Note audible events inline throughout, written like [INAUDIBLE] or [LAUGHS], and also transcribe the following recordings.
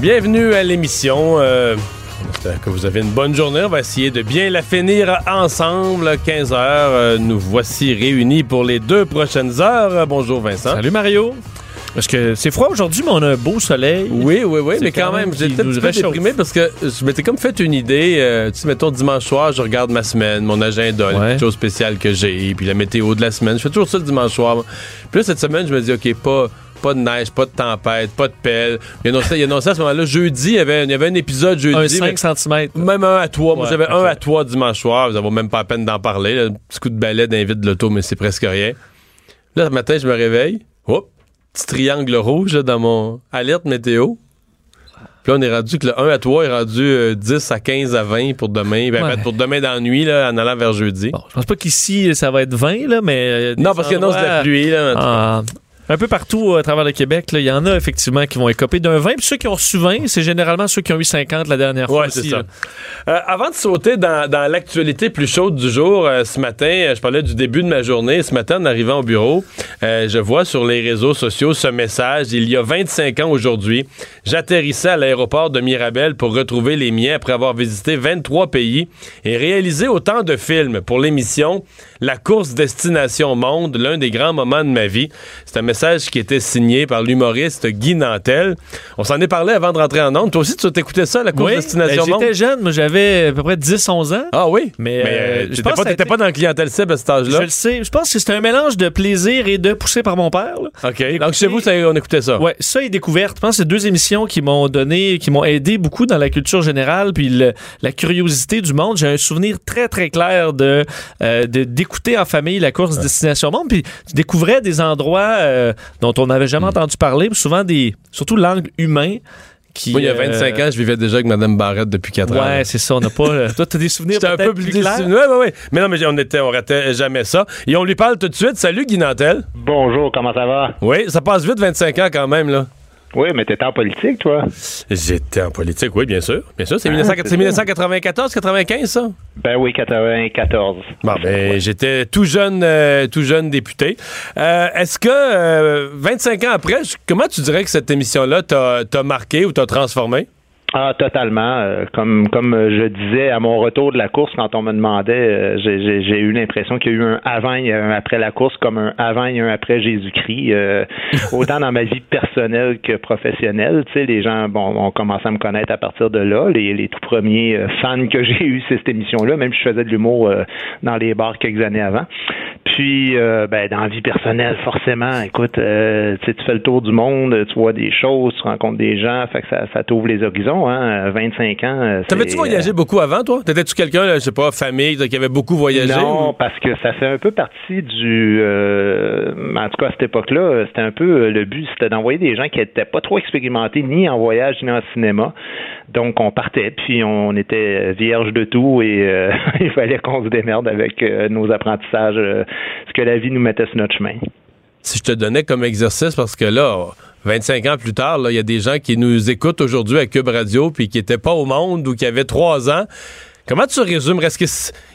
Bienvenue à l'émission. Euh, j'espère que vous avez une bonne journée. On va essayer de bien la finir ensemble. 15 heures, euh, nous voici réunis pour les deux prochaines heures. Euh, Bonjour Vincent. Salut Mario. Parce que c'est froid aujourd'hui, mais on a un beau soleil. Oui, oui, oui, mais quand même, j'étais un petit peu déprimé parce que je m'étais comme fait une idée. euh, tu sais, mettons, dimanche soir, je regarde ma semaine, mon agenda, les Ouais. petites choses spéciales que j'ai, puis la météo de la semaine. Je fais toujours ça le dimanche soir. Puis là, cette semaine, je me dis, OK, pas, pas de neige, pas de tempête, pas de pelle. Il annonçait, il annonçait à ce moment-là, jeudi, il y avait, il y avait un épisode jeudi. Un mais- 5 cm. Même un à toi. Moi, j'avais un à toi dimanche soir. Ça vaut même pas la peine d'en parler. là. Un petit coup de balai d'invite de l'auto, mais c'est presque rien. Là, ce matin, je me réveille. Hop! Petit triangle rouge là, dans mon alerte météo. Puis là, on est rendu que le 1 à 3 est rendu euh, 10 à 15 à 20 pour demain. Ben, en Ouais. fait, pour demain dans la nuit, là, en allant vers jeudi. Bon, je pense pas qu'ici, ça va être 20, là, mais. euh, non, parce qu'il annonce de la pluie. Là, ah, un peu partout à travers le Québec, il y en a effectivement qui vont écoper d'un 20. Puis ceux qui ont reçu 20, c'est généralement ceux qui ont eu 50 la dernière fois. Ouais, aussi, ça. Euh, avant de sauter dans, dans l'actualité plus chaude du jour, euh, ce matin, euh, je parlais du début de ma journée. Ce matin, en arrivant au bureau, euh, je vois sur les réseaux sociaux ce message. Il y a 25 ans aujourd'hui, j'atterrissais à l'aéroport de Mirabel pour retrouver les miens après avoir visité 23 pays et réalisé autant de films pour l'émission La course Destination Monde, l'un des grands moments de ma vie. C'est un message qui était signé par l'humoriste Guy Nantel. On s'en est parlé avant de rentrer en ondes. Toi aussi, tu t'écoutais ça, La course Oui, Destination ben, Monde? J'étais jeune, moi j'avais à peu près 10-11 ans. Ah oui? Mais, euh, je t'étais pense pas, t'étais été- pas dans le clientèle cible à cet Je âge-là? le sais. Je pense que c'est un mélange de plaisir et de poussé par mon père. là. OK. Donc, chez vous, ça- on écoutait ça? Ouais, ça et découverte. Je pense que c'est deux émissions qui m'ont donné, qui m'ont aidé beaucoup dans la culture générale, puis le- la curiosité du monde. J'ai un souvenir très très clair de euh, d'écouter en famille la course Destination Monde, puis tu découvrais des endroits euh, dont on n'avait jamais entendu parler, souvent des, surtout l'angle humain. Qui, Moi, il y a euh, 25 ans, je vivais déjà avec Mme Barrette depuis 4 ans. Ouais, c'est ça. On n'a pas. euh, [LAUGHS] toi, t'as des souvenirs J'étais un peu plus clairs? déçu. Ouais, ouais, ouais. Mais non, mais on était, on ratait jamais ça. Et on lui parle tout de suite. Salut, Guy Nantel. Bonjour, comment ça va? Oui, ça passe vite, 25 ans quand même, là. Oui, mais t'étais en politique, toi? J'étais en politique, oui, bien sûr. Bien sûr, c'est Ah, 1900 c'est c'est 1994, 95, ça? Ben oui, 94. Bon, ben, j'étais tout jeune, euh, tout jeune député. Euh, Est-ce que, euh, 25 ans après, comment tu dirais que cette émission-là t'a t'a marqué ou t'a transformé? Ah, totalement. Euh, comme comme euh, je disais à mon retour de la course, quand on me demandait, euh, j'ai- j'ai eu l'impression qu'il y a eu un avant et un après la course, comme un avant et un après Jésus-Christ. Euh, autant dans ma vie personnelle que professionnelle. Tu sais, les gens, bon, ont commencé à me connaître à partir de là. Les, les tout premiers fans que j'ai eus, c'est cette émission-là. Même si je faisais de l'humour dans les bars quelques années avant. Puis, euh, ben, dans la vie personnelle, forcément, écoute, euh, tu fais le tour du monde, tu vois des choses, tu rencontres des gens, fait que ça, ça t'ouvre les horizons, hein. 25 ans. euh, T'avais-tu voyagé beaucoup avant, toi? T'étais-tu quelqu'un, je sais pas, famille, qui avait beaucoup voyagé? non, ou- parce que ça fait un peu partie du. euh, en tout cas, à cette époque-là, euh, c'était un peu euh, le but, c'était d'envoyer des gens qui n'étaient pas trop expérimentés ni en voyage ni en cinéma. Donc, on partait, puis on était vierge de tout et euh, [LAUGHS] il fallait qu'on se démerde avec euh, nos apprentissages, euh, ce que la vie nous mettait sur notre chemin. Si je te donnais comme exercice, parce que là, 25 ans plus tard, il y a des gens qui nous écoutent aujourd'hui à Cube Radio puis qui n'étaient pas au monde ou qui avaient 3 ans. Comment tu résumes? Est-ce qu'il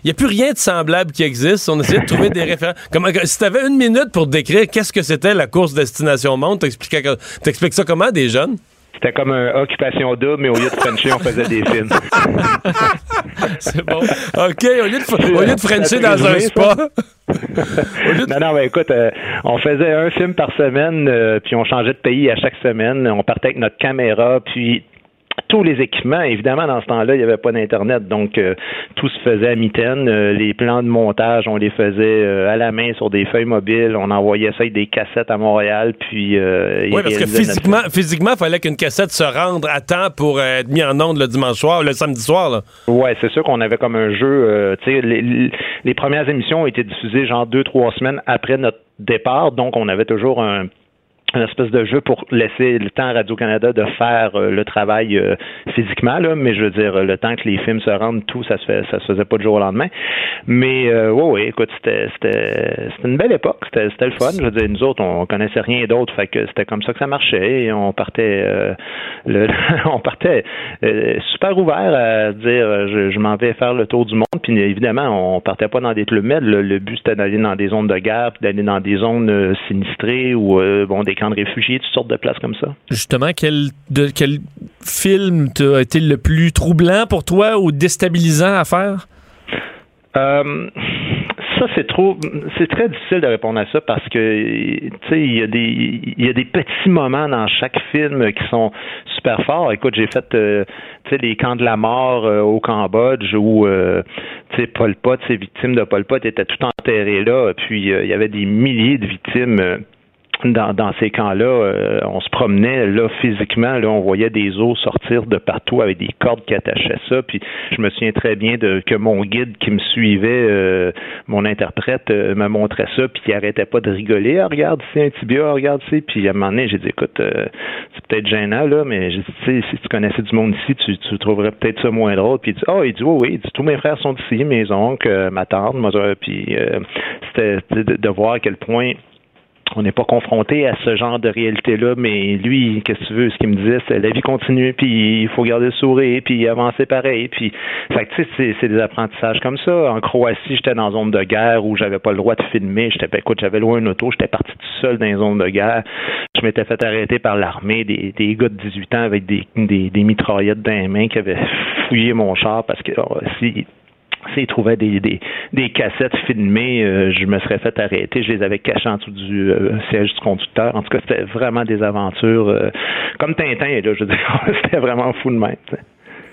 n'y a plus rien de semblable qui existe? On essaie de trouver des références. Si tu avais une minute pour décrire qu'est-ce que c'était la course Destination Monde, t'expliques ça comment des jeunes? C'était comme une occupation double, mais au lieu de Frencher, on faisait des films. [LAUGHS] C'est bon. OK, au lieu de, au lieu de frencher dans un spa. Non, non, ben écoute, euh, on faisait un film par semaine, euh, puis on changeait de pays à chaque semaine. On partait avec notre caméra, puis tous les équipements, évidemment, dans ce temps-là, il n'y avait pas d'Internet, donc euh, tout se faisait à mitaine. Euh, les plans de montage, on les faisait euh, à la main sur des feuilles mobiles. On envoyait ça avec des cassettes à Montréal, puis... Euh, Oui, parce que notre physiquement, physiquement, il fallait qu'une cassette se rende à temps pour être mis en onde le dimanche soir, le samedi soir. Là. Ouais, c'est sûr qu'on avait comme un jeu. tu sais, les, les premières émissions ont été diffusées genre deux trois semaines après notre départ, donc on avait toujours un une espèce de jeu pour laisser le temps à Radio-Canada de faire euh, le travail euh, physiquement, là, mais je veux dire, le temps que les films se rendent, tout, ça se fait, ça se faisait pas du jour au lendemain. Mais euh, ouais, écoute, c'était une belle époque, c'était le fun. Je veux dire, nous autres, on connaissait rien d'autre, fait que c'était comme ça que ça marchait. Et on partait euh, le, [LAUGHS] on partait super ouvert à dire je, je m'en vais faire le tour du monde. Puis évidemment, on partait pas dans des clubs med. Le, but c'était d'aller dans des zones de guerre, d'aller dans des zones sinistrées ou bon des de réfugiés, toutes sortes de places comme ça. Justement, quel, de, quel film a été le plus troublant pour toi ou déstabilisant à faire? Euh, ça, c'est trop. C'est très difficile de répondre à ça parce que, tu sais, il y, a des, y a des petits moments dans chaque film qui sont super forts. Écoute, j'ai fait, euh, tu sais, les camps de la mort euh, au Cambodge où, tu sais, Pol Pot, ces victimes de Pol Pot étaient tout enterrées là. Puis, il y avait des milliers de victimes dans, dans, ces camps-là, euh, on se promenait là physiquement, là on voyait des os sortir de partout avec des cordes qui attachaient ça. Puis je me souviens très bien de que mon guide qui me suivait, euh, mon interprète, euh, me montrait ça, puis il arrêtait pas de rigoler. Ah, regarde c'est un tibia, regarde c'est. Puis à un moment donné, j'ai dit écoute, c'est peut-être gênant là, mais j'ai dit si tu connaissais du monde ici, tu, tu trouverais peut-être ça moins drôle. Puis il dit oh, il dit oui oui, il dit, tous mes frères sont ici, mes oncles, ma tante, moi, puis c'était de, de voir à quel point on n'est pas confronté à ce genre de réalité-là, mais lui, qu'est-ce que tu veux, ce qu'il me disait, c'est la vie continue, puis il faut garder le sourire, puis avancer pareil, puis, fait tu sais, c'est des apprentissages comme ça. En Croatie, j'étais dans une zone de guerre où j'avais pas le droit de filmer, j'étais, ben, écoute, j'avais loin un auto, j'étais parti tout seul dans une zone de guerre, je m'étais fait arrêter par l'armée, des, gars de 18 ans avec des, des, des mitraillettes dans les mains qui avaient fouillé mon char parce que oh, si s'ils trouvaient des, des, des, cassettes filmées, euh, je me serais fait arrêter. Je les avais cachées en dessous du euh, siège du conducteur. En tout cas, c'était vraiment des aventures euh, comme Tintin. Là, je veux dire, [LAUGHS] c'était vraiment fou de même.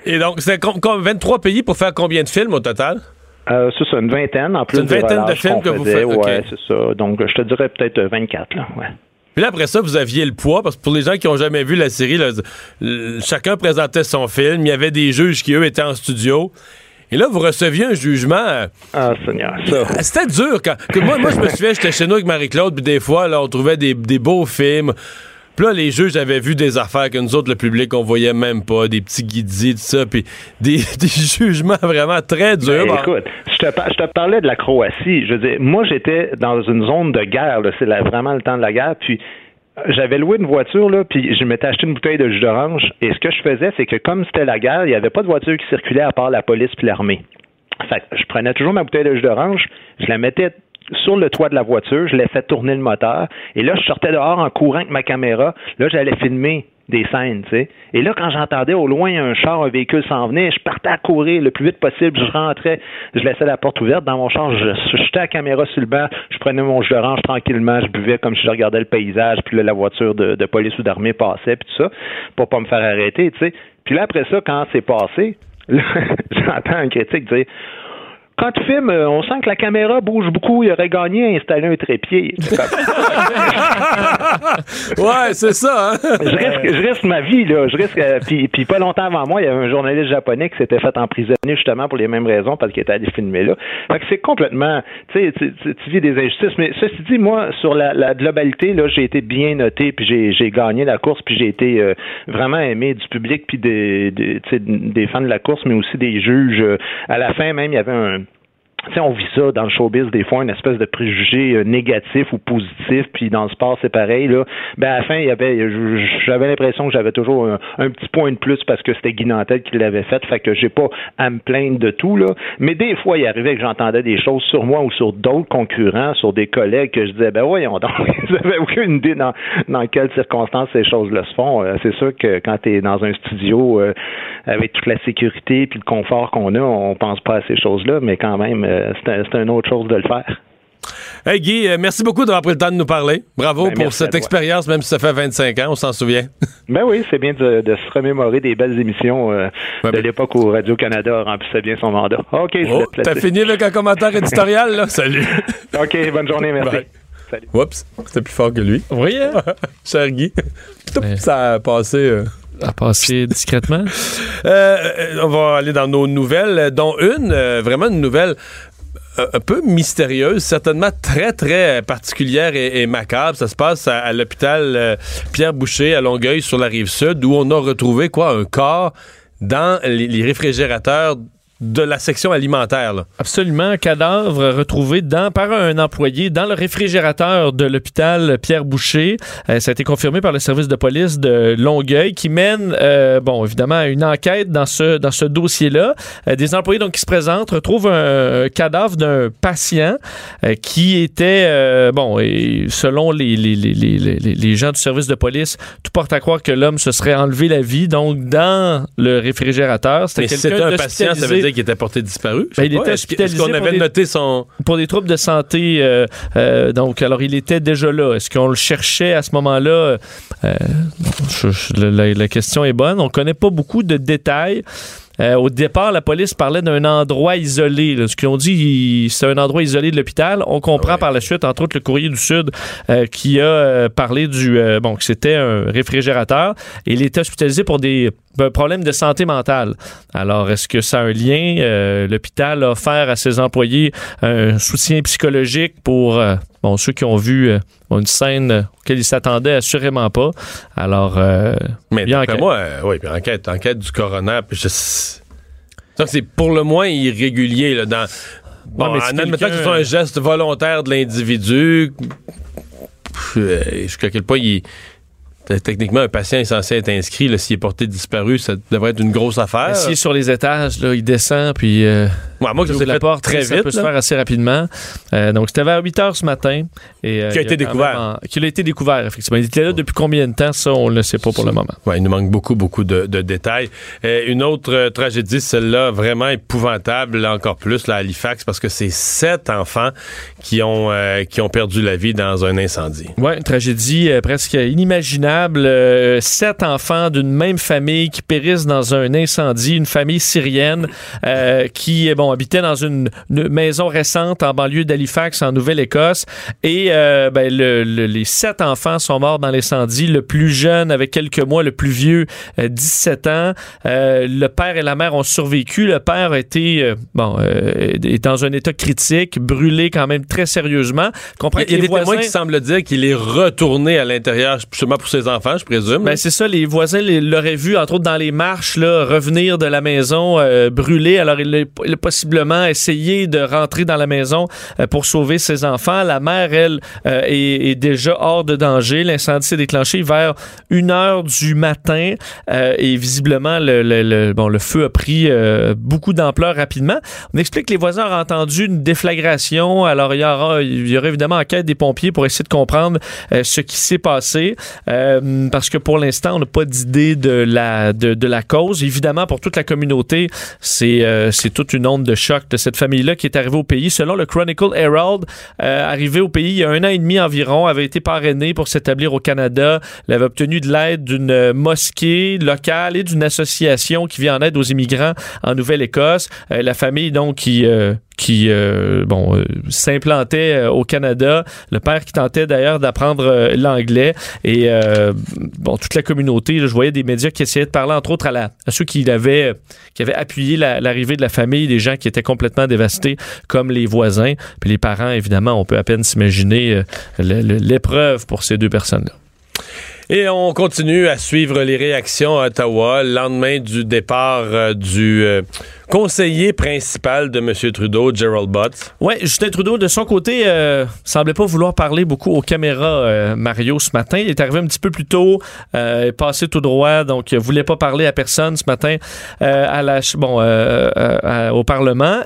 Et donc, c'est 23 pays pour faire combien de films au total? C'est ça, une vingtaine en plus. une vingtaine de films que vous faites. Ouais, c'est ça. Donc, je te dirais peut-être 24. Là, ouais. Puis là, après ça, vous aviez le poids, parce que pour les gens qui n'ont jamais vu la série, là, chacun présentait son film. Il y avait des juges qui, eux, étaient en studio. Et là, vous receviez un jugement. Euh, ah, Seigneur. C'était dur. Quand, moi, moi, je me souviens, j'étais chez nous avec Marie-Claude, puis des fois, là, on trouvait des, beaux films. Puis là, les juges avaient vu des affaires que nous autres, le public, on voyait même pas, des petits guidis, tout ça, puis des, [LAUGHS] jugements vraiment très durs. Ben, écoute, je te, je te, parlais de la Croatie. Je veux dire, moi, j'étais dans une zone de guerre, c'est vraiment le temps de la guerre, puis j'avais loué une voiture, là, puis je m'étais acheté une bouteille de jus d'orange. Et ce que je faisais, c'est que comme c'était la guerre, il n'y avait pas de voiture qui circulait à part la police puis l'armée. Fait je prenais toujours ma bouteille de jus d'orange, je la mettais sur le toit de la voiture, je laissais tourner le moteur, et là, je sortais dehors en courant avec ma caméra. Là, j'allais filmer des. Et là, quand j'entendais au loin un char, un véhicule s'en venait, je partais à courir le plus vite possible, je rentrais, je laissais la porte ouverte dans mon char, je jetais la caméra sur le banc, je prenais mon jus d'orange tranquillement, je buvais comme si je regardais le paysage, puis la voiture de, police ou d'armée passait, puis tout ça, pour pas me faire arrêter, tu sais. Puis là, après ça, quand c'est passé, [LAUGHS] j'entends un critique dire quand tu filmes, euh, on sent que la caméra bouge beaucoup. Il aurait gagné à installer un trépied. [LAUGHS] ouais, c'est ça. Hein? je, risque, ma vie, là. Je risque. Euh, puis, puis, pas longtemps avant moi, il y avait un journaliste japonais qui s'était fait emprisonner justement pour les mêmes raisons parce qu'il était allé filmer là. Fait que c'est complètement. Tu sais, tu vis des injustices. Mais ceci dit, moi, sur la, globalité, là, j'ai été bien noté, puis j'ai gagné la course, puis j'ai été euh, vraiment aimé du public, puis des, des, des fans de la course, mais aussi des juges. À la fin, même, il y avait un sais, on vit ça dans le showbiz des fois, une espèce de préjugé euh, négatif ou positif, puis dans le sport c'est pareil là. Ben à la fin, il y avait, j'avais l'impression que j'avais toujours un, petit point de plus parce que c'était Guy Nantel qui l'avait fait, fait que j'ai pas à me plaindre de tout là. Mais des fois, il arrivait que j'entendais des choses sur moi ou sur d'autres concurrents, sur des collègues que je disais, ben voyons donc, [LAUGHS] ils avaient aucune idée dans, dans quelles circonstances ces choses-là se font. Euh, c'est sûr que quand tu es dans un studio euh, avec toute la sécurité puis le confort qu'on a, on pense pas à ces choses-là, mais quand même euh, c'est une autre chose de le faire. Hey Guy, euh, merci beaucoup d'avoir pris le temps de nous parler. Bravo ben, pour cette expérience, même si ça fait 25 ans, on s'en souvient. [LAUGHS] Ben oui, c'est bien de, se remémorer des belles émissions euh, de ben- l'époque où Radio-Canada remplissait bien son mandat. OK, oh, T'as fini avec un commentaire éditorial, là? [LAUGHS] Salut. OK, bonne journée, merci. Salut. Oups, c'était plus fort que lui. Oui, hein? [LAUGHS] Cher Guy. Ça a passé à passer discrètement? [LAUGHS] Euh, on va aller dans nos nouvelles, dont une, euh, vraiment une nouvelle un peu mystérieuse, certainement très, très particulière et, macabre. Ça se passe à, l'hôpital euh, Pierre Boucher à Longueuil sur la rive sud où on a retrouvé quoi un corps dans les réfrigérateurs de la section alimentaire. Là. Absolument. Un cadavre retrouvé dans, par un employé dans le réfrigérateur de l'hôpital Pierre Boucher. Euh, ça a été confirmé par le service de police de Longueuil qui mène, euh, bon, évidemment, une enquête dans ce, dans ce dossier-là. Euh, des employés donc, qui se présentent retrouvent un, cadavre d'un patient qui était, bon, et selon les, les, les, les, gens du service de police, tout porte à croire que l'homme se serait enlevé la vie, donc dans le réfrigérateur. C'était quelqu'un un patient, ça veut dire qui était porté disparu. Ben, il était hospitalisé. Est-ce qu'on avait noté son. Pour des troubles de santé. Euh, euh, donc, alors, il était déjà là. Est-ce qu'on le cherchait à ce moment-là? Euh, la, la, question est bonne. On ne connaît pas beaucoup de détails. Euh, au départ, la police parlait d'un endroit isolé. Ce qu'ils ont dit, c'est un endroit isolé de l'hôpital. On comprend par la suite, entre autres, le Courrier du Sud euh, qui a euh, parlé du bon que c'était un réfrigérateur. Et il était hospitalisé pour des problèmes de santé mentale. Alors, est-ce que ça a un lien? L'hôpital a offert à ses employés un soutien psychologique pour bon, ceux qui ont vu une scène auquel ils s'attendaient assurément pas. Alors, mais bien enquête. moi, oui, puis enquête, enquête du coroner. Puis je, c'est pour le moins irrégulier. Là, dans, bon, en admettant que ce soit un geste volontaire de l'individu, jusqu'à quel point il techniquement, un patient est censé être inscrit. S'il est porté disparu, ça devrait être une grosse affaire. S'il est sur les étages, là, il descend, puis euh, moi, que la porte très vite. Ça peut se faire assez rapidement. Euh, donc, c'était vers 8 heures ce matin. Et, euh, qui a été découvert. qui a été découvert, effectivement. Il était là depuis combien de temps? Ça, on ne le sait pas pour le moment. Ouais, il nous manque beaucoup, beaucoup de, détails. une autre tragédie, celle-là, vraiment épouvantable, encore plus, là, à Halifax, parce que c'est sept enfants qui ont, qui ont perdu la vie dans un incendie. Oui, une tragédie presque inimaginable euh, sept enfants d'une même famille qui périssent dans un incendie, une famille syrienne euh, qui bon habitait dans une, maison récente en banlieue d'Halifax en Nouvelle-Écosse et euh, ben, les sept enfants sont morts dans l'incendie. Le plus jeune avec quelques mois, le plus vieux 17 ans. le père et la mère ont survécu. Le père a été bon est dans un état critique, brûlé quand même très sérieusement. il y a, des témoins qui semblent dire qu'il est retourné à l'intérieur justement pour ses enfants, je présume. Ben, c'est ça, les voisins l'auraient vu, entre autres dans les marches, là, revenir de la maison euh, brûlée. Alors, il a, possiblement essayé de rentrer dans la maison euh, pour sauver ses enfants. La mère, elle, euh, est, déjà hors de danger. L'incendie s'est déclenché vers une heure du matin et visiblement, le, bon, le feu a pris beaucoup d'ampleur rapidement. On explique que les voisins ont entendu une déflagration. Alors, il y aura, il y aura évidemment enquête des pompiers pour essayer de comprendre ce qui s'est passé. Euh, parce que pour l'instant, on n'a pas d'idée de la, de, la cause. Évidemment, pour toute la communauté, c'est euh, toute une onde de choc de cette famille-là qui est arrivée au pays. Selon le Chronicle Herald, euh, arrivée au pays il y a un an et demi environ, avait été parrainée pour s'établir au Canada. Elle avait obtenu de l'aide d'une mosquée locale et d'une association qui vient en aide aux immigrants en Nouvelle-Écosse. la famille, donc, qui qui euh, bon euh, s'implantait euh, au Canada. Le père qui tentait d'ailleurs d'apprendre l'anglais et bon toute la communauté. je voyais des médias qui essayaient de parler entre autres à, ceux qui avaient qui avaient appuyé l'arrivée de la famille, des gens qui étaient complètement dévastés comme les voisins, puis les parents évidemment. On peut à peine s'imaginer l'épreuve pour ces deux personnes là. Et on continue à suivre les réactions à Ottawa le lendemain du départ euh, du euh, conseiller principal de M. Trudeau, Gerald Butts. Oui, Justin Trudeau, de son côté, euh, semblait pas vouloir parler beaucoup aux caméras, Mario, ce matin. Il est arrivé un petit peu plus tôt, est passé tout droit, donc il voulait pas parler à personne ce matin au Parlement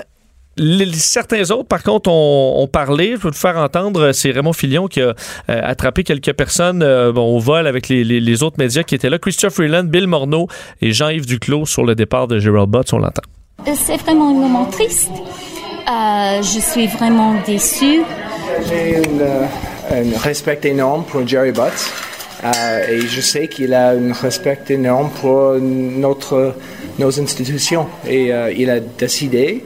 certains autres, par contre, ont, parlé. Je peux te faire entendre, c'est Raymond Filion qui a euh, attrapé quelques personnes euh, bon, au vol avec les, autres médias qui étaient là. Christophe Freeland, Bill Morneau et Jean-Yves Duclos sur le départ de Gerald Butts. On l'entend. Euh, c'est vraiment un moment triste. je suis vraiment déçu. J'ai un respect énorme pour Jerry Butts. et je sais qu'il a un respect énorme pour notre, nos institutions. Et il a décidé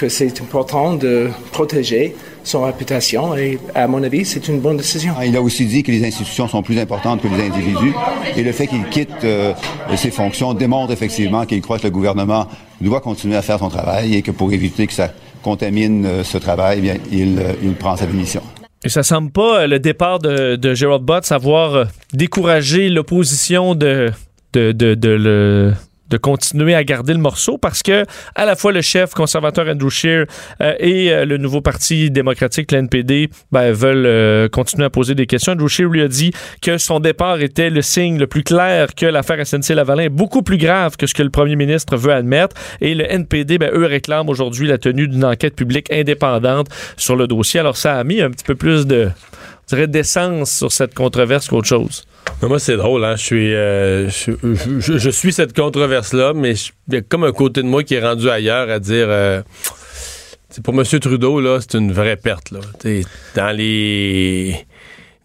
que c'est important de protéger son réputation et à mon avis, c'est une bonne décision. Il a aussi dit que les institutions sont plus importantes que les individus et le fait qu'il quitte euh, ses fonctions démontre effectivement qu'il croit que le gouvernement doit continuer à faire son travail et que pour éviter que ça contamine euh, ce travail, eh bien, il, euh, il prend sa démission. Et ça semble pas euh, le départ de, de Gerald Butts avoir découragé l'opposition de, de, de, de le de continuer à garder le morceau parce que à la fois le chef conservateur Andrew Scheer euh, et euh, le nouveau parti démocratique, l'NPD, ben, veulent euh, continuer à poser des questions. Andrew Scheer lui a dit que son départ était le signe le plus clair que l'affaire SNC-Lavalin est beaucoup plus grave que ce que le premier ministre veut admettre. Et le NPD, ben, eux réclament aujourd'hui la tenue d'une enquête publique indépendante sur le dossier. Alors ça a mis un petit peu plus de dirais, d'essence sur cette controverse qu'autre chose. Moi, c'est drôle, hein? Je suis, euh, je, suis cette controverse-là, mais il y a comme un côté de moi qui est rendu ailleurs à dire. euh, pour M. Trudeau, là, c'est une vraie perte. Là. Dans les.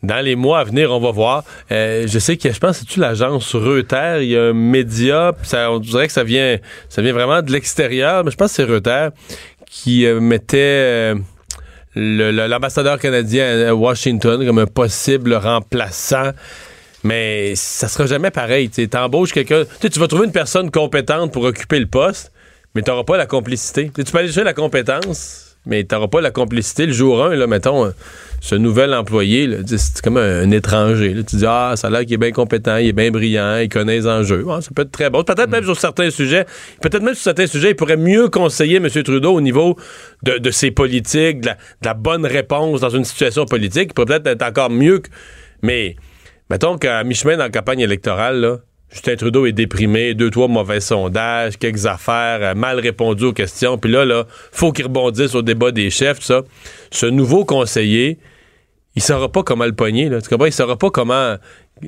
Dans les mois à venir, on va voir. Euh, je sais que je pense c'est-tu l'agence Reuters, il y a un média, ça, on dirait que ça vient, ça vient vraiment de l'extérieur, mais je pense que c'est Reuters qui euh, mettait l'ambassadeur canadien à Washington comme un possible remplaçant. Mais ça sera jamais pareil. Tu embauches quelqu'un. tu vas trouver une personne compétente pour occuper le poste, mais tu n'auras pas la complicité. Tu sais, tu peux aller chercher la compétence, mais tu n'auras pas la complicité. Le jour 1, là, mettons, euh, ce nouvel employé, c'est comme un, un étranger. là. Tu dis, ah, ça a l'air qu'il est bien compétent, il est bien brillant, il connaît les enjeux. Ouais, ça peut être très bon. Peut-être même sur certains sujets, peut-être même sur certains sujets, il pourrait mieux conseiller M. Trudeau au niveau de, de ses politiques, de la, de la bonne réponse dans une situation politique. Il pourrait peut-être être encore mieux que. Mais. Mettons qu'à mi-chemin dans la campagne électorale, là, Justin Trudeau est déprimé, deux, trois mauvais sondages, quelques affaires, euh, mal répondu aux questions. Puis là, là, faut qu'il rebondisse au débat des chefs, tout ça. Ce nouveau conseiller, il saura pas comment le pogner. Là. Tu comprends? Il saura pas comment,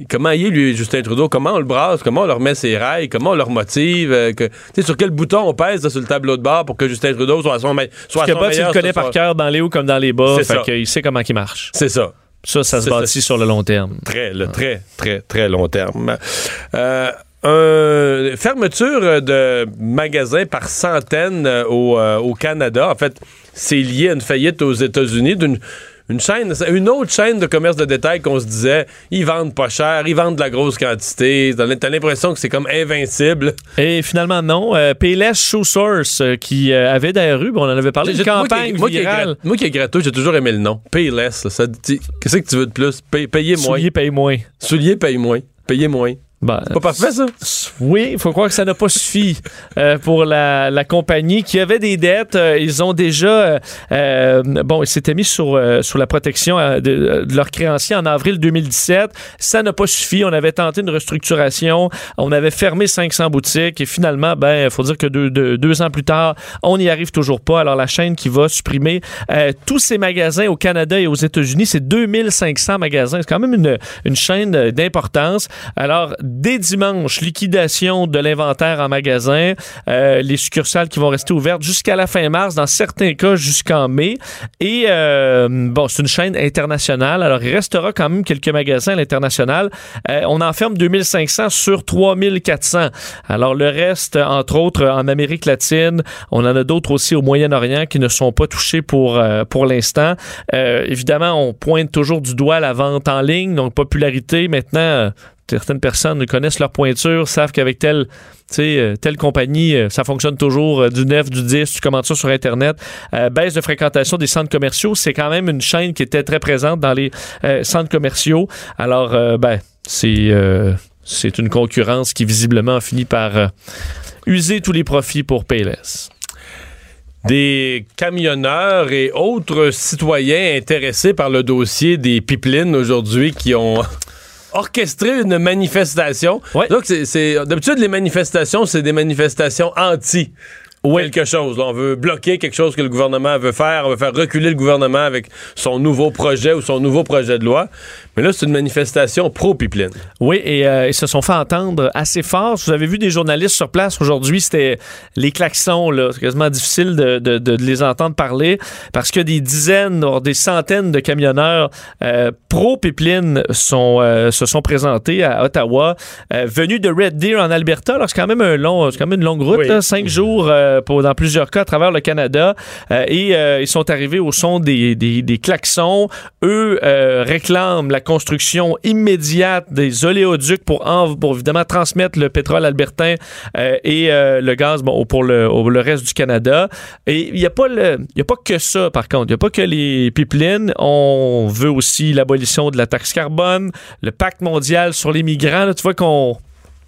comment il est, lui, Justin Trudeau, comment on le brasse, comment on leur met ses rails, comment on leur motive, euh, que, tu sais, sur quel bouton on pèse là, sur le tableau de bord pour que Justin Trudeau soit à son, me- soit à son il meilleur le connaît ce par cœur dans les hauts comme dans les bas. Fait qu'il sait comment il marche. C'est ça. Ça, ça se bâtit sur le long terme. Très, le très, très, très long terme. Euh, un- fermeture de magasins par centaines euh, au, euh, au Canada. En fait, c'est lié à une faillite aux États-Unis d'une une chaîne, une autre chaîne de commerce de détail qu'on se disait, ils vendent pas cher, ils vendent de la grosse quantité. T'as l'impression que c'est comme invincible. Et finalement, non. Euh, Payless Shoe Source, euh, qui euh, avait d'ailleurs eu, on en avait parlé, une J'ai- moi qui- campagne moi qui est virale. Moi qui est gratteux, j'ai toujours aimé le nom. Payless, ça dit, qu'est-ce que tu veux de plus? Pay- payer moins. Souliers paye moins. Souliers paye moins. Payer moins. Ben, C'est pas parfait, ça? Oui, il faut croire que ça n'a pas suffi euh, pour la, la compagnie qui avait des dettes. Euh, ils ont déjà, euh, bon, ils s'étaient mis sur, sur la protection de, de leurs créanciers en avril 2017. Ça n'a pas suffi. On avait tenté une restructuration. On avait fermé 500 boutiques et finalement, ben, il faut dire que deux, deux, deux ans plus tard, on n'y arrive toujours pas. Alors, la chaîne qui va supprimer tous ces magasins au Canada et aux États-Unis, c'est 2500 magasins. C'est quand même une, une chaîne d'importance. Alors, dès dimanche, liquidation de l'inventaire en magasin, euh, les succursales qui vont rester ouvertes jusqu'à la fin mars, dans certains cas jusqu'en mai. Et euh, bon, c'est une chaîne internationale, alors il restera quand même quelques magasins à l'international. Euh, on en ferme 2500 sur 3400. Alors le reste, entre autres, en Amérique latine, on en a d'autres aussi au Moyen-Orient qui ne sont pas touchés pour, euh, pour l'instant. Évidemment, on pointe toujours du doigt la vente en ligne, donc popularité. Maintenant, certaines personnes connaissent leur pointure, savent qu'avec euh, telle compagnie, euh, ça fonctionne toujours euh, du 9, du 10, tu commandes ça sur Internet. Baisse de fréquentation des centres commerciaux, c'est quand même une chaîne qui était très présente dans les centres commerciaux. Alors, ben, c'est une concurrence qui visiblement a fini par user tous les profits pour Payless. des camionneurs et autres citoyens intéressés par le dossier des pipelines aujourd'hui qui ont orchestré une manifestation. Ouais. Donc, c'est, c'est- d'habitude, les manifestations, c'est des manifestations anti. Quelque chose. là. on veut bloquer quelque chose que le gouvernement veut faire. On veut faire reculer le gouvernement avec son nouveau projet ou son nouveau projet de loi. Mais là, c'est une manifestation pro-pipeline. Oui, et euh, ils se sont fait entendre assez fort. Vous avez vu des journalistes sur place aujourd'hui, c'était les klaxons, là. C'est quasiment difficile de, de- de les entendre parler parce que des dizaines, voire des centaines de camionneurs euh, pro-pipeline sont, euh, se sont présentés à Ottawa, venus de Red Deer en Alberta. Alors, c'est quand même un long, c'est quand même une longue route, Oui. là, cinq jours euh, dans plusieurs cas à travers le Canada. Euh, et euh, ils sont arrivés au son des, des, klaxons. Eux réclament la construction immédiate des oléoducs pour, en- pour évidemment transmettre le pétrole albertain et le gaz pour le, reste du Canada. Et il n'y a, pas que ça, par contre. Il n'y a pas que les pipelines. On veut aussi l'abolition de la taxe carbone, le pacte mondial sur les migrants. Tu vois qu'on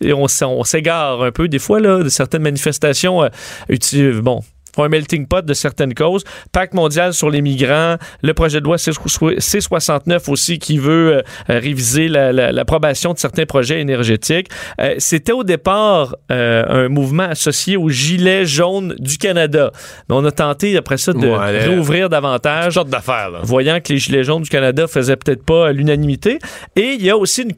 et on, on s'égare un peu des fois là, de certaines manifestations euh, bon font un melting pot de certaines causes. Pacte mondial sur les migrants, le projet de loi C- C69 aussi qui veut euh, réviser la- la- l'approbation de certains projets énergétiques. Euh, C'était au départ euh, un mouvement associé au gilet jaune du Canada. Mais on a tenté après ça de Ouais, réouvrir davantage d'affaires, voyant que les Gilets jaunes du Canada faisaient peut-être pas l'unanimité. Et il y a aussi une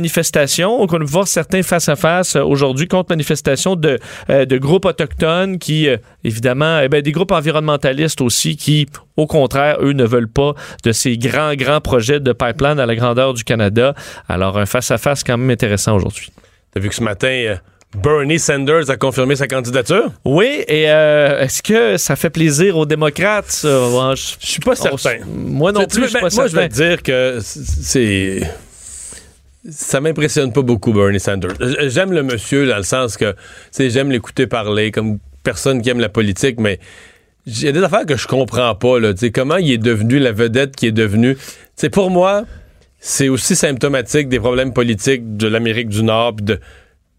contre-manifestation. On peut voir certains face-à-face euh, aujourd'hui, contre-manifestation de, de groupes autochtones qui, évidemment, eh ben, des groupes environnementalistes aussi qui, au contraire, eux ne veulent pas de ces grands, grands projets de pipeline à la grandeur du Canada. Alors, un face-à-face quand même intéressant aujourd'hui. T'as vu que ce matin, euh, Bernie Sanders a confirmé sa candidature? Oui, et euh, est-ce que ça fait plaisir aux démocrates? ça? Ouais, je- suis pas on- certain. moi non plus, je suis pas ben, moi, je vais te dire que c'est. Ça m'impressionne pas beaucoup, Bernie Sanders. J- J'aime le monsieur dans le sens que, tu sais, j'aime l'écouter parler comme personne qui aime la politique, mais il y a des affaires que je comprends pas, là. Comment il est devenu la vedette qui est devenu. Tu sais, pour moi, c'est aussi symptomatique des problèmes politiques de l'Amérique du Nord de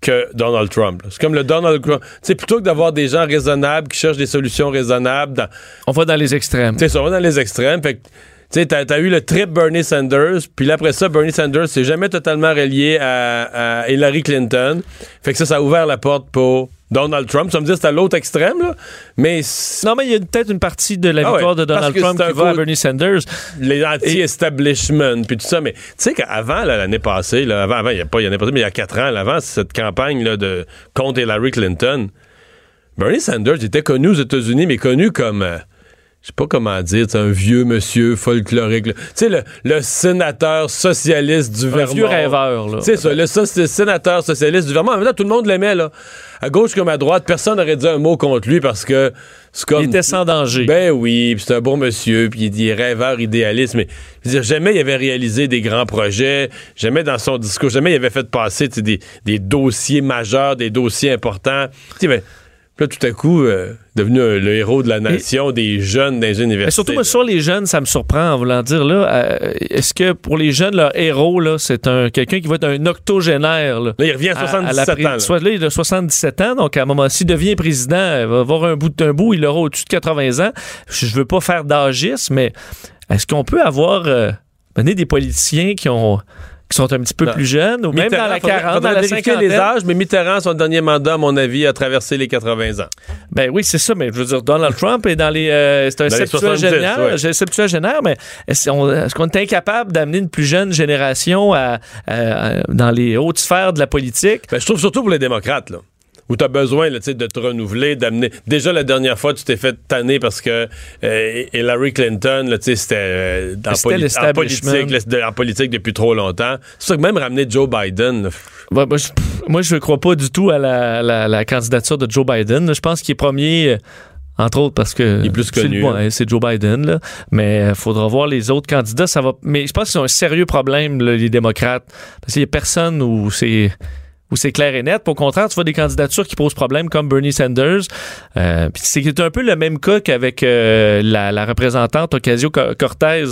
que Donald Trump. C'est comme le Donald Trump. Plutôt que d'avoir des gens raisonnables qui cherchent des solutions raisonnables dans, On va dans les extrêmes. on va dans les extrêmes. Fait que, tu sais, t'as, t'as eu le trip Bernie Sanders, puis là, après ça, Bernie Sanders s'est jamais totalement relié à, à Hillary Clinton. Fait que ça, ça a ouvert la porte pour Donald Trump. Ça me dit que c'est à l'autre extrême, là. Mais Non, mais il y a peut-être une partie de la Ah victoire ouais, de Donald Trump qui va à Bernie Sanders. les anti-establishment, puis tout ça. Mais tu sais qu'avant, l'année passée, là, avant, avant, il n'y a pas l'année passée, mais il y a quatre ans, là, avant cette campagne là, de, contre Hillary Clinton, Bernie Sanders était connu aux États-Unis, mais connu comme. euh, je sais pas comment dire, c'est un vieux monsieur folklorique. Tu sais, le, le sénateur socialiste du Un Vermont. vieux rêveur, là. C'est ça, le so- le sénateur socialiste du Vermont. En même temps, tout le monde l'aimait, là. À gauche comme à droite, personne n'aurait dit un mot contre lui parce que c'est comme. Il était sans danger. Ben oui, puis c'est un bon monsieur, puis il est rêveur, idéaliste, mais je veux dire, jamais il avait réalisé des grands projets, jamais dans son discours, jamais il avait fait passer des, des dossiers majeurs, des dossiers importants. Tu sais, ben, puis là, tout à coup, euh, devenu un- le héros de la nation, des jeunes dans les universités. Surtout, moi, sur les jeunes, ça me surprend en voulant dire, là, euh, est-ce que pour les jeunes, leur héros, là, c'est un quelqu'un qui va être un octogénaire, là? Là, il revient à 77 la ans. là. Soit là, il a 77 ans, donc à un moment, s'il devient président, il va avoir un bout d'un bout, il aura au-dessus de 80 ans. Je je veux pas faire d'agisme, mais est-ce qu'on peut avoir euh, mené des politiciens qui ont qui sont un petit peu Non. plus jeunes, ou même dans la faudrait- 40, faudrait dans la vérifier 50 les âges, mais Mitterrand, son dernier mandat, à mon avis, a traversé les 80 ans. Ben oui, c'est ça, mais je veux dire, Donald Trump est dans les. euh, c'est un septuagénaire, 70, ouais. j'ai- septuagénaire, mais est-ce on- est-ce qu'on est incapable d'amener une plus jeune génération à, à- dans les hautes sphères de la politique? Ben, je trouve surtout pour les démocrates, là. Où tu as besoin là, de te renouveler, d'amener. Déjà, la dernière fois, tu t'es fait tanner parce que euh, Hillary Clinton, c'était euh, poli- en, politique, là, en politique depuis trop longtemps. C'est ça que même ramener Joe Biden, là, Ouais, moi, je, pff, moi, je ne crois pas du tout à la, la- la candidature de Joe Biden. Je pense qu'il est premier. euh, Entre autres parce que Il est plus c'est- connu, ouais, c'est Joe Biden là. mais il faudra voir les autres candidats ça va mais je pense qu'ils ont un sérieux problème là, les démocrates parce qu'il y a personne où c'est où c'est clair et net. Au contraire, tu vois des candidatures qui posent problème comme Bernie Sanders. Euh, c'est un peu le même cas qu'avec euh, la, la représentante Ocasio-Cortez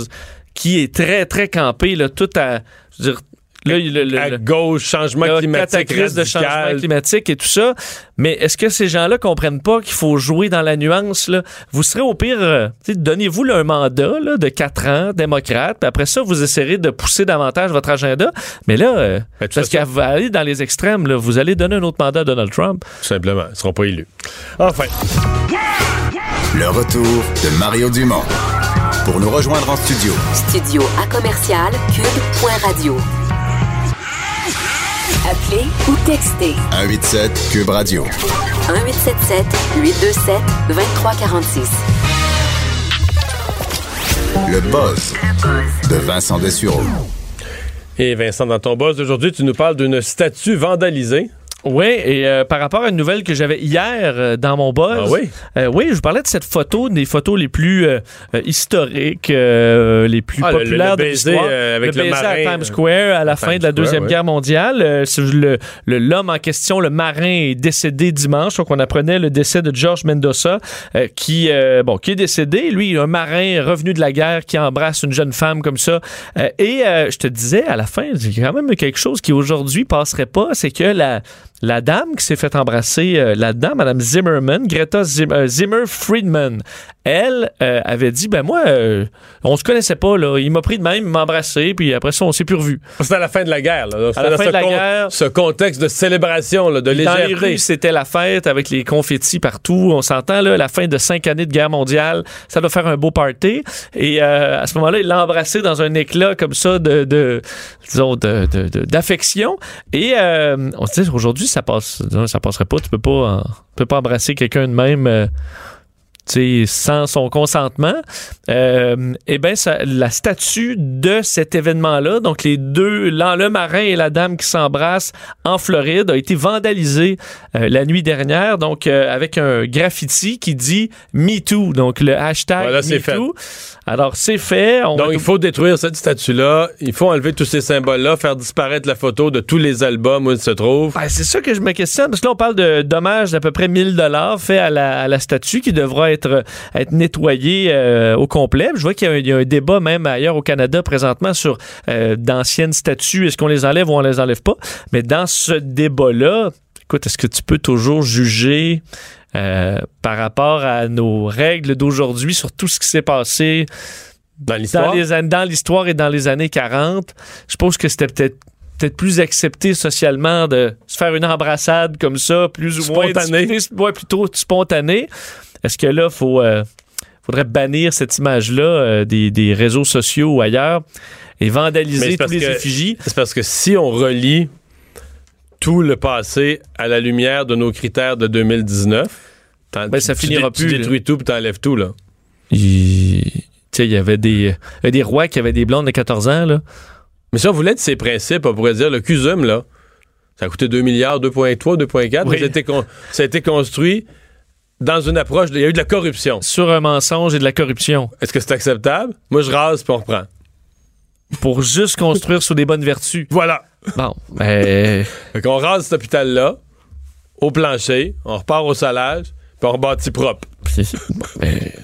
qui est très, très campée, là, tout à... Je veux dire, là, le, le- à gauche, changement le climatique, cataclysme de changement climatique et tout ça. Mais est-ce que ces gens-là comprennent pas qu'il faut jouer dans la nuance? Là? Vous serez au pire, euh, donnez-vous un mandat là, de quatre ans, démocrate, puis après ça, vous essayerez de pousser davantage votre agenda. Mais là, euh, Ben, parce qu'à aller dans les extrêmes, là, vous allez donner un autre mandat à Donald Trump. Tout simplement. Ils seront pas élus. Enfin. Le retour de Mario Dumont. Pour nous rejoindre en studio, Studio à commercial cube.radio. Appelez ou textez 187 Cube Radio. 1877 827 2346. Le buzz de Vincent Dessureau. Et Vincent, dans ton boss d'aujourd'hui, tu nous parles d'une statue vandalisée. Oui, et euh, par rapport à une nouvelle que j'avais hier euh, dans mon buzz. Ah oui? euh, oui, je vous parlais de cette photo, des photos les plus historiques, euh, les plus Ah, le- le- populaires de l'histoire. avec le baiser marin, à Times Square à la fin Times de la Square, Deuxième ouais. Guerre mondiale. Euh, c'est le le- l'homme en question, le marin, est décédé dimanche. Donc, on apprenait le décès de George Mendoza, euh, qui, euh, bon, qui est décédé. Lui, un marin revenu de la guerre qui embrasse une jeune femme comme ça. Euh, et euh, je te disais, à la fin, il y a quand même quelque chose qui aujourd'hui passerait pas, c'est que la, la dame qui s'est fait embrasser euh, là-dedans, Madame Zimmerman, Greta Zim- euh, Zimmer Friedman, elle euh, avait dit, ben moi, euh, on se connaissait pas, là. Il m'a pris de même, il m'a embrassé, puis après ça, on s'est plus revu. C'était à la fin de la guerre. Là. C'était la dans fin ce de la con- guerre. Ce contexte de célébration, là, de Dans les légèreté. rues, c'était la fête avec les confettis partout. On s'entend, là, la fin de cinq années de guerre mondiale, ça doit faire un beau party. Et à ce moment-là, il l'a embrassé dans un éclat comme ça de, de disons, de- de- de- d'affection. Et on se dit, aujourd'hui, ça passe, ça passerait pas. Tu peux pas, tu peux pas embrasser quelqu'un de même. Sans son consentement, euh, eh bien, la statue de cet événement-là, donc les deux, le marin et la dame qui s'embrassent en Floride, a été vandalisée euh, la nuit dernière, donc euh, avec un graffiti qui dit MeToo, donc le hashtag Voilà, MeToo. Alors, c'est fait. On Donc, il faut détruire cette statue-là. Il faut enlever tous ces symboles-là, faire disparaître la photo de tous les albums où il se trouve. Ben, c'est ça que je me questionne, parce que là, on parle de dommages d'à peu près 1000 dollars faits à la, à la statue qui devra être, être nettoyée euh, au complet. Je vois qu'il y a, un, il y a un débat même ailleurs au Canada présentement sur euh, d'anciennes statues. Est-ce qu'on les enlève ou on les enlève pas? Mais dans ce débat-là, écoute, est-ce que tu peux toujours juger euh, par rapport à nos règles d'aujourd'hui sur tout ce qui s'est passé Dans l'histoire? dans l'histoire et dans les années 40, je pense que c'était peut-être peut-être plus accepté socialement de se faire une embrassade comme ça, plus ou moins Spontanée. ouais, plutôt spontanée. Est-ce que là, faut euh, faudrait bannir cette image-là euh, des, des réseaux sociaux ou ailleurs et vandaliser tous les que- effigies? C'est parce que si on relie tout le passé à la lumière de nos critères de 2019, t'en- Ben, ça tu- tu finira dé- plus, Tu là. détruis tout puis t'enlèves tout, là. Il tu il y avait des, des rois qui avaient des blondes de 14 ans, là. Mais si on voulait de ces principes, on pourrait dire le CUSUM, là, ça a coûté 2 milliards, 2,3, 2,4, mais Oui. ça a, été con- ça a été construit dans une approche, de- il y a eu de la corruption. Sur un mensonge et de la corruption. Est-ce que c'est acceptable? Moi, je rase puis on reprend. Pour juste construire sur des bonnes vertus. Voilà. Bon, ben... [LAUGHS] Fait qu'on rase cet hôpital-là, au plancher, on repart au salage, puis on rebâtit propre.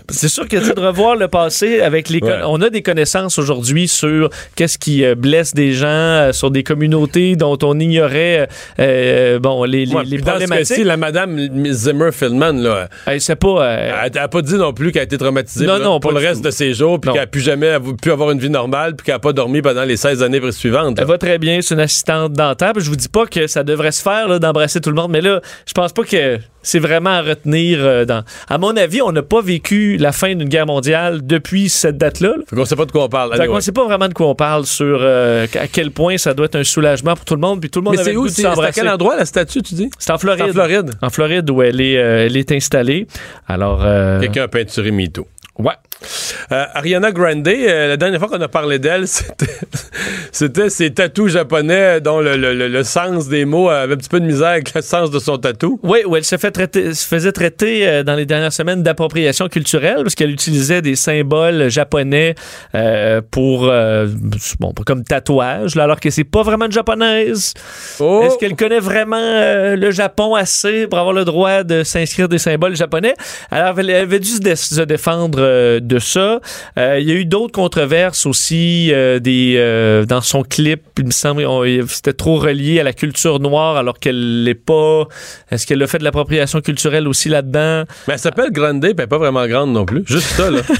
C'est sûr que de revoir le passé avec les. Ouais. On a des connaissances aujourd'hui sur qu'est-ce qui euh, blesse des gens, euh, sur des communautés dont on ignorait euh, bon les, les, Ouais, les dans ce problématiques. cas-ci, la madame Zimmer-Feldman, là, Elle sait pas. euh, elle n'a pas dit non plus qu'elle a été traumatisée Non, pour, non, pour le reste tout. de ses jours, puis qu'elle n'a plus jamais pu avoir une vie normale, puis qu'elle n'a pas dormi pendant les 16 années suivantes. là. Elle va très bien, c'est une assistante dentaire. Je vous dis pas que ça devrait se faire d'embrasser tout le monde, mais là, je pense pas que c'est vraiment à retenir. euh, dans... À mon avis, on n'a pas vécu la fin d'une guerre mondiale depuis cette date-là. là. Fait qu'on sait pas de quoi on parle. Fait qu'on sait pas vraiment de quoi on parle sur euh, à quel point ça doit être un soulagement pour tout le monde. Puis tout le monde Mais c'est où? C'est à quel endroit la statue, tu dis? C'est en Floride. en Floride. En Floride où elle est, euh, elle est installée. Alors, euh, Quelqu'un a peinturé MeToo. ouais. Euh, Ariana Grande, euh, la dernière fois qu'on a parlé d'elle, [LAUGHS] c'était, ses tatous japonais dont le, le- le- le sens des mots avait un petit peu de misère avec le sens de son tatou. Oui, où elle se, fait traiter, se faisait traiter euh, dans les dernières semaines d'appropriation culturelle parce qu'elle utilisait des symboles japonais pour, bon, pour- comme tatouage, là, alors que c'est pas vraiment une japonaise. Oh! Est-ce qu'elle connaît vraiment le Japon assez pour avoir le droit de s'inscrire des symboles japonais? Alors, elle avait dû se, dé- se défendre euh, de ça. Euh, il y a eu d'autres controverses aussi euh, des, euh, dans son clip. Il me semble c'était trop relié à la culture noire alors qu'elle l'est pas. Est-ce qu'elle a fait de l'appropriation culturelle aussi là-dedans? Mais elle s'appelle Grande, puis elle pas vraiment grande non plus. Juste ça, là. [LAUGHS]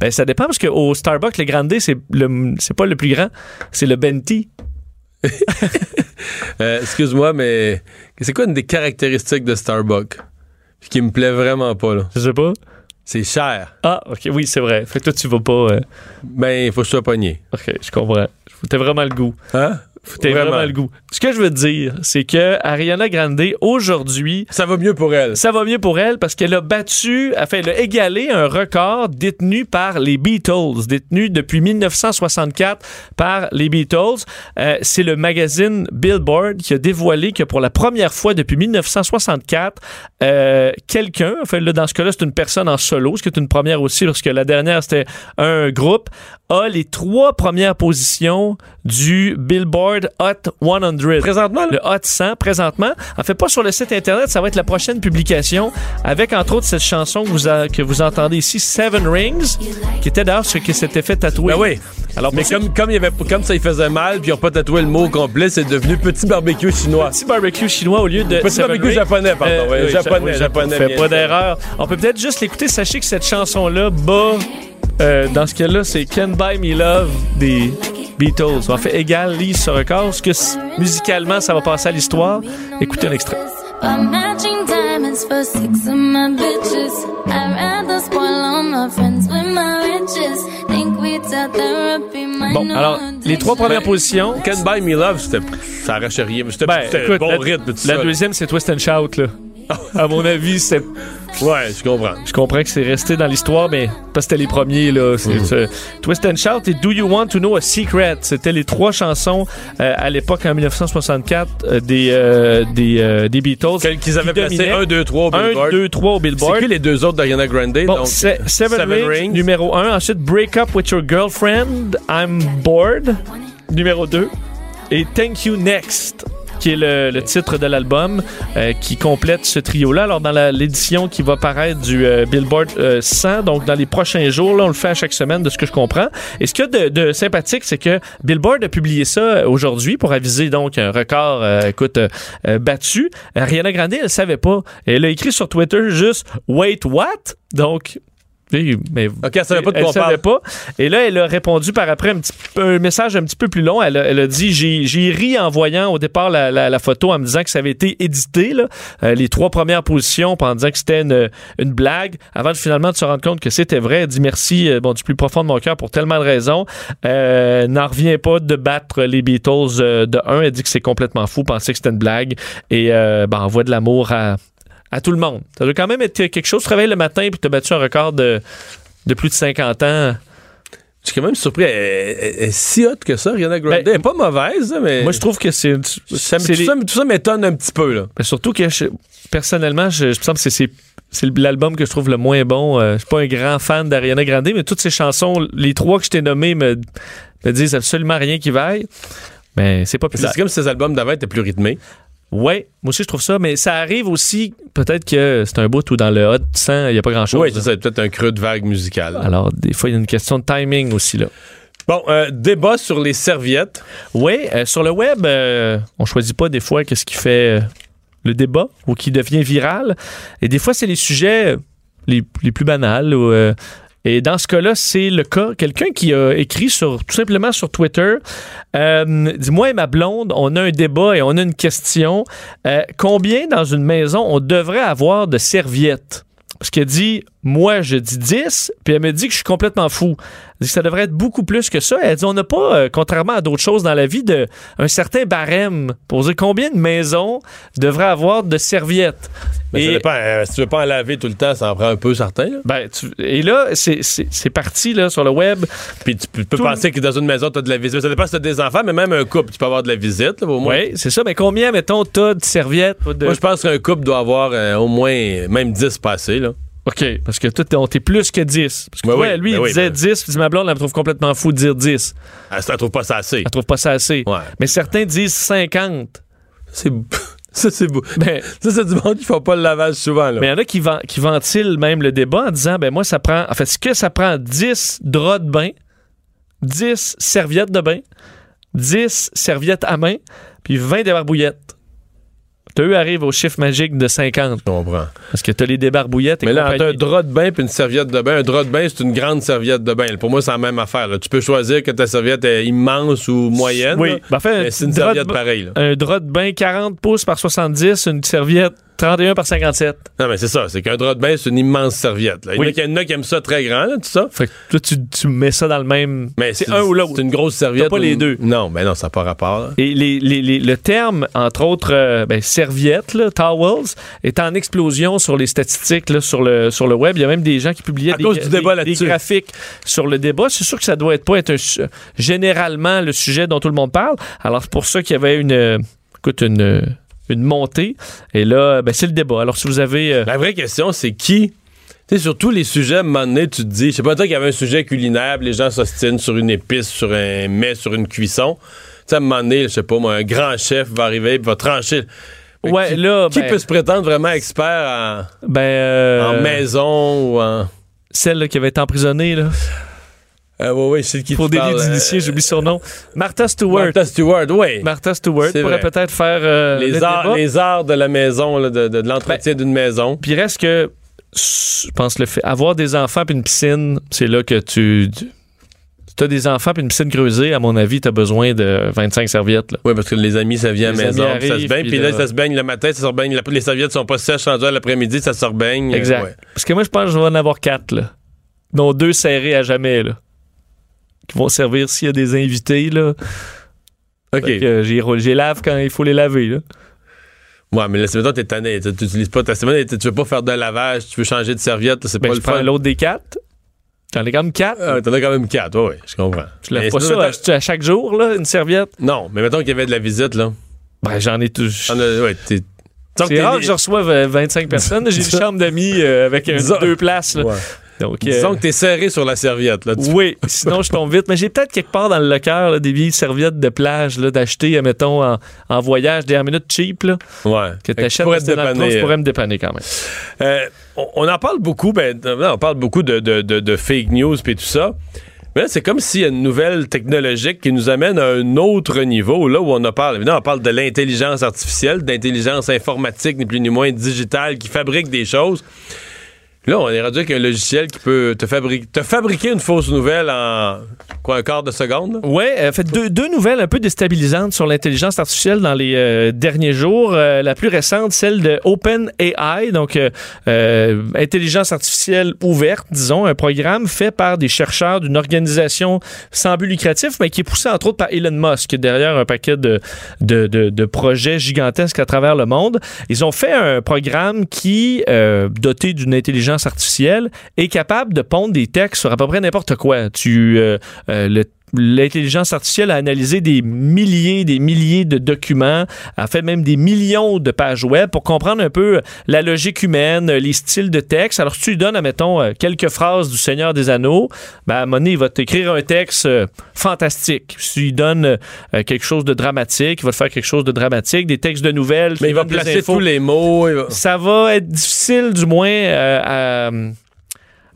Ben, ça dépend parce qu'au Starbucks, le Grande, c'est le c'est pas le plus grand, c'est le Benti. [LAUGHS] Excuse-moi, mais c'est quoi une des caractéristiques de Starbucks? Qui me plaît vraiment pas, là. Je sais pas. C'est cher. Ah, ok, oui, c'est vrai. Fait que toi, tu vas pas. euh, Ben, il faut sois pogné. Ok, je comprends. T'as vraiment le goût. Hein? T'as vraiment. Vraiment. le goût. Ce que je veux te dire, c'est que Ariana Grande, aujourd'hui, Ça va mieux pour elle. ça va mieux pour elle parce qu'elle a battu, enfin, elle a égalé un record détenu par les Beatles, détenu depuis 1964 par les Beatles. Euh, c'est le magazine Billboard qui a dévoilé que pour la première fois depuis 1964, euh, quelqu'un, enfin, là, dans ce cas-là, c'est une personne en solo, ce qui est une première aussi, lorsque la dernière, c'était un groupe, a les trois premières positions du Billboard Hot 100. Présentement, là? Le Hot 100 présentement. En fait, pas sur le site internet, ça va être la prochaine publication avec entre autres cette chanson que vous, a- que vous entendez ici, Seven Rings, qui était d'ailleurs ce qui s'était fait tatouer. Ben oui. Alors, Mais comme, comme, il y avait, comme ça, il faisait mal, puis ils n'ont pas tatoué le mot complet, c'est devenu petit barbecue chinois. petit barbecue chinois au lieu de Petit Seven barbecue Rings. japonais, pardon. Euh, oui, japonais, japonais. Pas d'erreur. On peut peut-être juste l'écouter. Sachez que cette chanson-là bat, euh, dans ce cas-là, c'est Can Buy Me Love des Beatles. En fait, égalise ce record. Ce que musicalement, ça va passer à l'histoire. Écoutez un extrait. I'm matching diamonds for six of my bitches. I'd rather spoil all my friends with my riches. Think we tell therapy my Bon, alors, les trois premières Ben, positions. Can Buy Me Love, c'était, ça arrachait rien. mais C'était, Ben, c'était écoute, bon la, rythme, tout la ça. deuxième, c'est Twist and Shout, là. [LAUGHS] à mon avis, c'est. Ouais, je comprends. Je comprends que c'est resté dans l'histoire, mais parce que c'était les premiers, là. C'est, c'est- Twist and Shout et Do You Want to Know a Secret? C'était les trois chansons euh, à l'époque, en 1964, euh, des, euh, des, des Beatles. Qu'ils avaient placé dominaient. 1, 2, 3 au 1, Billboard. 2, 3 au C'est Billboard. qui les deux autres d'Ariana Grande? Bon, donc, c'est Seven, Seven Rings, Rings. numéro 1. Ensuite, Break Up With Your Girlfriend, I'm Bored, numéro 2. Et Thank You Next, qui est le, le titre de l'album euh, qui complète ce trio-là. Alors, dans l'édition qui va paraître du euh, Billboard euh, 100, donc dans les prochains jours, là, on le fait à chaque semaine de ce que je comprends. Et ce qu'il y a de, de sympathique, c'est que Billboard a publié ça euh, aujourd'hui pour aviser donc un record, euh, écoute, euh, euh, battu. Ariana Grande, elle savait pas. Elle a écrit sur Twitter juste Wait, what? Donc, mais Ok, elle savait pas de elle quoi on savait parle. pas. Et là, elle a répondu par après un, petit, un message un petit peu plus long. Elle a, elle a dit j'ai, ri en voyant au départ la, la- la photo en me disant que ça avait été édité, là, euh, les trois premières positions, en disant que c'était une, une blague, avant de finalement de se rendre compte que c'était vrai. Elle dit merci euh, bon, du plus profond de mon cœur pour tellement de raisons. Euh, n'en revient pas de battre les Beatles de 1. Elle dit que c'est complètement fou, pensait que c'était une blague. Et ben, envoie de l'amour à, à tout le monde. Ça doit quand même être quelque chose. Tu te réveilles le matin puis tu as battu un record de, de plus de 50 ans. Je suis quand même surpris. Elle, elle- elle est si haute que ça, Ariana Grande. Ben, elle est pas mauvaise, mais. Moi, je trouve que c'est. ça, tout, les- ça, tout ça m'étonne un petit peu, là. Ben, surtout que je- personnellement, je, je me semble que c'est- l'album que je trouve le moins bon. Euh, je suis pas un grand fan d'Ariana Grande, mais toutes ces chansons, les trois que je t'ai nommées, me, me disent absolument rien qui vaille. Mais c'est pas C'est comme si ces albums d'avant étaient plus rythmés. Ouais, moi aussi je trouve ça, mais ça arrive aussi, peut-être que c'est un bout où dans le hot 100, il n'y a pas grand-chose. Oui, c'est peut-être un creux de vague musicale. Alors, des fois, il y a une question de timing aussi, là. Bon, euh, débat sur les serviettes. Oui, euh, sur le web, euh, on choisit pas des fois qu'est-ce qui fait euh, le débat ou qui devient viral. Et des fois, c'est les sujets les, les plus banals. ou, euh, et dans ce cas-là, c'est le cas. Quelqu'un qui a écrit sur, tout simplement sur Twitter, euh, dit moi et ma blonde, on a un débat et on a une question. Euh, combien dans une maison on devrait avoir de serviettes? Parce qu'elle dit, moi, je dis 10, puis elle me dit que je suis complètement fou. Elle dit que ça devrait être beaucoup plus que ça. Elle dit, on n'a pas, euh, contrairement à d'autres choses dans la vie, de, un certain barème pour dire combien de maisons devraient avoir de serviettes. Mais ça Et- dépend. euh, si tu veux pas en laver tout le temps, ça en prend un peu certain. là. ben, tu- et là, c'est- parti là, sur le web. Puis tu peux, peux Tout- penser que dans une maison, tu as de la visite. Ça dépend si tu as des enfants, mais même un couple, tu peux avoir de la visite, là, au moins. Oui, c'est ça. Mais combien, mettons, t'as de serviettes? de- Moi, je pense qu'un couple doit avoir euh, au moins même 10 passés. Là. OK, parce que toi, t'es- plus que 10. Parce que Ben toi, oui, lui, ben il oui, disait ben- 10, puis ma blonde, elle me trouve complètement fou de dire 10. Elle ne trouve pas ça assez. Elle trouve pas ça assez. Ouais. Mais certains disent 50. C'est [LAUGHS] ça, c'est beau. Ben, Ça, c'est du monde qui font pas le lavage souvent. Là. Mais il y en a qui, qui ventilent même le débat en disant ben moi, ça prend. En fait, ce que ça prend 10 draps de bain, 10 serviettes de bain, 10 serviettes à main, puis 20 débarbouillettes. T'as arrive au chiffre magique de 50. Je comprends. Parce que t'as les débarbouillettes et Mais là, entre un drap de bain et une serviette de bain, un drap de bain, c'est une grande serviette de bain. Pour moi, c'est la même affaire. là. Tu peux choisir que ta serviette est immense ou moyenne. Oui. Ben, en fait, Mais c'est une serviette pareille. Un drap de bain 40 pouces par 70, une serviette 31 par 57. Non, mais c'est ça. C'est qu'un drap de bain, c'est une immense serviette. là. Il y en a Oui. qui- il y en a qui aiment ça très grand, là, tout ça. Fait que toi, tu, tu mets ça dans le même. Mais c'est un ou l'autre. C'est une grosse serviette. Pas les deux. Non, ben non, ça n'a pas rapport. là. Et les, les- les- le terme, entre autres, euh, ben, serviette, là, towels, est en explosion sur les statistiques là, sur, le, sur le web. Il y a même des gens qui publiaient À des, cause du débat des- des là-dessus. graphiques sur le débat. C'est sûr que ça doit être pas être un généralement le sujet dont tout le monde parle. Alors, c'est pour ça qu'il y avait une, euh, écoute, une, une montée. Et là, ben, c'est le débat. Alors, si vous avez... euh, La vraie question, c'est qui? Tu sais, sur tous les sujets, à un moment donné, tu te dis, je sais pas, toi qu'il y avait un sujet culinaire, les gens s'ostinent sur une épice, sur un mets, sur une cuisson. Tu sais, à un moment donné, je sais pas, moi, un grand chef va arriver, puis va trancher. Ouais, qui, là, qui ben, peut se prétendre vraiment expert en, ben, euh, en maison ou en. Celle là, qui avait été emprisonnée, là. Euh, ouais, ouais, c'est qui Pour tu délit parles, d'initié, euh, j'oublie son nom. Martha Stewart. Martha Stewart, oui. Martha Stewart pourrait peut-être faire euh, le les, arts, les arts de la maison, là, de, de- de l'entretien d'une maison. Puis reste que, je pense, le fait avoir des enfants puis une piscine, c'est là que tu. tu as des enfants puis une piscine creusée, à mon avis, tu as besoin de 25 serviettes. Là. Oui, parce que les amis, ça vient à la maison, ça se baigne. puis là, là- ça se baigne le matin, ça se rebaigne. La- Les serviettes sont pas sèches rendues à l'après-midi, ça se rebaigne. Euh, Exact. ouais. Parce que moi, je pense que je vais en avoir quatre, là. Dont deux serrés à jamais, là. Qui vont servir s'il y a des invités, là. OK. J'y lave quand il faut les laver, là. Ouais, mais là, c'est t'es tanné. Tu n'utilises pas ta semaine, tu veux pas faire de lavage, tu veux changer de serviette, c'est Ben, pas je le prends l'autre des quatre. J'en ai quand même quatre. Ah, T'en as quand même quatre, ouais, je comprends. je lave pas sinon, ça mettons- à, à chaque jour, là, une serviette? Non, mais mettons qu'il y avait de la visite, là. Ben, j'en ai tous. T'en as- ouais, C'est rare que je reçoive euh, 25 personnes. J'ai une [LAUGHS] chambre d'amis euh, avec un- deux places. là. Ouais. Donc, euh, Disons que t'es serré sur la serviette, là. Oui, [LAUGHS] sinon je tombe vite. Mais j'ai peut-être quelque part dans le locker là, des vieilles serviettes de plage d'acheter, mettons, en, en voyage, dernière minute cheap, là, Ouais. que Fait tu achètes pourrais euh. pourrais me dépanner quand même. Euh, on, on en parle beaucoup, ben, euh, on parle beaucoup de, de- de- de fake news et tout ça. Mais c'est comme s'il y a une nouvelle technologique qui nous amène à un autre niveau, là où on en parle. Évidemment, on parle de l'intelligence artificielle, d'intelligence informatique, ni plus ni moins digitale, qui fabrique des choses. Là, on est rendu avec un logiciel qui peut te, fabriquer une fausse nouvelle en quoi, un quart de seconde? Ouais, euh, fait deux, nouvelles un peu déstabilisantes sur l'intelligence artificielle dans les euh, derniers jours. Euh, la plus récente, celle de OpenAI, donc euh, intelligence artificielle ouverte, disons, un programme fait par des chercheurs d'une organisation sans but lucratif, mais qui est poussé entre autres par Elon Musk, derrière un paquet de, de, projets gigantesques à travers le monde. Ils ont fait un programme qui, doté d'une intelligence artificielle, est capable de pondre des textes sur à peu près n'importe quoi. Tu, euh, euh, le L'intelligence artificielle a analysé des milliers, des milliers de documents, a fait même des millions de pages web pour comprendre un peu la logique humaine, les styles de texte. Alors, si tu lui donnes, admettons, euh, quelques phrases du Seigneur des Anneaux, ben, à donné, il va t'écrire un texte euh, fantastique. Si tu lui donnes euh, quelque chose de dramatique, il va te faire quelque chose de dramatique, des textes de nouvelles. Mais il va placer tous les mots. va- ça va être difficile, du moins, euh, à,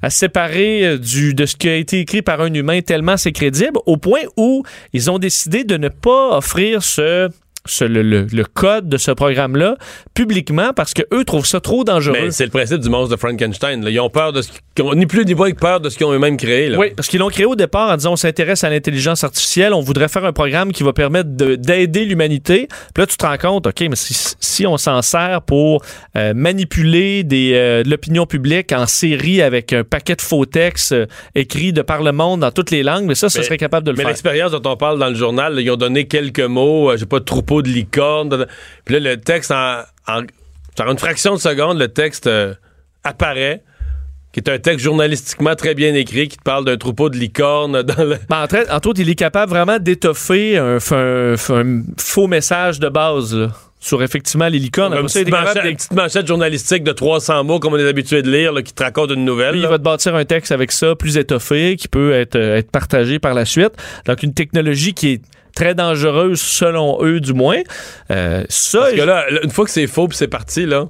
à séparer euh, du, de ce qui a été écrit par un humain tellement c'est crédible, au point où ils ont décidé de ne pas offrir ce, ce- le, le- le code de ce programme-là publiquement parce que eux trouvent ça trop dangereux. Mais c'est le principe du monstre de Frankenstein. là. Ils ont peur de ce qu'ils ont ni plus ni moins que peur de ce qu'ils ont eux-mêmes créé. là. Oui, parce qu'ils l'ont créé au départ en disant on s'intéresse à l'intelligence artificielle, on voudrait faire un programme qui va permettre de- d'aider l'humanité. Puis là, tu te rends compte, OK, mais si, si on s'en sert pour euh, manipuler des, euh, de l'opinion publique en série avec un paquet de faux textes euh, écrits de par le monde dans toutes les langues, mais ça, ça Mais- serait capable de le Mais faire. l'expérience dont on parle dans le journal, là, ils ont donné quelques mots, j'ai pas de de licorne. Puis là, le texte, en, en, en une fraction de seconde, le texte euh, apparaît, qui est un texte journalistiquement très bien écrit, qui te parle d'un troupeau de licornes dans le. Ben, entre autres, il est capable vraiment d'étoffer un, un- un faux message de base là, sur effectivement les licornes. Une petite, manchette, une petite manchette journalistique de 300 mots, comme on est habitué de lire, là, qui te raconte une nouvelle. Puis il va te bâtir un texte avec ça, plus étoffé, qui peut être, euh, être partagé par la suite. Donc, une technologie qui est très dangereuse, selon eux, du moins. Euh, ça, Parce que là, une fois que c'est faux puis c'est parti, là,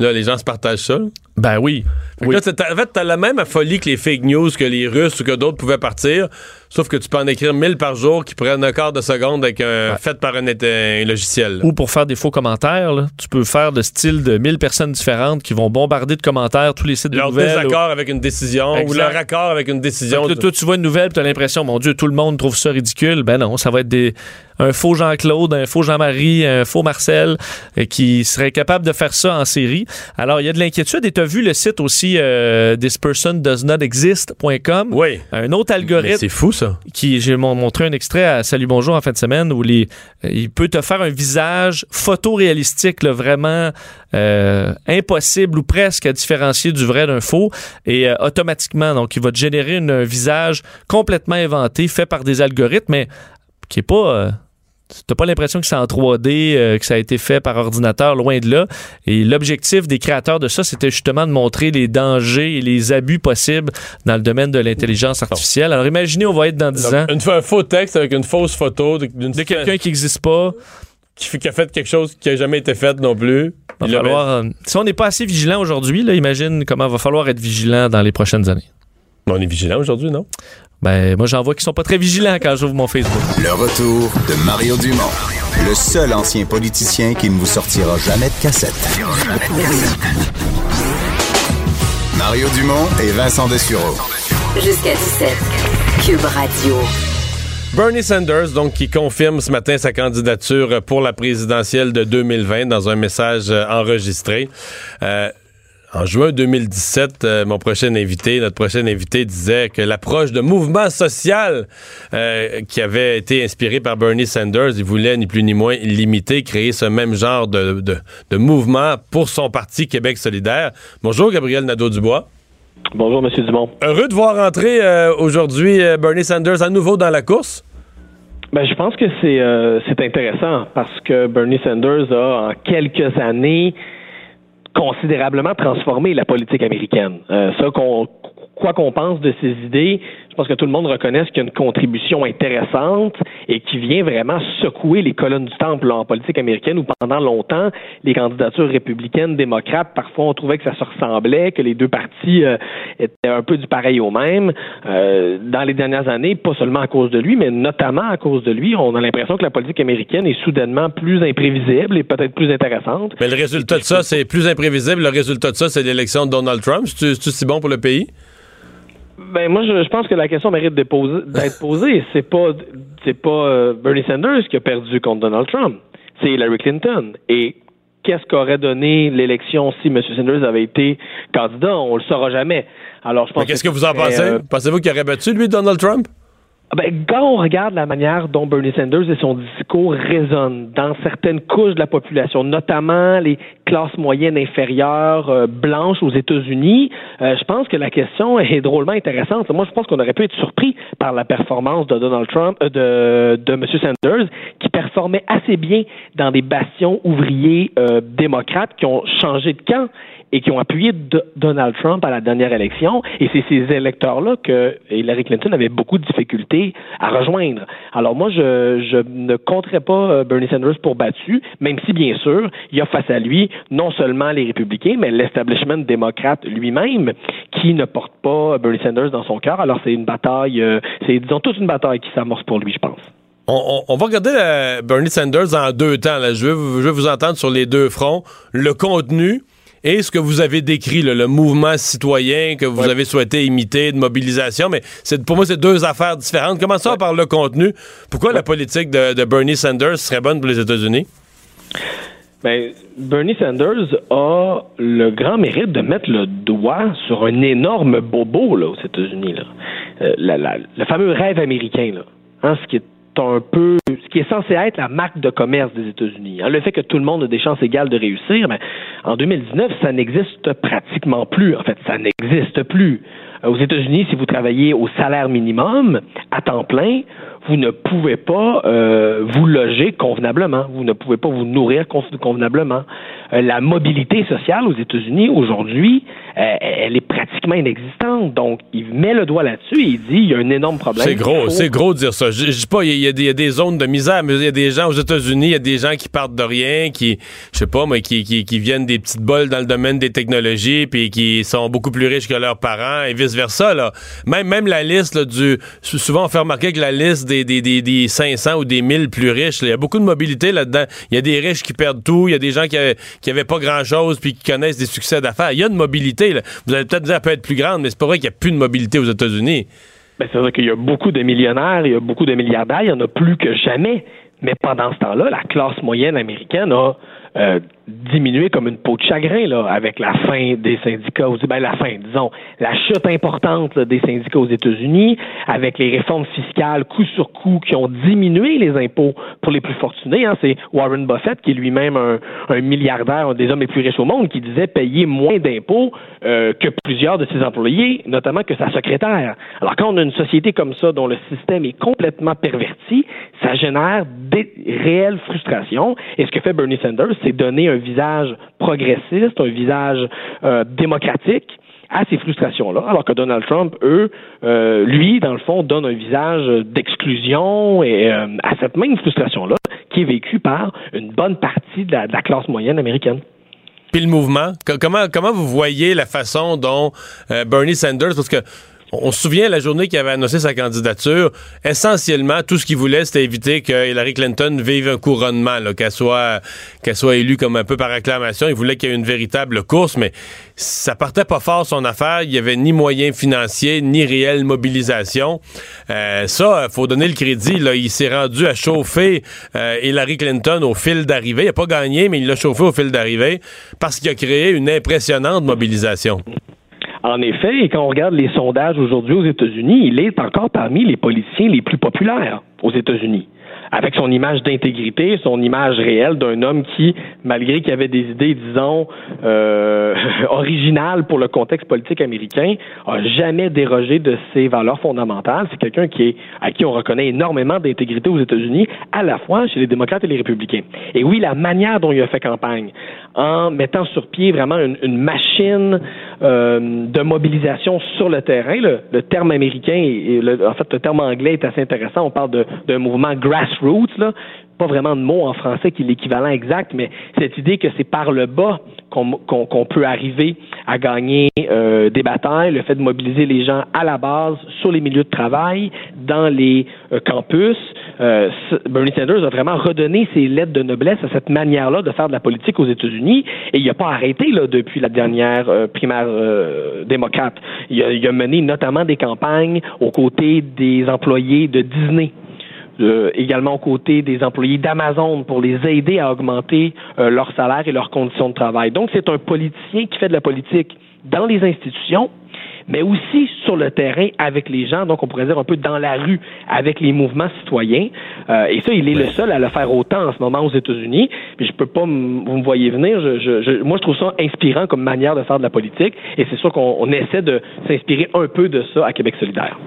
là, les gens se partagent ça. Ben oui. Là, en fait, t'as la même folie que les fake news, que les Russes ou que d'autres pouvaient partir, sauf que tu peux en écrire 1000 par jour qui prennent un quart de seconde avec un, fait par un, un logiciel. là. Ou pour faire des faux commentaires, là, tu peux faire le style de 1000 personnes différentes qui vont bombarder de commentaires tous les sites de Leur nouvelles. désaccord avec une décision ou leur accord avec une décision. là, toi, tu vois une nouvelle, tu as l'impression, mon Dieu, tout le monde trouve ça ridicule. Ben non, ça va être des, un faux Jean-Claude, un faux Jean-Marie, un faux Marcel euh, qui serait capable de faire ça en série. Alors, il y a de l'inquiétude et tu as vu le site aussi euh, thispersondoesnotexist.com. Oui. Un autre algorithme c'est fou, ça. Qui j'ai mon- montré un extrait à Salut Bonjour en fin de semaine où il peut te faire un visage photoréalistique, vraiment euh, impossible ou presque à différencier du vrai d'un faux. Et euh, automatiquement donc il va te générer un visage complètement inventé fait par des algorithmes mais qui est pas euh, T'as pas l'impression que c'est en 3D, euh, que ça a été fait par ordinateur, loin de là. Et l'objectif des créateurs de ça, c'était justement de montrer les dangers et les abus possibles dans le domaine de l'intelligence artificielle. Alors imaginez, on va être dans 10 ans Une, un faux texte avec une fausse photo de quelqu'un qui n'existe pas. qui, a fait quelque chose qui a jamais été fait non plus. Va falloir, euh, si on n'est pas assez vigilant aujourd'hui, imagine comment va falloir être vigilant dans les prochaines années. on est vigilant aujourd'hui, non? Ben, moi, j'en vois qui sont pas très vigilants quand j'ouvre mon Facebook. Le retour de Mario Dumont, le seul ancien politicien qui ne vous sortira jamais de cassette. Mario Dumont et Vincent Dessureau. Jusqu'à 17. Cube Radio. Bernie Sanders, donc, qui confirme ce matin sa candidature pour la présidentielle de 2020 dans un message euh, enregistré. Euh, en juin 2017, euh, mon prochain invité, notre prochain invité disait que l'approche de mouvement social euh, qui avait été inspiré par Bernie Sanders, il voulait ni plus ni moins limiter, créer ce même genre de, de, de mouvement pour son parti Québec solidaire. Bonjour Gabriel Nadeau-Dubois. Bonjour, M. Dumont. Heureux de voir entrer euh, aujourd'hui euh, Bernie Sanders à nouveau dans la course? Ben, je pense que c'est euh, c'est intéressant parce que Bernie Sanders a, en quelques années, considérablement transformé la politique américaine. Euh, ça, qu'on, quoi qu'on pense de ses idées, je pense que tout le monde reconnaît qu'il y a une contribution intéressante et qui vient vraiment secouer les colonnes du temple en politique américaine où pendant longtemps, les candidatures républicaines, démocrates, parfois on trouvait que ça se ressemblait, que les deux partis euh, étaient un peu du pareil au même. Euh, dans les dernières années, pas seulement à cause de lui, mais notamment à cause de lui, on a l'impression que la politique américaine est soudainement plus imprévisible et peut-être plus intéressante. Mais le résultat de ça, c'est plus imprévisible. Le résultat de ça, c'est l'élection de Donald Trump. C'est-tu si bon pour le pays? Ben moi je, je pense que la question mérite d'être posée. [LAUGHS] C'est pas c'est pas euh, Bernie Sanders qui a perdu contre Donald Trump, c'est Hillary Clinton. Et qu'est-ce qu'aurait donné l'élection si M. Sanders avait été candidat? On le saura jamais. Alors je pense. Mais Qu'est-ce que vous en pensez? euh, Pensez-vous qu'il aurait battu, lui, Donald Trump? Ah ben, quand on regarde la manière dont Bernie Sanders et son discours résonnent dans certaines couches de la population, notamment les classes moyennes inférieures euh, blanches aux États-Unis, euh, je pense que la question [LAUGHS] est drôlement intéressante. Moi, je pense qu'on aurait pu être surpris par la performance de Donald Trump, euh, de, de M. Sanders, qui performait assez bien dans des bastions ouvriers démocrates qui ont changé de camp et qui ont appuyé Donald Trump à la dernière élection. Et c'est ces électeurs-là que Hillary Clinton avait beaucoup de difficultés à rejoindre. Alors moi, je, ne compterais pas euh, Bernie Sanders pour battu, même si, bien sûr, il y a face à lui non seulement les républicains, mais l'establishment démocrate lui-même qui ne porte pas Bernie Sanders dans son cœur. Alors c'est une bataille, euh, c'est disons toute une bataille qui s'amorce pour lui, je pense. On, va regarder euh, Bernie Sanders en deux temps. Je, veux, je veux vous entendre sur les deux fronts. Le contenu et ce que vous avez décrit, là, le mouvement citoyen que vous avez souhaité imiter, de mobilisation. Mais pour moi, c'est deux affaires différentes. Commençons par le contenu. Pourquoi la politique de, de Bernie Sanders serait bonne pour les États-Unis? Ben, Bernie Sanders a le grand mérite de mettre le doigt sur un énorme bobo là, aux États-Unis. Là. Euh, la- la- le fameux rêve américain, là. Hein, ce qui est un peu, ce qui est censé être la marque de commerce des États-Unis. Hein. Le fait que tout le monde a des chances égales de réussir, ben, en 2019, ça n'existe pratiquement plus. En fait, ça n'existe plus. Euh, Aux États-Unis, si vous travaillez au salaire minimum, à temps plein, vous ne pouvez pas euh, vous loger convenablement. Vous ne pouvez pas vous nourrir con- convenablement. Euh, la mobilité sociale aux États-Unis aujourd'hui, euh, elle est pratiquement inexistante. Donc, il met le doigt là-dessus et il dit il y a un énorme problème. C'est gros, c'est gros de dire ça. Je, je dis pas, il y, a des- il y a des zones de misère, mais il y a des gens aux États-Unis, il y a des gens qui partent de rien, qui, je sais pas, mais qui, qui, qui viennent des petites bols dans le domaine des technologies, puis qui sont beaucoup plus riches que leurs parents, et vice-versa, là. Même, même la liste, là, du, souvent on fait remarquer que la liste des, des, des, des 500 ou des 1000 plus riches, il y a beaucoup de mobilité là-dedans. Il y a des riches qui perdent tout, il y a des gens qui, avaient- qui avaient pas grand-chose, puis qui connaissent des succès d'affaires. Il y a une mobilité, là. Vous allez peut-être dire, être plus grande, mais c'est pas vrai qu'il y a plus de mobilité aux États-Unis. Ben, c'est vrai qu'il y a beaucoup de millionnaires, il y a beaucoup de milliardaires, il y en a plus que jamais. Mais pendant ce temps-là, la classe moyenne américaine a euh, diminué comme une peau de chagrin là, avec la fin des syndicats, ben, la fin, disons, la chute importante des syndicats aux États-Unis, avec les réformes fiscales coup sur coup qui ont diminué les impôts pour les plus fortunés. Hein. C'est Warren Buffett, qui est lui-même un, un milliardaire, un des hommes les plus riches au monde, qui disait payer moins d'impôts euh, que plusieurs de ses employés, notamment que sa secrétaire. Alors quand on a une société comme ça dont le système est complètement perverti, ça génère des réelles frustrations. Et ce que fait Bernie Sanders, c'est donner un visage progressiste, un visage euh, démocratique à ces frustrations-là, alors que Donald Trump, eux, euh, lui, dans le fond, donne un visage d'exclusion et euh, à cette même frustration-là qui est vécue par une bonne partie de la, classe moyenne américaine. Puis le mouvement, co- comment, comment vous voyez la façon dont Bernie Sanders, parce que on se souvient la journée qu'il avait annoncé sa candidature, essentiellement, tout ce qu'il voulait, c'était éviter que Hillary Clinton vive un couronnement, qu'elle soit, qu'elle soit élue comme un peu par acclamation. Il voulait qu'il y ait une véritable course, mais ça partait pas fort son affaire. Il y avait ni moyens financiers, ni réelle mobilisation. Euh, ça, faut donner le crédit. Il s'est rendu à chauffer euh, Hillary Clinton au fil d'arrivée. Il n'a pas gagné, mais il l'a chauffé au fil d'arrivée parce qu'il a créé une impressionnante mobilisation. En effet, et quand on regarde les sondages aujourd'hui aux États-Unis, il est encore parmi les politiciens les plus populaires aux États-Unis. Avec son image d'intégrité, son image réelle d'un homme qui, malgré qu'il avait des idées, disons, euh, [LAUGHS] originales pour le contexte politique américain, a jamais dérogé de ses valeurs fondamentales. C'est quelqu'un qui est, à qui on reconnaît énormément d'intégrité aux États-Unis, à la fois chez les démocrates et les républicains. Et oui, la manière dont il a fait campagne, en mettant sur pied vraiment une, une machine de mobilisation sur le terrain. Le, terme américain et, en fait le terme anglais est assez intéressant. On parle de- d'un mouvement grassroots, là. Pas vraiment de mot en français qui est l'équivalent exact, mais cette idée que c'est par le bas qu'on peut arriver à gagner euh, des batailles, le fait de mobiliser les gens à la base, sur les milieux de travail, dans les euh, campus. Euh, Bernie Sanders a vraiment redonné ses lettres de noblesse à cette manière-là de faire de la politique aux États-Unis et il n'a pas arrêté là, depuis la dernière primaire démocrate. Il a mené notamment des campagnes aux côtés des employés de Disney. Euh, également aux côtés des employés d'Amazon pour les aider à augmenter euh, leur salaire et leurs conditions de travail. Donc, c'est un politicien qui fait de la politique dans les institutions, mais aussi sur le terrain avec les gens, donc on pourrait dire un peu dans la rue avec les mouvements citoyens. Euh, et ça, il est le seul à le faire autant en ce moment aux États-Unis. Puis je peux pas, vous me voyez venir, je, je- je- moi je trouve ça inspirant comme manière de faire de la politique, et c'est sûr qu'on on essaie de s'inspirer un peu de ça à Québec solidaire.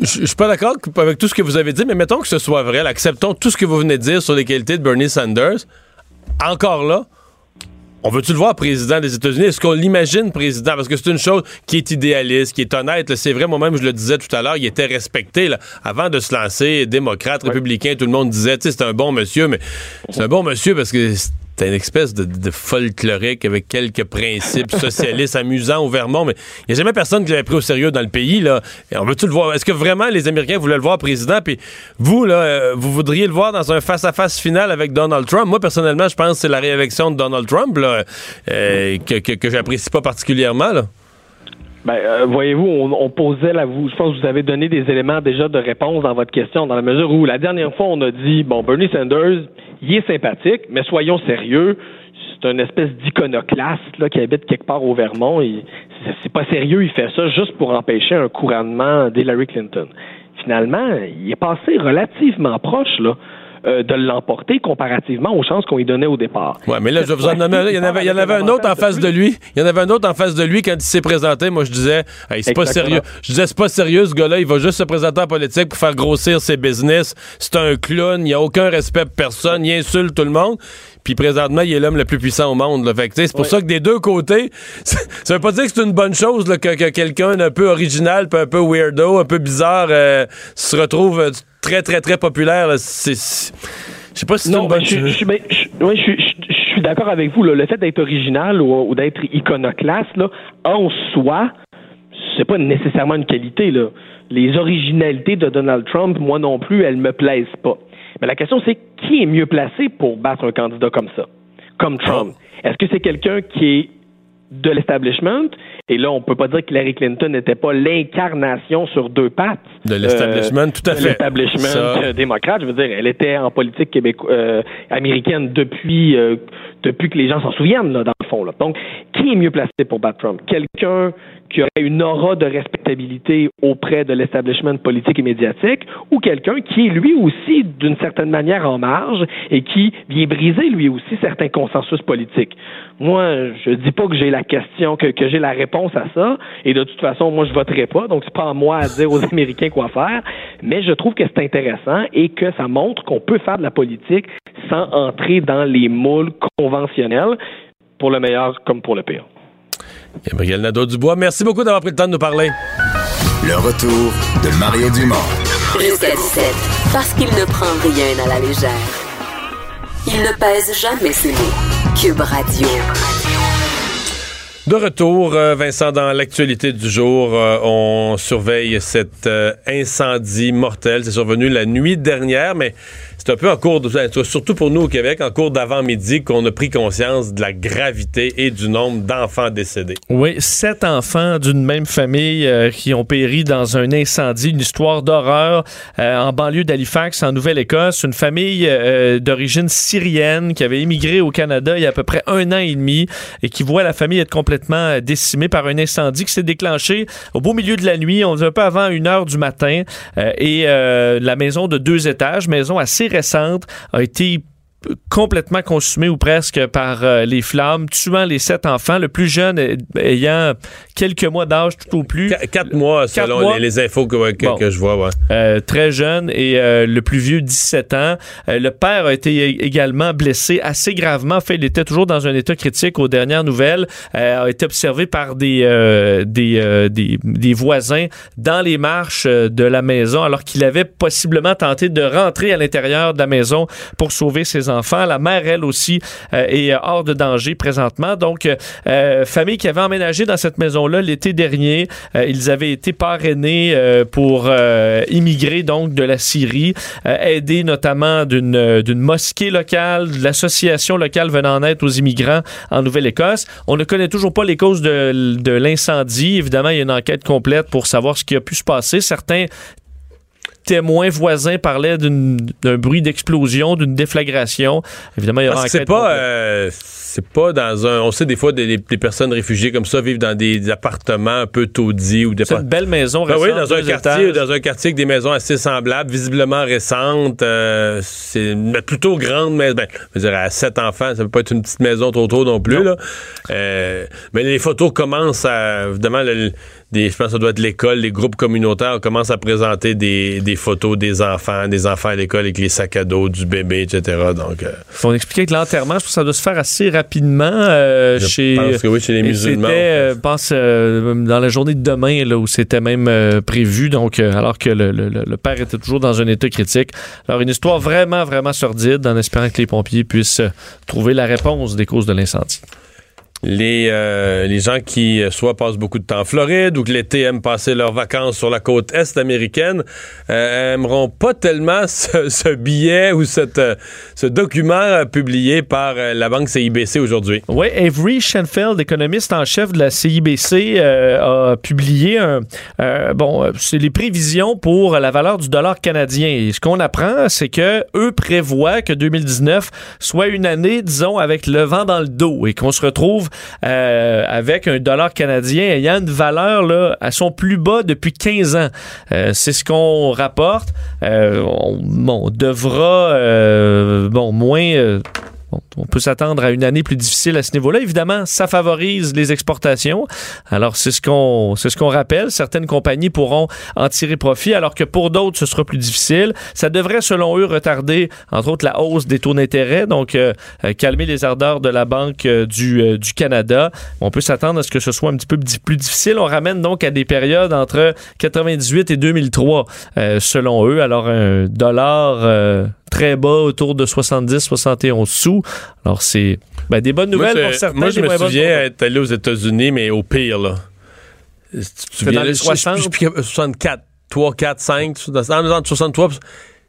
Je je suis pas d'accord avec tout ce que vous avez dit, mais mettons que ce soit vrai. acceptons tout ce que vous venez de dire sur les qualités de Bernie Sanders. Encore là, on veut-tu le voir président des États-Unis? Est-ce qu'on l'imagine président? Parce que c'est une chose qui est idéaliste, qui est honnête. C'est vrai, moi-même, je le disais tout à l'heure, il était respecté. là. Avant de se lancer, démocrate, républicain, tout le monde disait, c'est un bon monsieur, mais c'est un bon monsieur parce que c'est une espèce de, de folklorique avec quelques principes [LAUGHS] socialistes amusants au Vermont, mais il n'y a jamais personne qui l'avait pris au sérieux dans le pays. Là. Et on veut-tu le voir? Est-ce que vraiment les Américains voulaient le voir président? Puis vous, là, euh, vous voudriez le voir dans un face-à-face final avec Donald Trump? Moi, personnellement, je pense que c'est la réélection de Donald Trump là, euh, que, que, que j'apprécie pas particulièrement. Là. Ben, euh, voyez-vous, on, on posait là, vous, je pense que vous avez donné des éléments déjà de réponse dans votre question, dans la mesure où la dernière fois on a dit, bon, Bernie Sanders, il est sympathique, mais soyons sérieux, c'est une espèce d'iconoclaste là qui habite quelque part au Vermont. C'est pas sérieux, il fait ça juste pour empêcher un couronnement d'Hillary Clinton. Finalement, il est passé relativement proche là. Euh, de l'emporter comparativement aux chances qu'on lui donnait au départ. Ouais, mais là, je vais vous en un. Il y en avait, y en avait un autre en face de lui. Il y en avait un autre en face de lui quand il s'est présenté. Moi, je disais, hey, c'est pas sérieux. Je disais, c'est pas sérieux, ce gars-là. Il va juste se présenter en politique pour faire grossir ses business. C'est un clown. Il a aucun respect pour personne. Il insulte tout le monde. Puis présentement, il est l'homme le plus puissant au monde. Là. Fait c'est pour Ouais. ça que des deux côtés, [LAUGHS] ça veut pas dire que c'est une bonne chose là, que, que quelqu'un d'un peu original, un peu weirdo, un peu bizarre, euh, se retrouve euh, très, très, très populaire. C'est... Je sais pas si c'est une bonne chose. je- je suis d'accord avec vous. là. Le fait d'être original ou, ou d'être iconoclaste, là, en soi, c'est pas nécessairement une qualité. Là. Les originalités de Donald Trump, moi non plus, elles me plaisent pas. Mais la question, c'est qui est mieux placé pour battre un candidat comme ça, comme Trump? Est-ce que c'est quelqu'un qui est de l'establishment? Et là, on peut pas dire que Hillary Clinton n'était pas l'incarnation sur deux pattes. De l'establishment, tout à de fait. L'establishment euh, démocrate, je veux dire, elle était en politique québéco- euh, américaine depuis euh, depuis que les gens s'en souviennent, là, dans le fond. Là. Donc, qui est mieux placé pour battre Trump? Quelqu'un qui aurait une aura de respectabilité auprès de l'establishment politique et médiatique ou quelqu'un qui est lui aussi d'une certaine manière en marge et qui vient briser lui aussi certains consensus politiques? Moi, je dis pas que j'ai la question, que, que j'ai la réponse à ça et de toute façon, moi, je voterai pas, donc c'est pas à moi à dire aux [LAUGHS] Américains quoi faire, mais je trouve que c'est intéressant et que ça montre qu'on peut faire de la politique sans entrer dans les moules pour le meilleur comme pour le pire. Gabriel Nadeau-Dubois, merci beaucoup d'avoir pris le temps de nous parler. Le retour de Mario Dumont. Jusqu'à 17. Parce qu'il ne prend rien à la légère. Il ne pèse jamais ses mots. Cube Radio. De retour, euh, Vincent, dans l'actualité du jour, euh, on surveille cet euh, incendie mortel. C'est survenu la nuit dernière, mais c'est un peu en cours, de, surtout pour nous au Québec, en cours d'avant-midi, qu'on a pris conscience de la gravité et du nombre d'enfants décédés. Oui, sept enfants d'une même famille qui ont péri dans un incendie, une histoire d'horreur en banlieue d'Halifax, en Nouvelle-Écosse. Une famille d'origine syrienne qui avait immigré au Canada il y a à peu près un an et demi et qui voit la famille être complètement euh, décimée par un incendie qui s'est déclenché au beau milieu de la nuit, on un peu avant une heure du matin. Euh, et euh, la maison de deux étages, maison assez récente, a été complètement consumé ou presque par euh, les flammes, tuant les sept enfants, le plus jeune ayant quelques mois d'âge tout au plus. Qu- quatre mois, Quatre selon mois. Les, les infos que, que- Bon. que je vois. Ouais. Euh, très jeune et euh, le plus vieux 17 ans. Le père a été également blessé assez gravement. En fait, il était toujours dans un état critique aux dernières nouvelles. A été observé par des, des, des, des voisins dans les marches de la maison alors qu'il avait possiblement tenté de rentrer à l'intérieur de la maison pour sauver ses enfants. La mère, elle aussi, euh, est hors de danger présentement. Donc, euh, euh, famille qui avait emménagé dans cette maison-là l'été dernier. Euh, ils avaient été parrainés euh, pour euh, immigrer donc de la Syrie, euh, aidés notamment d'une euh, mosquée locale, de l'association locale venant en aide aux immigrants en Nouvelle-Écosse. On ne connaît toujours pas les causes de, de l'incendie. Évidemment, il y a une enquête complète pour savoir ce qui a pu se passer. Certains témoins voisins parlaient d'un bruit d'explosion, d'une déflagration. Évidemment, il y aura que c'est pas, euh, c'est pas dans un. On sait des fois des, des personnes réfugiées comme ça vivent dans des, appartements un peu taudis ou des. C'est une belle maison Ben oui, récente, dans un quartier, étages. dans un quartier avec des maisons assez semblables, visiblement récentes. euh, c'est une plutôt grande maison. Ben, je veux dire, à sept enfants, ça peut pas être une petite maison trop trop non plus. Là. Euh, mais les photos commencent à. Évidemment, le- des, je pense que ça doit être l'école, les groupes communautaires commencent à présenter des, des photos des enfants, des enfants à l'école avec les sacs à dos, du bébé, etc. Donc, euh, On expliquait que l'enterrement, je pense que ça doit se faire assez rapidement euh, Je chez. pense que oui, chez les musulmans, C'était, euh, je pense, euh, dans la journée de demain, là, où c'était même euh, prévu, donc, alors que le, le- le père était toujours dans un état critique. Alors, une histoire vraiment, vraiment sordide, en espérant que les pompiers puissent trouver la réponse des causes de l'incendie. Les, euh, les gens qui euh, soit passent beaucoup de temps en Floride ou que l'été aiment passer leurs vacances sur la côte est américaine euh, aimeront pas tellement ce, billet ou cette, euh, ce document publié par la banque CIBC aujourd'hui. Oui, Avery Schenfeld, économiste en chef de la CIBC, a publié un. bon, c'est les prévisions pour la valeur du dollar canadien. Et ce qu'on apprend, c'est que eux prévoient que 2019 soit une année, disons, avec le vent dans le dos et qu'on se retrouve euh, avec un dollar canadien ayant une valeur là, à son plus bas depuis 15 ans. Euh, c'est ce qu'on rapporte. Euh, on, bon, on devra, bon, moins. On peut s'attendre à une année plus difficile à ce niveau-là. Évidemment, ça favorise les exportations. Alors, c'est ce qu'on rappelle. Certaines compagnies pourront en tirer profit, alors que pour d'autres, ce sera plus difficile. Ça devrait, selon eux, retarder, entre autres, la hausse des taux d'intérêt, donc euh, euh, calmer les ardeurs de la Banque euh, du, Canada. On peut s'attendre à ce que ce soit un petit peu plus difficile. On ramène donc à des périodes entre 98 et 2003, selon eux. Alors, un dollar très bas, autour de 70-71 sous. Alors, c'est ben, des bonnes nouvelles pour certains. Moi, je me souviens être allé aux États-Unis, mais au pire, là. Tu te souviens, dans les 60? 64, 3, 4, 5, dans 63, je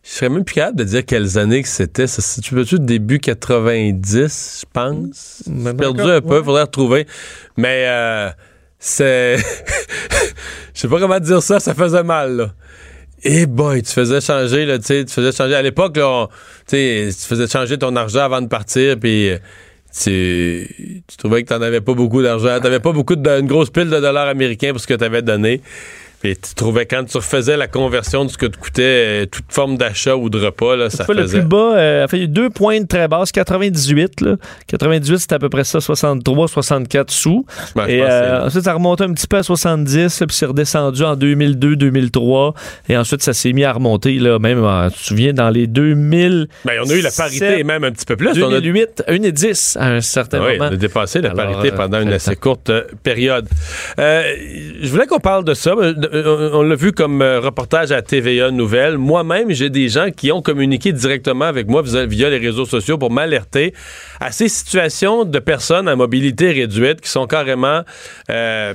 serais même plus capable de dire quelles années que c'était. Tu peux-tu début 90, je pense? J'ai perdu un peu, il faudrait retrouver. Mais euh, c'est... [LAUGHS] Je sais pas comment dire ça, ça faisait mal, là. Et eh boy, tu faisais changer, là, tu sais, tu faisais changer. À l'époque, là, tu faisais changer ton argent avant de partir, puis tu, tu trouvais que tu n'en avais pas beaucoup d'argent. Tu n'avais pas beaucoup de, une grosse pile de dollars américains pour ce que tu donné. Et tu trouvais quand tu refaisais la conversion de ce que te coûtait euh, toute forme d'achat ou de repas, là, ça faisait... le plus bas, euh, il y a deux points de très basse, 98. Là. 98, c'était à peu près ça, 63, 64 sous. et euh, ensuite, ça remontait un petit peu à 70, puis c'est redescendu en 2002, 2003. Et ensuite, ça s'est mis à remonter, là, même, tu te souviens, dans les 2000... Ben, on a eu la parité même un petit peu plus. 2008, on a... 1 et 10 à un certain oui, moment. On a dépassé la parité pendant une assez courte période. je voulais qu'on parle de ça on l'a vu comme euh, reportage à TVA Nouvelle. Moi-même, j'ai des gens qui ont communiqué directement avec moi via les réseaux sociaux pour m'alerter à ces situations de personnes à mobilité réduite qui sont carrément euh,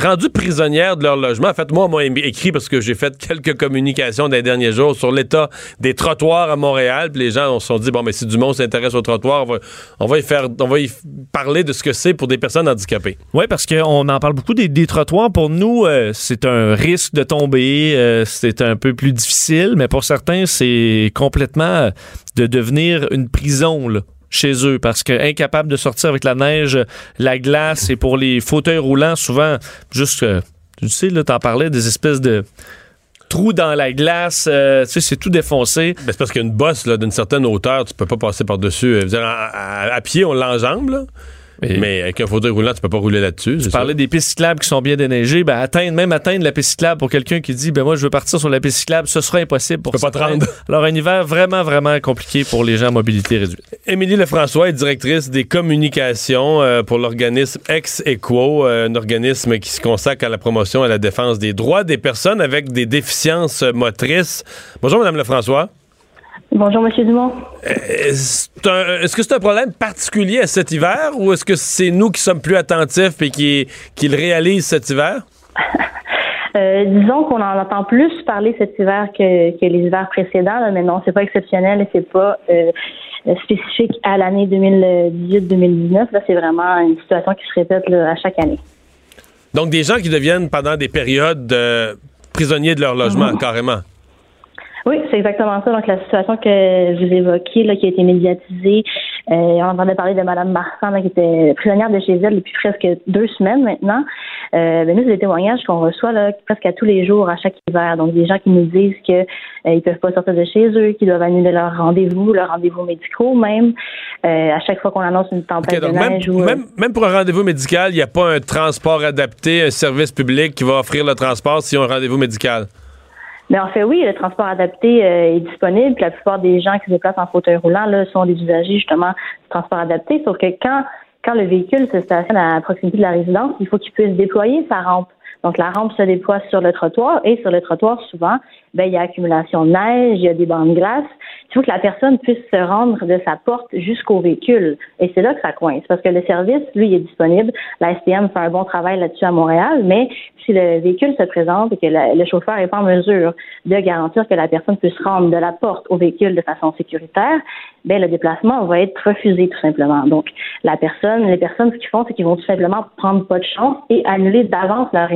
rendues prisonnières de leur logement. En fait, moi, on m'a écrit parce que j'ai fait quelques communications des derniers jours sur l'état des trottoirs à Montréal. Puis les gens se sont dit bon, mais si du monde s'intéresse aux trottoirs, on va, y faire, on va parler de ce que c'est pour des personnes handicapées. Oui, parce qu'on en parle beaucoup des, trottoirs. Pour nous, euh, c'est un risque de tomber. Euh, c'est un peu plus difficile, mais pour certains, c'est complètement de devenir une prison. Chez eux parce que incapable de sortir avec la neige, la glace et pour les fauteuils roulants, souvent, juste, tu sais, là, t'en parlais, des espèces de trous dans la glace, euh, tu sais, c'est tout défoncé. Ben, c'est parce qu'une bosse d'une certaine hauteur, tu peux pas passer par-dessus. À, pied, on l'enjambe. Mais avec un fauteuil roulant, tu peux pas rouler là-dessus. Tu parlais des pistes cyclables qui sont bien déneigées. Ben, atteindre, même atteindre la piste cyclable pour quelqu'un qui dit, ben moi, je veux partir sur la piste cyclable, ce sera impossible pour peux pas te rendre. Alors, un hiver vraiment, vraiment compliqué pour les gens à mobilité réduite. Émilie Lefrançois est directrice des communications euh, pour l'organisme Ex-Equo, euh, un organisme qui se consacre à la promotion et à la défense des droits des personnes avec des déficiences motrices. Bonjour, Madame Lefrançois. Bonjour, M. Dumont. Euh, est-ce que c'est un problème particulier à cet hiver ou est-ce que c'est nous qui sommes plus attentifs et qui, qui le réalisent cet hiver? [LAUGHS] Euh, disons qu'on en entend plus parler cet hiver que, que les hivers précédents, mais non, c'est pas exceptionnel et c'est pas euh, spécifique à l'année 2018-2019. Là, c'est vraiment une situation qui se répète à chaque année. Donc, des gens qui deviennent pendant des périodes prisonniers de leur logement, [LAUGHS] carrément. Oui, c'est exactement ça. Donc, la situation que vous évoquez, là, qui a été médiatisée, euh, on entendait parler de Mme Marsan, qui était prisonnière de chez elle depuis presque deux semaines maintenant. Euh, ben, nous, c'est des témoignages qu'on reçoit là, presque à tous les jours, à chaque hiver. Donc, des gens qui nous disent qu'ils euh, ne peuvent pas sortir de chez eux, qu'ils doivent annuler leur rendez-vous, leurs rendez-vous médicaux même. À chaque fois qu'on annonce une tempête de neige. Même, même, même, pour un rendez-vous médical, il n'y a pas un transport adapté, un service public qui va offrir le transport si on a un rendez-vous médical? Mais en fait, oui, le transport adapté euh, est disponible. la plupart des gens qui se déplacent en fauteuil roulant là, sont des usagers justement du transport adapté. Sauf que quand, quand le véhicule se stationne à proximité de la résidence, il faut qu'il puisse déployer sa rampe. Donc la rampe se déploie sur le trottoir et sur le trottoir, souvent, ben, il y a accumulation de neige, il y a des bancs de glace. Il faut que la personne puisse se rendre de sa porte jusqu'au véhicule. Et c'est là que ça coince, parce que le service, lui, est disponible. La STM fait un bon travail là-dessus à Montréal, mais si le véhicule se présente et que le chauffeur n'est pas en mesure de garantir que la personne puisse rendre de la porte au véhicule de façon sécuritaire, ben le déplacement va être refusé tout simplement. Donc la personne, les personnes ce qu'ils font, c'est qu'ils vont tout simplement prendre pas de chance et annuler d'avance leur,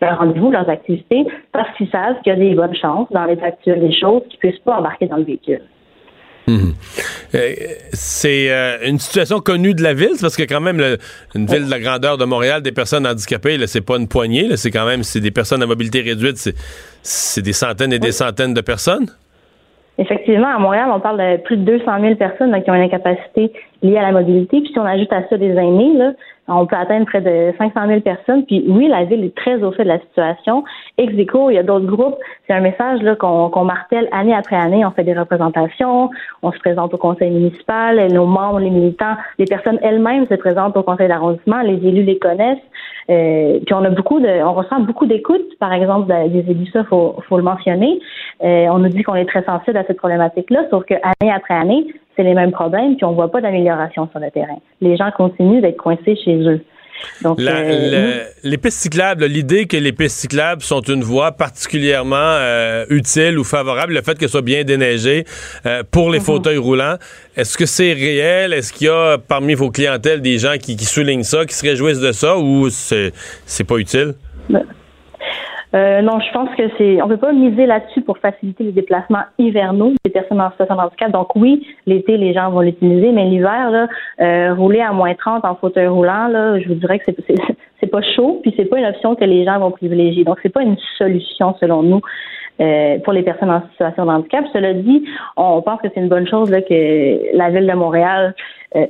leur, rendez-vous, leurs activités, parce qu'ils savent qu'il bonnes chances dans l'état actuel des choses qu'ils puissent pas embarquer dans le véhicule. Mhm. Euh, c'est euh, une situation connue de la ville, parce que quand même, une ville de la grandeur de Montréal, des personnes handicapées, c'est pas une poignée, c'est quand même c'est des personnes à mobilité réduite, c'est des centaines et des centaines de personnes? Effectivement, à Montréal, on parle de plus de 200 000 personnes là, qui ont une incapacité liée à la mobilité. Puis si on ajoute à ça des aînés, là, on peut atteindre près de 500 000 personnes. Puis oui, la ville est très au fait de la situation. Ex il y a d'autres groupes. C'est un message qu'on martèle année après année. On fait des représentations, on se présente au conseil municipal, nos membres, les militants, les personnes elles-mêmes se présentent au conseil d'arrondissement, les élus les connaissent. Euh, puis on a beaucoup de, on ressent beaucoup d'écoute, par exemple des élus, ça faut, faut le mentionner. Euh, on nous dit qu'on est très sensible à cette problématique-là, sauf que année après année, c'est les mêmes problèmes, puis on voit pas d'amélioration sur le terrain. Les gens continuent d'être coincés chez eux. Donc, euh, les pistes cyclables, l'idée que les pistes cyclables sont une voie particulièrement euh, utile ou favorable, le fait qu'elles soient bien déneigées euh, pour les mhm. fauteuils roulants, est-ce que c'est réel? Est-ce qu'il y a parmi vos clientèles des gens qui, soulignent ça, qui se réjouissent de ça ou c'est, c'est pas utile? Ben, euh, non, je pense que c'est. On ne peut pas miser là-dessus pour faciliter les déplacements hivernaux des personnes en situation de handicap. Donc oui, l'été, les gens vont l'utiliser, mais l'hiver, là, euh, rouler à moins 30 en fauteuil roulant, là, je vous dirais que c'est, c'est, pas chaud, puis c'est pas une option que les gens vont privilégier. Donc c'est pas une solution selon nous. Euh, pour les personnes en situation de handicap. Cela dit, on pense que c'est une bonne chose là, que la ville de Montréal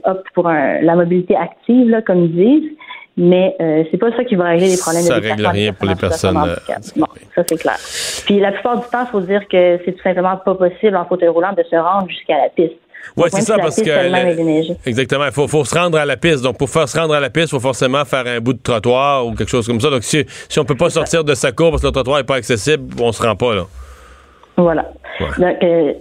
opte pour la mobilité active, là, comme ils disent mais euh, c'est pas ça qui va régler les problèmes ça de règle rien pour les personnes. Euh, non, ça c'est clair. Puis la plupart du temps, il faut dire que c'est tout simplement pas possible en fauteuil roulant de se rendre jusqu'à la piste. Oui, c'est ça, parce que. exactement, il faut, faut, se rendre à la piste. Donc, pour faire se rendre à la piste, il faut forcément faire un bout de trottoir ou quelque chose comme ça. Donc, si, si on peut pas sortir de sa cour parce que le trottoir n'est pas accessible, on se rend pas, là. Voilà. Donc, euh,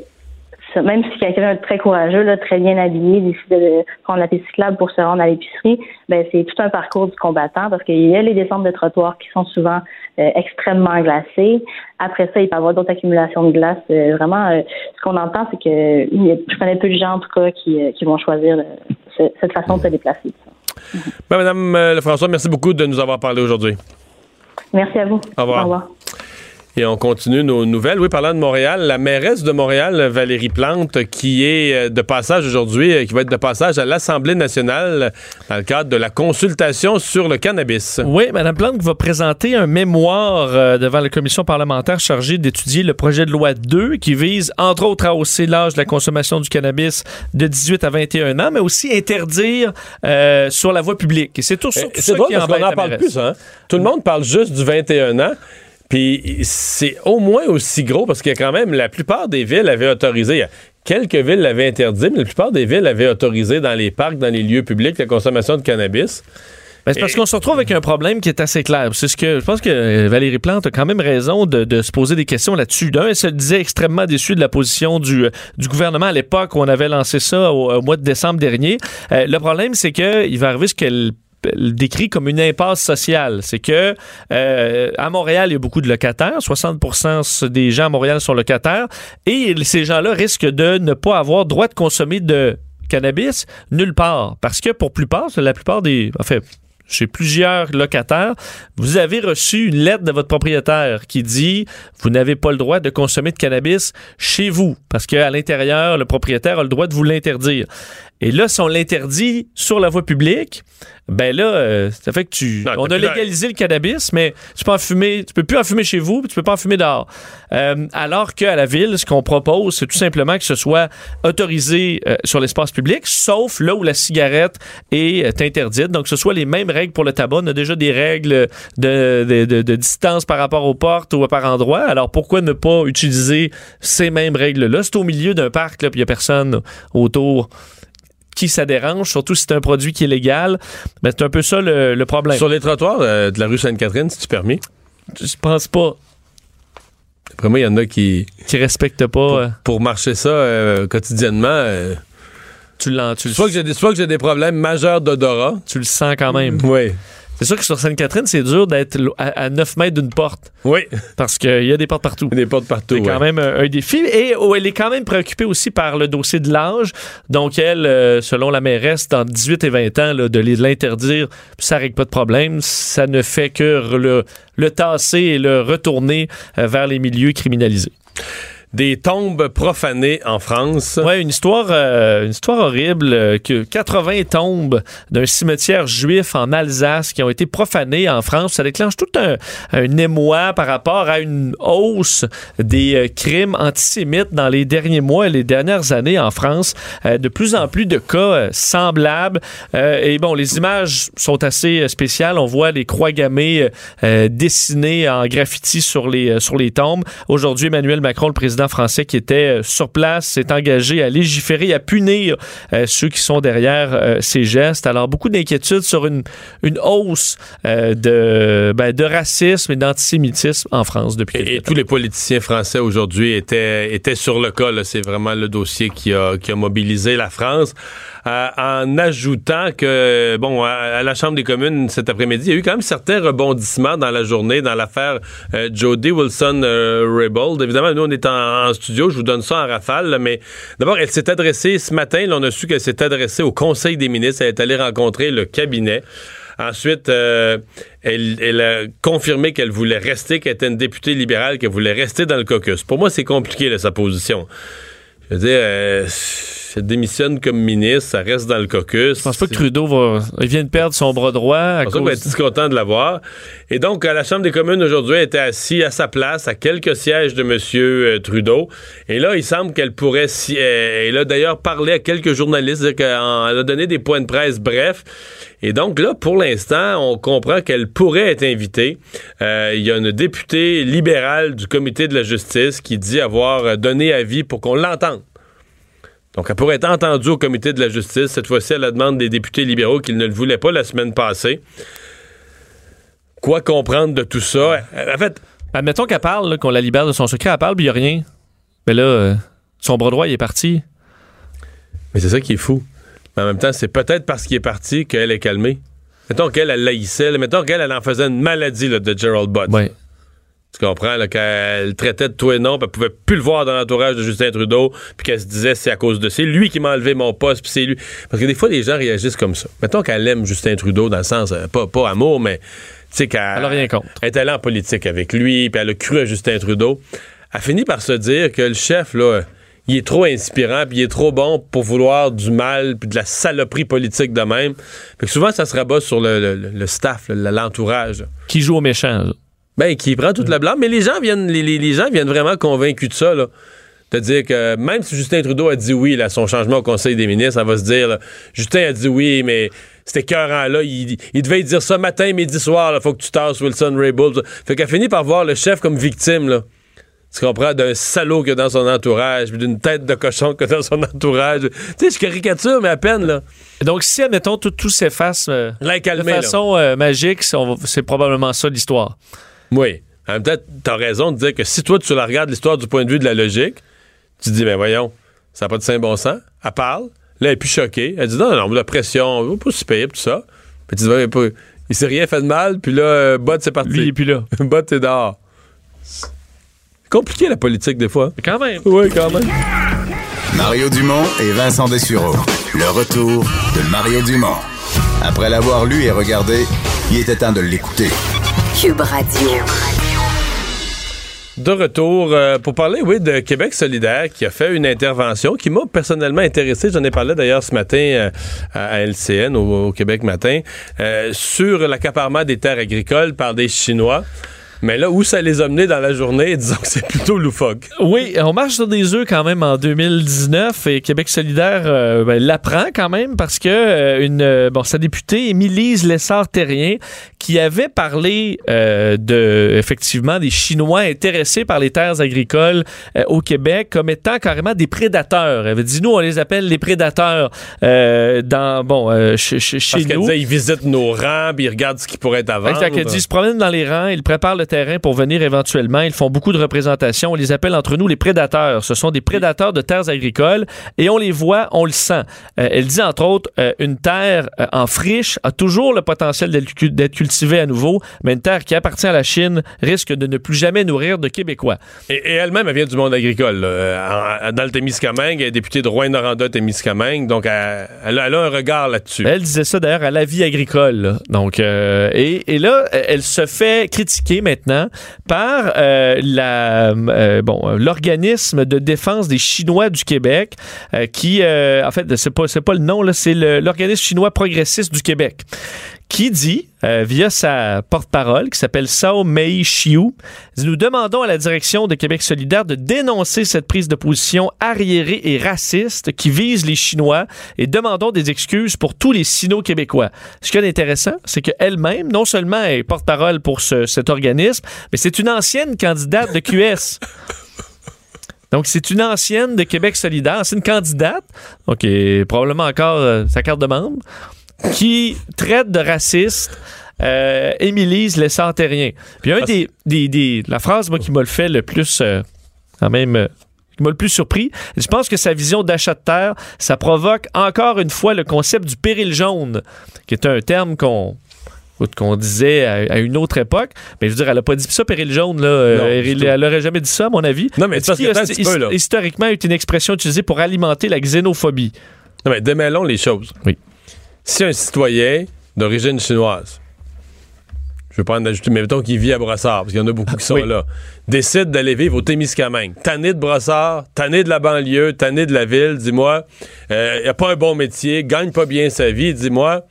même si quelqu'un est très courageux, là, très bien habillé, décide de prendre la piste cyclable pour se rendre à l'épicerie, ben c'est tout un parcours du combattant parce qu'il y a les descentes de trottoirs qui sont souvent euh, extrêmement glacées. Après ça, il peut y avoir d'autres accumulations de glace. Euh, vraiment, euh, ce qu'on entend, c'est que je connais peu de gens en tout cas qui, qui vont choisir cette façon de se déplacer. Ben, Madame François, merci beaucoup de nous avoir parlé aujourd'hui. Merci à vous. Au revoir. Au revoir. Et on continue nos nouvelles. Oui, parlant de Montréal, la mairesse de Montréal, Valérie Plante, qui est euh, de passage aujourd'hui, euh, qui va être de passage à l'Assemblée nationale dans le cadre de la consultation sur le cannabis. Oui, Mme Plante va présenter un mémoire euh, devant la commission parlementaire chargée d'étudier le projet de loi 2 qui vise, entre autres, à hausser l'âge de la consommation du cannabis de 18 à 21 ans, mais aussi interdire sur la voie publique. Et c'est tout, ça, qui en parle plus. Hein? Tout le monde parle juste du 21 ans. Puis c'est au moins aussi gros parce que quand même, la plupart des villes avaient autorisé. Quelques villes l'avaient interdit, mais la plupart des villes avaient autorisé dans les parcs, dans les lieux publics, la consommation de cannabis. Ben, c'est parce qu'on se retrouve avec un problème qui est assez clair. C'est ce que je pense que Valérie Plante a quand même raison de, se poser des questions là-dessus. D'un, elle se disait extrêmement déçue de la position du, du gouvernement à l'époque où on avait lancé ça au, mois de décembre dernier. Euh, le problème, c'est qu'il va arriver ce qu'elle décrit comme une impasse sociale. C'est que euh, à Montréal, il y a beaucoup de locataires. 60% des gens à Montréal sont locataires. Et ces gens-là risquent de ne pas avoir droit de consommer de cannabis nulle part. Parce que pour plupart, la plupart des... En fait, chez plusieurs locataires, vous avez reçu une lettre de votre propriétaire qui dit vous n'avez pas le droit de consommer de cannabis chez vous parce qu'à l'intérieur, le propriétaire a le droit de vous l'interdire. Et là, si on l'interdit sur la voie publique, ben là, euh, ça fait que tu. on a légalisé le cannabis, mais tu peux en fumer, tu peux plus en fumer chez vous, puis tu peux pas en fumer dehors. Euh, alors qu'à la ville, ce qu'on propose, c'est tout simplement que ce soit autorisé euh, sur l'espace public, sauf là où la cigarette est interdite. Donc, ce soit les mêmes règles pour le tabac. On a déjà des règles de, de, de distance par rapport aux portes ou par endroit. Alors, pourquoi ne pas utiliser ces mêmes règles-là? C'est au milieu d'un parc, là, puis il n'y a personne autour qui ça dérange, surtout si c'est un produit qui est légal. Ben, c'est un peu ça le, problème. Sur les trottoirs euh, de la rue Sainte-Catherine, si tu permets? Je pense pas. Après moi, il y en a qui... Qui respectent pas... Pour, euh. marcher ça euh, quotidiennement... tu l'en... Soit que j'ai des, soit que j'ai des problèmes majeurs d'odorat. Tu le sens quand même. Oui. C'est sûr que sur Sainte-Catherine, c'est dur d'être à, 9 mètres d'une porte. Oui. Parce qu'il y a des portes partout. Des portes partout. C'est quand même un, défi. Et oh, elle est quand même préoccupée aussi par le dossier de l'âge. Donc, elle, euh, selon la mairesse, dans 18 et 20 ans, de l'interdire, ça règle pas de problème. Ça ne fait que le, le tasser et le retourner euh, vers les milieux criminalisés. Des tombes profanées en France. Ouais, une histoire, euh, une histoire horrible euh, que 80 tombes d'un cimetière juif en Alsace qui ont été profanées en France. Ça déclenche tout un, un émoi par rapport à une hausse des euh, crimes antisémites dans les derniers mois et les dernières années en France. De plus en plus de cas semblables. Et bon, les images sont assez spéciales. On voit les croix gammées dessinées en graffiti sur les, sur les tombes. Aujourd'hui, Emmanuel Macron, le président français qui était euh, sur place, s'est engagé à légiférer, à punir euh, ceux qui sont derrière euh, ces gestes. Alors, beaucoup d'inquiétudes sur une, une hausse euh, de, ben, de racisme et d'antisémitisme en France depuis Et, et tous les politiciens français aujourd'hui étaient, étaient sur le cas. C'est vraiment le dossier qui a, qui a mobilisé la France. En ajoutant que, bon, à, à la Chambre des communes cet après-midi, il y a eu quand même certains rebondissements dans la journée dans l'affaire Jody Wilson-Raybould. Évidemment, nous, on est en, en studio, je vous donne ça en rafale, mais d'abord, elle s'est adressée ce matin, là, on a su qu'elle s'est adressée au Conseil des ministres, elle est allée rencontrer le cabinet. Ensuite, euh, elle, elle a confirmé qu'elle voulait rester, qu'elle était une députée libérale, qu'elle voulait rester dans le caucus. Pour moi, c'est compliqué, là, sa position. Je veux dire, euh, elle démissionne comme ministre, ça reste dans le caucus. Je pense pas que Trudeau va. Il vient de perdre son bras droit. À ça, cause... ben, elle est content de l'avoir. Et donc, à la Chambre des communes aujourd'hui, elle était assise à sa place, à quelques sièges de M. Trudeau. Et là, il semble qu'elle pourrait... Si, euh, elle a d'ailleurs parlé à quelques journalistes, qu'elle a donné des points de presse brefs. Et donc là, pour l'instant, on comprend qu'elle pourrait être invitée. Euh, il y a une députée libérale du comité de la justice qui dit avoir donné avis pour qu'on l'entende. Donc, elle pourrait être entendue au comité de la justice, cette fois-ci à la demande des députés libéraux qui ne le voulaient pas la semaine passée. Quoi comprendre de tout ça? En fait... Admettons qu'elle parle, qu'on la libère de son secret, elle parle, puis il n'y a rien. Mais là, euh, son bras droit, il est parti. Mais c'est ça qui est fou. Mais en même temps, c'est peut-être parce qu'il est parti qu'elle est calmée. Mettons qu'elle, elle laïssait. là. Mettons qu'elle, elle en faisait une maladie là, de Gerald Butt. Ouais. Tu comprends, là, qu'elle traitait de tout et non, puis elle pouvait plus le voir dans l'entourage de Justin Trudeau, puis qu'elle se disait c'est à cause de c'est lui qui m'a enlevé mon poste, puis c'est lui. Parce que des fois, les gens réagissent comme ça. Mettons qu'elle aime Justin Trudeau dans le sens, euh, pas, pas amour, mais tu sais qu'elle Elle a rien contre. elle est allée en politique avec lui, puis elle a cru à Justin Trudeau. Elle finit par se dire que le chef, là, il est trop inspirant, puis il est trop bon pour vouloir du mal, puis de la saloperie politique de même. Fait que souvent, ça se rabat sur le, le- le staff, l'entourage. Qui joue au méchant, là. Ben, qui prend toute la blâme. Mais les gens viennent, les, les- gens viennent vraiment convaincus de ça, là. De dire que même si Justin Trudeau a dit oui là, à son changement au Conseil des ministres, elle va se dire là, Justin a dit oui, mais c'était écœurant là. Il, il devait dire ça matin, midi, soir. Il faut que tu tasses Wilson Raybould. Fait qu'elle finit par voir le chef comme victime, là. Tu comprends? D'un salaud que dans son entourage, puis d'une tête de cochon que dans son entourage. Tu sais, je caricature, mais à peine, là. Donc, si, admettons, tout, tout s'efface euh, de façon euh, magique, c'est probablement ça l'histoire. Oui. En même temps, t'as raison de dire que si toi, tu la regardes l'histoire du point de vue de la logique, tu te dis, ben voyons, ça n'a pas de saint bon sens. Elle parle. Là, elle est plus choquée. Elle dit, non, non, non, la pression, on va pas se payer, tout ça. Puis tu dis, ouais, pas- il s'est rien fait de mal, puis là, euh, Bot, c'est parti. Lui, il est plus là. [LAUGHS] Bot, t'es dehors. C'est compliqué, la politique, des fois. Mais quand même. Oui, quand même. Mario Dumont et Vincent Dessureau. Le retour de Mario Dumont. Après l'avoir lu et regardé, il était temps de l'écouter. De retour euh, pour parler, oui, de Québec solidaire qui a fait une intervention qui m'a personnellement intéressé. J'en ai parlé d'ailleurs ce matin euh, à LCN, au, au Québec matin, euh, sur l'accaparement des terres agricoles par des Chinois. Mais là, où ça les a menés dans la journée, disons que c'est plutôt loufoque. Oui, on marche sur des œufs quand même en 2019 et Québec solidaire euh, ben, l'apprend quand même parce que euh, une euh, bon sa députée Émilise Lessard-Terrien qui avait parlé de effectivement des Chinois intéressés par les terres agricoles au Québec comme étant carrément des prédateurs. Elle avait dit nous on les appelle les prédateurs dans bon chez, chez- chez Parce qu'elle nous. disait, ils visitent nos rangs, puis ils regardent ce qui pourrait être. Exact. Elle dit, ils se promènent dans les rangs, ils préparent le terrain pour venir éventuellement. Ils font beaucoup de représentations. On les appelle entre nous les prédateurs. Ce sont des prédateurs de terres agricoles et on les voit, on le sent. Euh, elle dit entre autres, euh, une terre euh, en friche a toujours le potentiel d'être cu- d'être cultivée à nouveau, mais une terre qui appartient à la Chine risque de ne plus jamais nourrir de Québécois. Et, et elle-même, elle vient du monde agricole. là. Dans le Témiscamingue, elle est députée de Rouen-Noranda-Témiscamingue, donc elle, elle a, un regard là-dessus. Elle disait ça d'ailleurs à la vie agricole. là. Donc, et, et là, elle se fait critiquer maintenant par euh, euh, bon, l'organisme de défense des Chinois du Québec, euh, qui, euh, en fait, c'est pas, pas le nom, c'est l'organisme chinois progressiste du Québec, qui dit, euh, via sa porte-parole, qui s'appelle Sao Mei Chiu, nous demandons à la direction de Québec solidaire de dénoncer cette prise de position arriérée et raciste qui vise les Chinois et demandons des excuses pour tous les sino-québécois. Ce qui est intéressant, c'est qu'elle-même, non seulement est porte-parole pour ce- cet organisme, mais c'est une ancienne candidate de QS. [LAUGHS] Donc, c'est une ancienne de Québec solidaire, c'est une candidate, est probablement encore euh, sa carte de membre, qui traite de raciste euh, Émilise Lessard-Terrien. Puis un des, des, des- La phrase, moi, qui m'a le fait le plus, euh, quand même, euh, qui m'a le plus surpris, je pense que sa vision d'achat de terre, ça provoque encore une fois le concept du péril jaune, qui est un terme qu'on qu'on disait à, une autre époque. Mais je veux dire, elle a pas dit ça, péril jaune. Là. Euh, Non, elle, elle aurait jamais dit ça, à mon avis. Non, mais qui a- peu, historiquement est une expression utilisée pour alimenter la xénophobie? Non, mais démêlons les choses. Oui. Si un citoyen d'origine chinoise, je vais pas en ajouter, mais mettons qu'il vit à Brossard, parce qu'il y en a beaucoup qui sont Oui. là, décide d'aller vivre au Témiscamingue, tanné de Brossard, tanné de la banlieue, tanné de la ville, dis-moi, euh, il a pas un bon métier, gagne pas bien sa vie, dis-moi,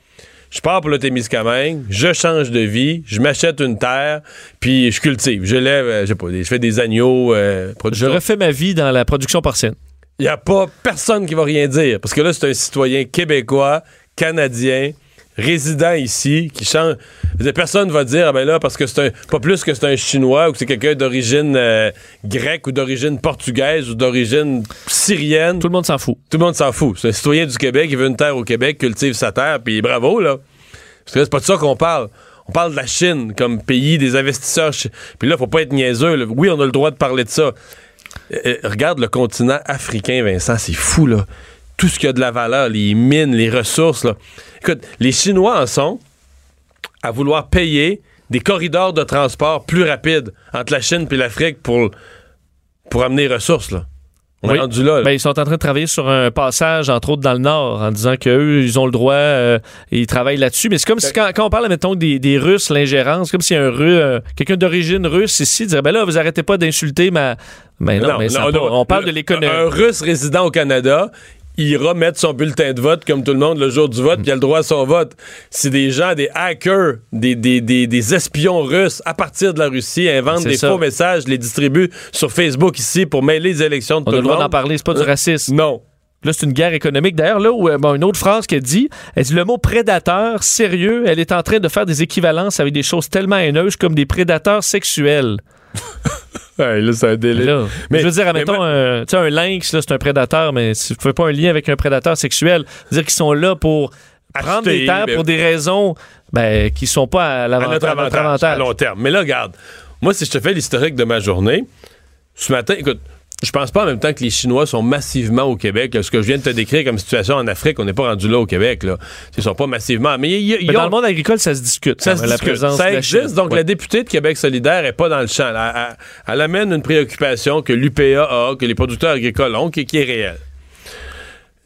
je pars pour le Témiscamingue, je change de vie, je m'achète une terre, puis je cultive, je lève, euh, je sais pas, je fais des agneaux, euh, Je refais ma vie dans la production porcine. Il n'y a pas personne qui va rien dire. Parce que là, c'est un citoyen québécois, canadien, résident ici, qui change. Personne va dire, ah ben là, parce que c'est un. Pas plus que c'est un Chinois ou que c'est quelqu'un d'origine euh, grecque ou d'origine portugaise ou d'origine syrienne. Tout le monde s'en fout. Tout le monde s'en fout. C'est un citoyen du Québec, il veut une terre au Québec, cultive sa terre, puis bravo, là. Parce que c'est pas de ça qu'on parle. On parle de la Chine comme pays des investisseurs. Puis là, faut pas être niaiseux. là. Oui, on a le droit de parler de ça. Euh, euh, regarde le continent africain, Vincent, c'est fou, là. Tout ce qui a de la valeur, les mines, les ressources, là. Écoute, les Chinois en sont à vouloir payer des corridors de transport plus rapides entre la Chine et l'Afrique pour, pour amener les ressources, là. On Oui. est rendu là. là. Ben, ils sont en train de travailler sur un passage, entre autres dans le Nord, en disant qu'eux, ils ont le droit, euh, et ils travaillent là-dessus. Mais c'est comme si quand, quand on parle, mettons, des, des Russes, l'ingérence, comme si un Russe, euh, quelqu'un d'origine russe ici dirait, ben là, vous arrêtez pas d'insulter ma... Mais non, mais non, pas- non. on parle de l'économie. Un Russe résident au Canada, il ira mettre son bulletin de vote comme tout le monde le jour du vote, puis il a le droit à son vote. C'est des gens, des hackers, des, des, des, des espions russes à partir de la Russie, inventent des ça. faux messages, les distribuent sur Facebook ici pour mêler les élections de On tout a le le droit monde. d'en parler, c'est pas du Euh, racisme. Non. Là, c'est une guerre économique. D'ailleurs, là où euh, bon, une autre phrase qu'elle dit, elle dit le mot prédateur, sérieux, elle est en train de faire des équivalences avec des choses tellement haineuses comme des prédateurs sexuels. [LAUGHS] Ouais, là, c'est un délai. Là, Mais- je veux dire, admettons, un, tu sais, un lynx, là, c'est un prédateur, mais si vous ne pas un lien avec un prédateur sexuel, dire qu'ils sont là pour prendre Acheter, des terres pour des raisons ben, qui sont pas à, à l'avantage- notre à notre avantage, à long terme. Mais là, regarde, moi, si je te fais l'historique de ma journée, ce matin, écoute, je pense pas en même temps que les Chinois sont massivement au Québec. là. Ce que je viens de te décrire comme situation en Afrique, on n'est pas rendu là au Québec. Là. Ils sont pas massivement. Mais il y y Mais dans le monde agricole, ça se discute. ça quand se la discute. présence Ça existe. Donc, Ouais. la députée de Québec solidaire n'est pas dans le champ. Elle, elle- elle amène une préoccupation que l'UPA a, que les producteurs agricoles ont, qui, qui est réelle.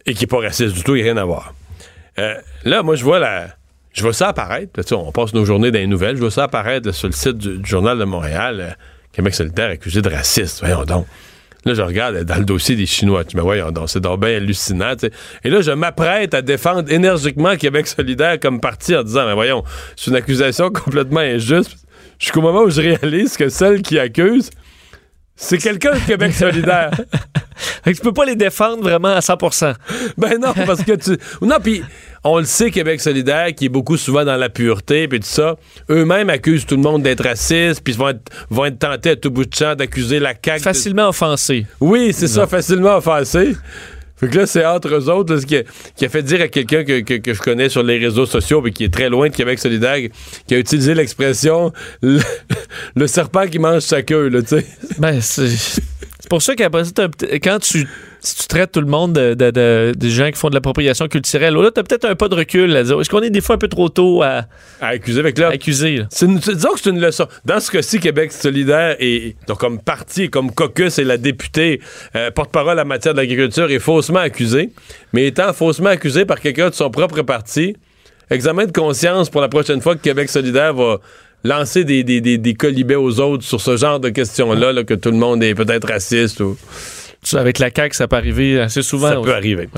Et qui n'est pas raciste du tout, il n'y a rien à voir. Euh, là, moi, je vois la. Je vois ça apparaître. On passe nos journées dans les nouvelles. Je vois ça apparaître sur le site du, du Journal de Montréal. euh, Québec solidaire accusé de raciste. Voyons donc. Là, je regarde dans le dossier des Chinois. Tu me voyons donc, c'est donc bien hallucinant. tu sais. Et là, je m'apprête à défendre énergiquement Québec solidaire comme parti en disant, mais voyons, c'est une accusation [LAUGHS] complètement injuste. Jusqu'au moment où je réalise que celle qui accuse, c'est quelqu'un de Québec solidaire. [LAUGHS] Fait que tu peux pas les défendre vraiment à 100% Ben non, parce que tu. [LAUGHS] Non, puis on le sait, Québec solidaire, qui est beaucoup souvent dans la pureté, puis tout ça, eux-mêmes accusent tout le monde d'être raciste, puis vont être, vont être tentés à tout bout de champ d'accuser la CAQ. de- Facilement offensé. Oui, c'est ça, facilement offensé. Fait que là, c'est entre eux autres là, ce qui, a, qui a fait dire à quelqu'un que, que- que je connais sur les réseaux sociaux, mais qui est très loin de Québec solidaire, qui a utilisé l'expression le, le serpent qui mange sa queue, là, tu sais. Ben, c'est c'est pour ça qu'après ça, quand tu, si tu traites tout le monde de, de- de- des gens qui font de l'appropriation culturelle, là, t'as peut-être un pas de recul à dire. Est-ce qu'on est des fois un peu trop tôt à, À accuser? Avec là. accuser? là? Une- disons que c'est une leçon. Dans ce cas-ci, Québec solidaire et donc comme parti, comme caucus et la députée euh, porte-parole en matière d'agriculture est faussement accusée, mais étant faussement accusée par quelqu'un de son propre parti, examen de conscience pour la prochaine fois que Québec solidaire va lancer des, des, des, des colibets aux autres sur ce genre de questions-là, là, que tout le monde est peut-être raciste ou. Avec la CAQ, ça peut arriver assez souvent. Ça peut arriver.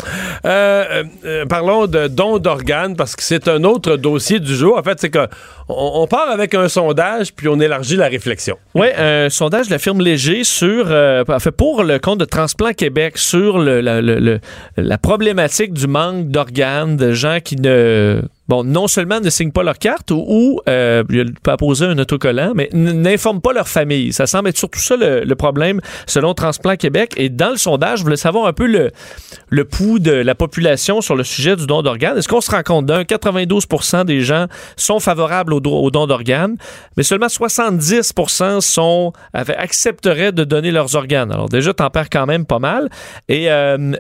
Euh, euh, euh, parlons de dons d'organes parce que c'est un autre dossier du jour. En fait, c'est que on, part avec un sondage puis on élargit la réflexion. Oui, un sondage de la firme Léger sur, euh, pour le compte de Transplant Québec sur le- la- le- le- la problématique du manque d'organes, de gens qui ne, bon, non seulement ne signent pas leur carte ou, ou euh, pas poser un autocollant, mais n'informent pas leur famille. Ça semble être surtout ça le, problème selon Transplant Québec. Et dans le sondage, je voulais savoir un peu le, le pouls de la population sur le sujet du don d'organes. Est-ce qu'on se rend compte d'un 92% des gens sont favorables au, do- au don d'organes, mais seulement 70% sont accepteraient de donner leurs organes? Alors déjà, t'en perds quand même pas mal. Et euh,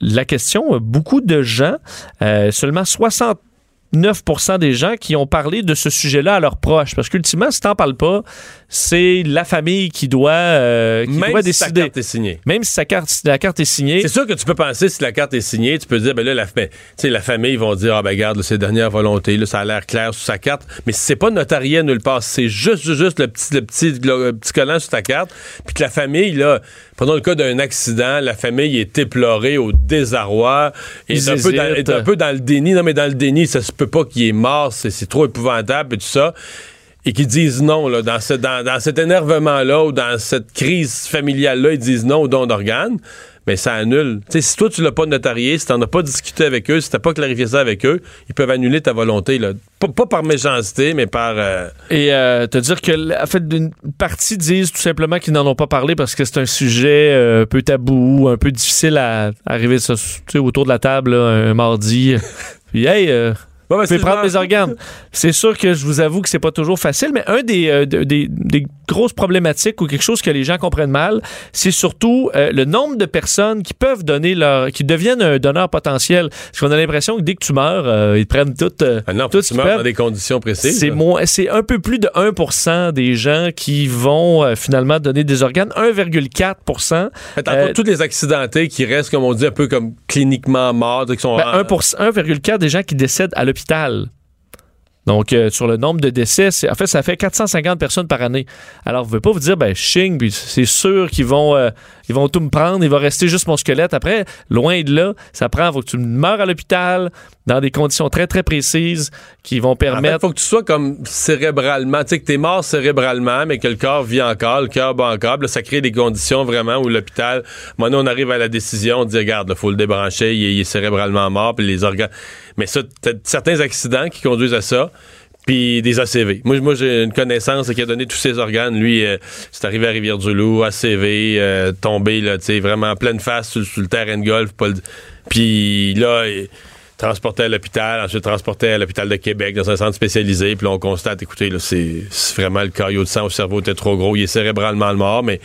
la question, beaucoup de gens, euh, seulement 60 9 des gens qui ont parlé de ce sujet-là à leurs proches. Parce qu'ultimement, si t'en parles pas, c'est la famille qui doit, euh, qui Même doit si sa décider. carte est signée. Même si sa carte, si la carte est signée. C'est sûr que tu peux penser, si la carte est signée, tu peux dire, ben là, la, ben, la famille, ils vont dire, ah ben regarde, là, c'est dernière volonté, là, ça a l'air clair sur sa carte, mais si c'est pas notarié nulle part, c'est juste, juste, le petit, le petit, le petit collant sur ta carte, puis que la famille, là, prenons le cas d'un accident, la famille est éplorée au désarroi, et est un, peu dans, hésitent. est un peu dans le déni. Non, mais dans le déni, ça se peut pas qu'il est mort, c'est c'est trop épouvantable et tout ça. Et qu'ils disent non, là, dans, ce, dans, dans cet énervement-là ou dans cette crise familiale-là, ils disent non au don d'organes, mais ça annule. Tu sais, si toi, tu l'as pas notarié, si t'en as pas discuté avec eux, si t'as pas clarifié ça avec eux, ils peuvent annuler ta volonté. Là. Pas, pas par méchanceté, mais par... euh, Et euh, te dire que, en fait, une partie disent tout simplement qu'ils n'en ont pas parlé parce que c'est un sujet euh, un peu tabou, un peu difficile à, à arriver ça, tu autour de la table là, un mardi. [LAUGHS] Puis, hey, Ouais, ben, c'est prendre mes organes. C'est sûr que je vous avoue que c'est pas toujours facile, mais un des, euh, de- des, des grosses problématiques ou quelque chose que les gens comprennent mal, c'est surtout euh, le nombre de personnes qui peuvent donner leur, qui deviennent un donneur potentiel. Parce qu'on a l'impression que dès que tu meurs, euh, ils prennent tout, Ah non, tout tu meurs dans des conditions précises. C'est moins- c'est un peu plus de 1% des gens qui vont finalement donner des organes. 1,4 Fait, tantôt, euh, tous les accidentés qui restent, comme on dit, un peu comme cliniquement morts, qui sont... ben, 1 pour- 1,4% des gens qui décèdent à l'hôpital. Donc, euh, sur le nombre de décès, en fait, ça fait 450 personnes par année. Alors, vous ne pouvez pas vous dire, ben, ching, c'est sûr qu'ils vont, euh, ils vont tout me prendre, il va rester juste mon squelette. Après, loin de là, ça prend, faut que tu meurs à l'hôpital, dans des conditions très, très précises qui vont En fait, permettre. faut que tu sois comme cérébralement, tu sais, que t'es mort cérébralement, mais que le corps vit encore, le cœur bat encore. Là, ça crée des conditions vraiment où l'hôpital, maintenant, on arrive à la décision de dire, regarde, il faut le débrancher, il est, il est cérébralement mort, puis les organes. Mais ça, t'as certains accidents qui conduisent à ça. Puis des ACV. Moi, moi j'ai une connaissance qui a donné tous ses organes. Lui, euh, c'est arrivé à Rivière-du-Loup, ACV, euh, tombé, là, tu sais, vraiment en pleine face sur, sur le terrain de golf. Puis là, transporté à l'hôpital, ensuite transporté à l'hôpital de Québec dans un centre spécialisé, puis là on constate, écoutez, là, c'est vraiment le caillot de sang au cerveau était trop gros, il est cérébralement mort, mais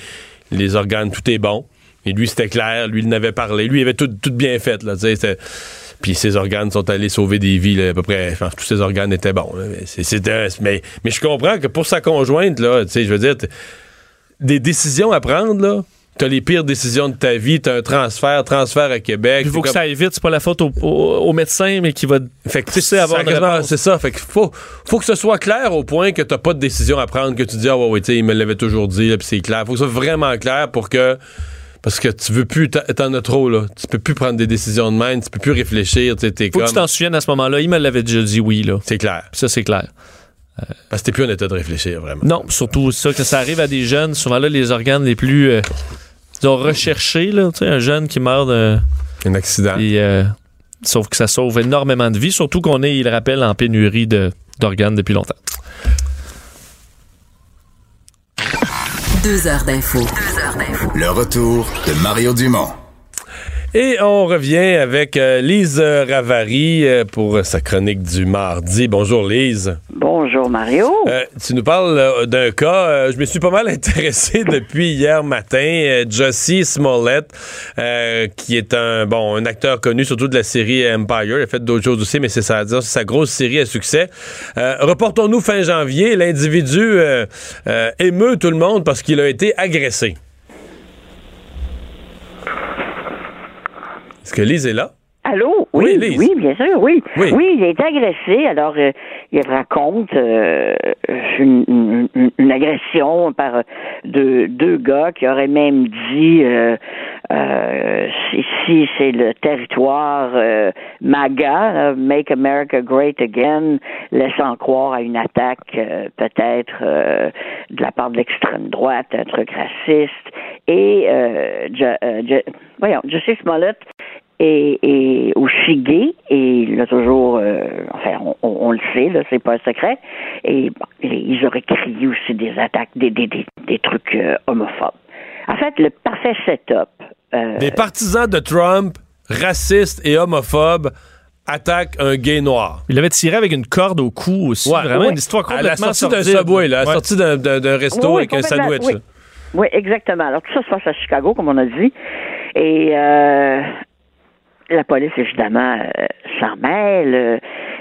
les organes, tout est bon. Et lui, c'était clair, lui, il n'avait parlé, lui, il avait tout, tout bien fait, là, Puis ses organes sont allés sauver des vies, là, à peu près. Enfin, tous ses organes étaient bons. là. Mais, c'était- mais, mais je comprends que pour sa conjointe, là, tu sais, je veux dire, des décisions à prendre, là. T'as les pires décisions de ta vie, t'as un transfert, transfert à Québec. Il faut que comme- ça aille vite, c'est pas la faute au, au- au médecin, mais qui va fait que, pousser à avoir ça une. C'est ça. Fait que faut, faut que ce soit clair au point que t'as pas de décision à prendre, que tu dis, ah ouais, ouais, tu sais, il me l'avait toujours dit, puis c'est clair. Faut que ce soit vraiment clair pour que. Parce que tu veux plus, t'en as trop, là. Tu peux plus prendre des décisions de même, tu peux plus réfléchir, tu Faut comme. que tu t'en souviennes à ce moment-là. Il me l'avait déjà dit oui, là. C'est clair. Ça, c'est clair. Parce que t'es plus en état de réfléchir, vraiment. Non, surtout ça, que ça arrive à des jeunes, souvent là, les organes les plus euh, disons, recherchés, là. Tu sais, un jeune qui meurt d'un. Un accident. Et, euh, sauf que ça sauve énormément de vies, surtout qu'on est, il le rappelle, en pénurie de- d'organes depuis longtemps. Deux heures d'info. Le retour de Mario Dumont. Et on revient avec euh, Lise Ravary euh, pour sa chronique du mardi. Bonjour Lise. Bonjour Mario. Euh, tu nous parles euh, d'un cas, euh, je me suis pas mal [LAUGHS] intéressé depuis hier matin, euh, Jussie Smollett, euh, qui est un bon un acteur connu surtout de la série Empire, il a fait d'autres choses aussi, mais c'est sa, sa grosse série à succès. Euh, reportons-nous fin janvier, l'individu émeut tout le monde parce qu'il a été agressé. Est-ce que Lise est là? Allô? Oui, oui, bien sûr, oui. oui. il a été agressé. Alors, euh, il raconte euh, une, une, agression par deux, deux gars qui auraient même dit euh, euh ici, c'est le territoire MAGA, Make America Great Again, laissant croire à une attaque peut-être de la part de l'extrême droite, un truc raciste. Et, voyons, Justice Smollett et, aussi gay, et il a toujours, euh, enfin, on, le sait, là, c'est pas un secret, et ils auraient crié aussi des attaques, des, des, des, trucs euh, homophobes. En fait, le parfait setup. Euh, des partisans de Trump, racistes et homophobes, attaquent un gay noir. Il avait tiré avec une corde au cou aussi. vraiment une histoire complètement À la sortie d'un subway, là, à la sortie d'un resto avec un sandwich. Oui. exactement. Alors tout ça se passe à Chicago, comme on a dit. Et euh, la police, évidemment, euh, s'en mêle. Euh,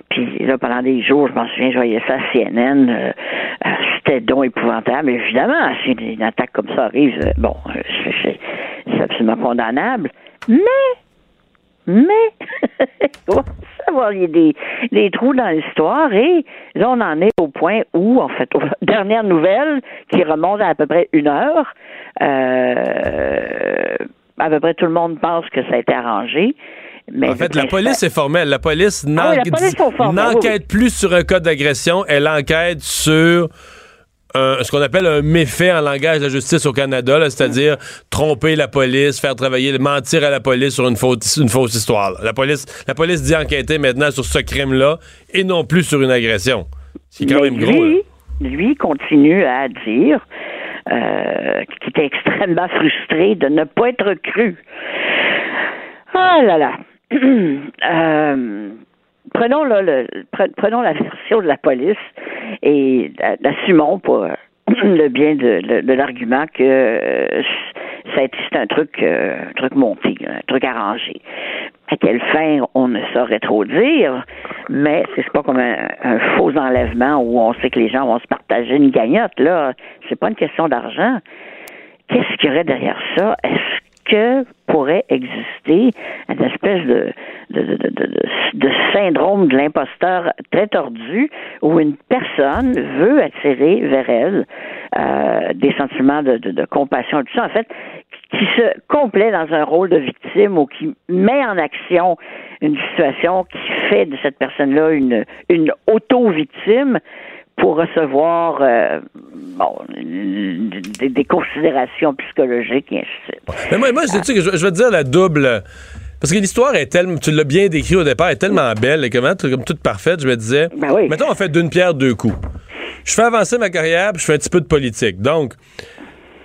puis là, pendant des jours, je m'en souviens, je voyais ça à CNN. Euh, c'était donc épouvantable. Évidemment, si une attaque comme ça arrive, bon, c'est absolument condamnable. Mais, mais, savoir, [LAUGHS] il y a des, des trous dans l'histoire et là, on en est au point où, en fait, [LAUGHS] dernière nouvelle qui remonte à à peu près une heure, à peu près tout le monde pense que ça a été arrangé. Mais en fait, la police est formelle. La police ah n'enquête plus sur un cas d'agression, elle enquête sur ce qu'on appelle un méfait en langage de la justice au Canada, c'est-à-dire tromper la police, faire travailler, mentir à la police sur une fausse, une fausse histoire. La police, la police dit enquêter maintenant sur ce crime-là et non plus sur une agression. C'est quand même gros. Lui continue à dire euh, qu'il était extrêmement frustré de ne pas être cru. Ah là là. Euh, prenons prenons la version de la police et assumons pour [CLEARS THROAT] le bien de, l'argument que euh, c'est un truc, un truc monté, un truc arrangé. À quelle fin, on ne saurait trop dire, mais c'est pas comme un, faux enlèvement où on sait que les gens vont se partager une gagnotte. Là, c'est pas une question d'argent. Qu'est-ce qu'il y aurait derrière ça? Que pourrait exister une espèce de, de, syndrome de l'imposteur très tordu où une personne veut attirer vers elle euh, des sentiments de, compassion, tout ça, en fait, qui se complaît dans un rôle de victime ou qui met en action une situation qui fait de cette personne-là une auto-victime pour recevoir euh, bon, des, considérations psychologiques et ainsi de suite. Mais moi, moi je, que je, veux dire la double. Parce que l'histoire est tellement, tu l'as bien décrit au départ, est tellement belle et comment, comme toute parfaite, je me disais, ben oui. mettons, on fait d'une pierre deux coups. Je fais avancer ma carrière, puis je fais un petit peu de politique. Donc,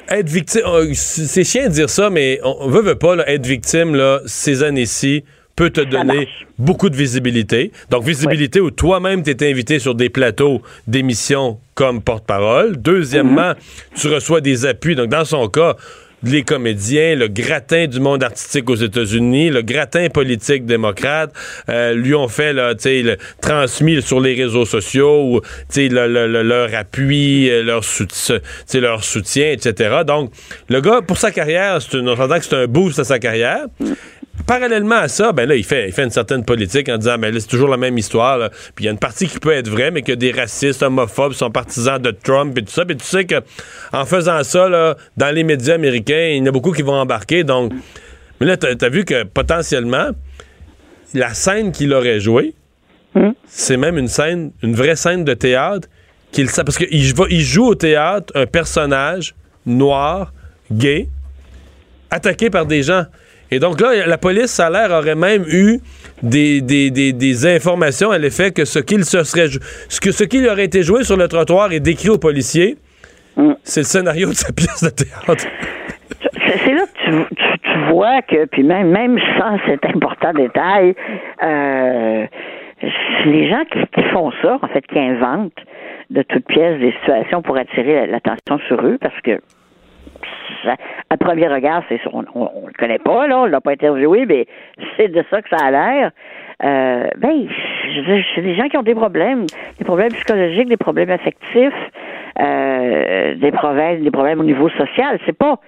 être victime, oh, c'est chiant de dire ça, mais on veut, veut pas, être victime, là, ces années-ci, peut te donner beaucoup de visibilité. Donc, visibilité où toi-même t'es invité sur des plateaux d'émissions comme porte-parole. Deuxièmement, mhm. tu reçois des appuis. Donc, dans son cas, les comédiens, le gratin du monde artistique aux États-Unis, le gratin politique démocrate, euh, lui ont fait, là, le, transmis sur les réseaux sociaux, ou, leur appui, euh, leur, soutien, leur soutien, etc. Donc, le gars, pour sa carrière, c'est on que c'est un boost à sa carrière. Parallèlement à ça, ben là, il fait, il fait une certaine politique en disant, ben là, c'est toujours la même histoire. Puis il y a une partie qui peut être vraie, mais que des racistes, homophobes sont partisans de Trump et tout ça. Puis tu sais que en faisant ça, là, dans les médias américains, il y en a beaucoup qui vont embarquer. Donc, mais là, t'as as vu que potentiellement, la scène qu'il aurait jouée, hmm? c'est même une scène, une vraie scène de théâtre qu'il parce qu'il il joue au théâtre un personnage noir, gay, attaqué par des gens. Et donc là, la police, ça a l'air, aurait même eu des, des, des, informations à l'effet que ce qu'il se serait ce que ce qu'il aurait été joué sur le trottoir et décrit aux policiers, mm. c'est le scénario de sa pièce de théâtre. C'est là que tu, vois que, puis même, même sans cet important détail, euh, les gens qui, qui, font ça, en fait, qui inventent de toutes pièces des situations pour attirer l'attention sur eux, parce que à premier regard, c'est on, on, le connaît pas, là, on l'a pas interviewé, mais [LAUGHS] c'est de ça que ça a l'air. Euh, ben, c'est des gens qui ont des problèmes, des problèmes psychologiques, des problèmes affectifs, euh, des problèmes, des problèmes au niveau social. C'est pas,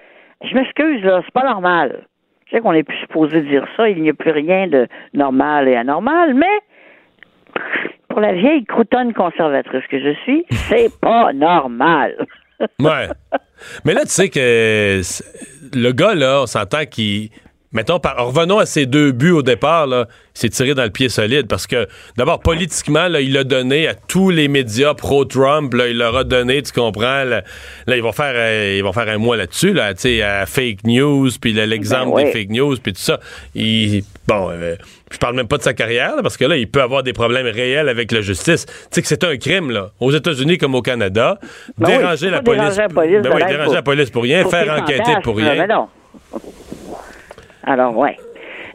je m'excuse là, c'est pas normal Je sais qu'on est plus supposé dire ça, il n'y a plus rien de normal et anormal, mais pour la vieille croutonne conservatrice que je suis, c'est pas normal. Ouais. [LAUGHS] Mais là, tu sais que le gars, là, on s'entend qu'il. Mettons, par- revenons à ses deux buts au départ, là. Il s'est tiré dans le pied solide parce que, d'abord, politiquement, là, il a donné à tous les médias pro-Trump, là, il leur a donné, tu comprends, là, là, ils vont faire, euh, ils vont faire un mois là-dessus, là, tu sais, à fake news, puis l'exemple Ben ouais. des fake news, puis tout ça. Il, bon, euh, je parle même pas de sa carrière, là, parce que là, il peut avoir des problèmes réels avec la justice. Tu sais que c'est un crime, là, aux États-Unis comme au Canada. Ben déranger la police. déranger la police ben oui, déranger pour- la police pour rien, pour faire enquêter pour là, rien. mais non. Alors, ouais.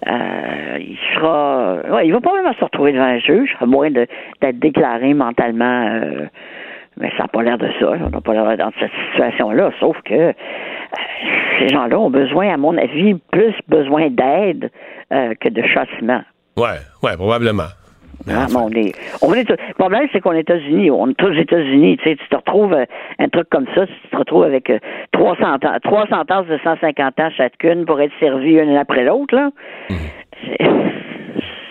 Euh, il sera. Ouais, il va probablement se retrouver devant un juge, à moins d'être déclaré mentalement. euh, mais ça n'a pas l'air de ça. On n'a pas l'air dans cette situation-là. Sauf que euh, ces gens-là ont besoin, à mon avis, plus besoin d'aide que de châtiment. Ouais, ouais, probablement. Mais on est, on est, le problème, c'est qu'on est aux États-Unis. On est aux États-Unis. Tu sais, tu te retrouves euh, un truc comme ça, tu te retrouves avec euh, 300, ans, 300 tasses de 150 ans chacune pour être servies une après l'autre, là.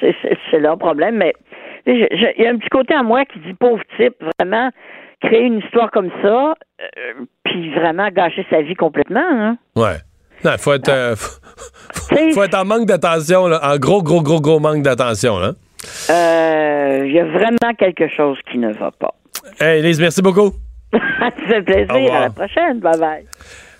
C'est- C'est leur problème, mais il y a un petit côté à moi qui dit pauvre type, vraiment créer une histoire comme ça, euh, puis vraiment gâcher sa vie complètement. Hein. Ouais. Non, faut être, euh, [LAUGHS] faut, faut être en manque d'attention. En gros, gros, gros, gros manque d'attention, là. Euh, Il y a vraiment quelque chose qui ne va pas. Hey, Lise, merci beaucoup. [LAUGHS] Ça fait plaisir. À la prochaine. Bye bye.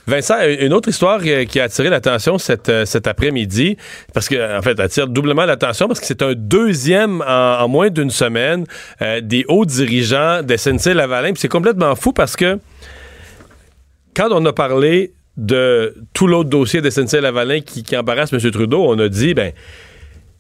Vincent, une autre histoire euh, qui a attiré l'attention cet, euh, cet après-midi, parce que, en fait, attire doublement l'attention parce que c'est un deuxième en, en moins d'une semaine euh, des hauts dirigeants de SNC-Lavalin. C'est complètement fou parce que quand on a parlé de tout l'autre dossier de SNC-Lavalin qui, qui embarrasse M. Trudeau, on a dit, ben,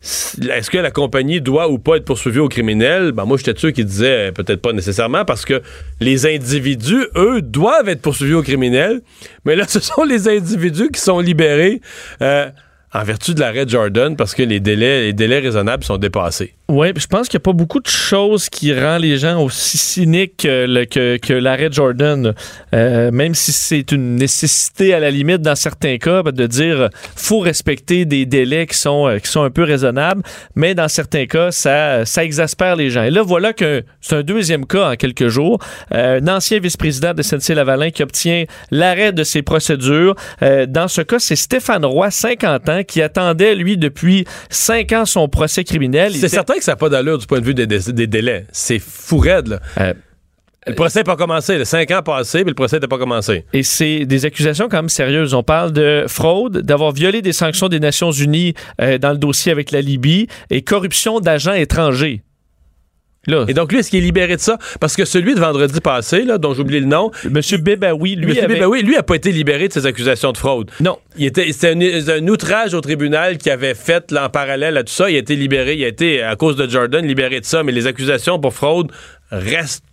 est-ce que la compagnie doit ou pas être poursuivie au criminel? Ben moi, j'étais sûr qui disait euh, peut-être pas nécessairement parce que les individus, eux, doivent être poursuivis au criminel. Mais là, [LAUGHS] ce sont les individus qui sont libérés euh, en vertu de l'arrêt Jordan parce que les délais, les délais raisonnables sont dépassés. Oui, je pense qu'il n'y a pas beaucoup de choses qui rend les gens aussi cyniques que, le- que, que l'arrêt Jordan. Euh, même si c'est une nécessité à la limite dans certains cas ben, de dire faut respecter des délais qui sont, euh, qui sont un peu raisonnables, mais dans certains cas, ça, ça exaspère les gens. Et là, voilà que c'est un deuxième cas en quelques jours. Euh, un ancien vice-président de SNC-Lavalin qui obtient l'arrêt de ses procédures. Euh, dans ce cas, c'est Stéphane Roy, 50 ans, qui attendait, lui, depuis 5 ans son procès criminel. C'est était- certain que ça n'a pas d'allure du point de vue des, des- des délais. C'est fou raide, là. Euh, le procès n'a pas commencé. Le cinq ans passés, mais le procès n'a pas commencé. Et c'est des accusations quand même sérieuses. On parle de fraude, d'avoir violé des sanctions des Nations Unies euh, dans le dossier avec la Libye et corruption d'agents étrangers. Là, Et donc, lui, est-ce qu'il est libéré de ça? Parce que celui de vendredi passé, là, dont j'oublie le nom, Monsieur Bebaoui, lui, Monsieur avait- Bebaoui, lui, a pas été libéré de ses accusations de fraude. Non. Il était, c'était un, c'est un outrage au tribunal qui avait fait là, en parallèle à tout ça. Il a été libéré. Il a été, à cause de Jordan, libéré de ça. Mais les accusations pour fraude restent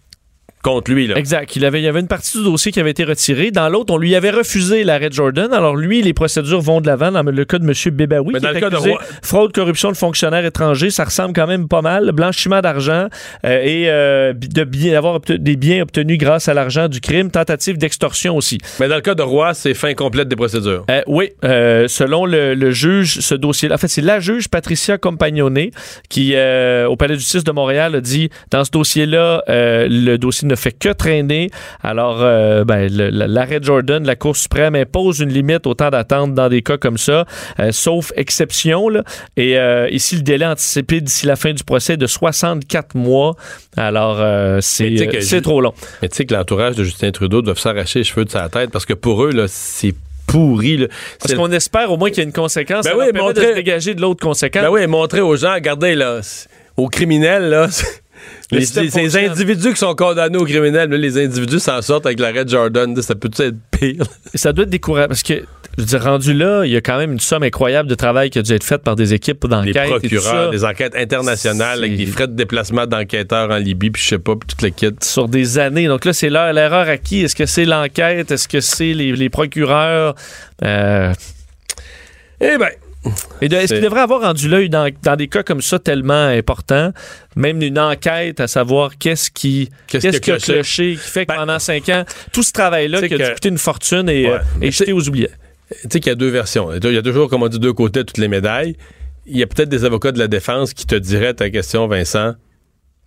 contre lui. Là. Exact. Il, avait, il y avait une partie du dossier qui avait été retirée. Dans l'autre, on lui avait refusé l'arrêt Jordan. Alors lui, les procédures vont de l'avant dans le cas de M. Bebaoui. Mais qui dans est le cas de Roy- Fraude, corruption de fonctionnaires étrangers, ça ressemble quand même pas mal. Blanchiment d'argent euh, et euh, de bien, des biens obtenus grâce à l'argent du crime. Tentative d'extorsion aussi. Mais dans le cas de Roy, c'est fin complète des procédures. Euh, oui, euh, selon le, le juge, ce dossier, en fait, c'est la juge Patricia Compagnone qui, au Palais de justice de Montréal, a dit dans ce dossier-là, le dossier ne fait que traîner. Alors, euh, ben, l'arrêt de Jordan, la Cour suprême impose une limite au temps d'attente dans des cas comme ça, euh, sauf exception. Là. Et euh, ici, le délai anticipé d'ici la fin du procès est de 64 mois. Alors, c'est trop long. Mais tu sais que l'entourage de Justin Trudeau doivent s'arracher les cheveux de sa tête parce que pour eux, c'est pourri. là. Parce qu'on espère au moins qu'il y a une conséquence. Ben oui, permet de montrer- se dégager de l'autre conséquence. Ben oui, montrer aux gens, regardez, là, aux criminels, là, [LAUGHS] les, les- ces individus qui sont condamnés aux criminels, là, les individus s'en sortent avec l'arrêt de Jordan, ça peut être pire. ça doit être décourageant parce que je veux dire, rendu là, il y a quand même une somme incroyable de travail qui a dû être faite par des équipes d'enquête. tout procureurs, des enquêtes internationales avec des frais de déplacement d'enquêteurs en Libye, puis je sais pas, puis toute kit. sur des années. Donc là, c'est l'erreur à qui? Est-ce que c'est l'enquête? Est-ce que c'est les, les procureurs? Euh, Eh ben, et Est-ce qu'il devrait avoir rendu l'œil dans, dans des cas comme ça tellement importants, même une enquête à savoir qu'est-ce qui, Qu'est-ce qui cloché? fait que pendant cinq ans, tout ce travail-là qui a que- coûter une fortune et, Ouais. euh, est jeté aux oubliettes. tu sais qu'il y a deux versions. Il y a toujours, comme on dit, deux côtés de toutes les médailles. Il y a peut-être des avocats de la défense qui te diraient ta question, Vincent.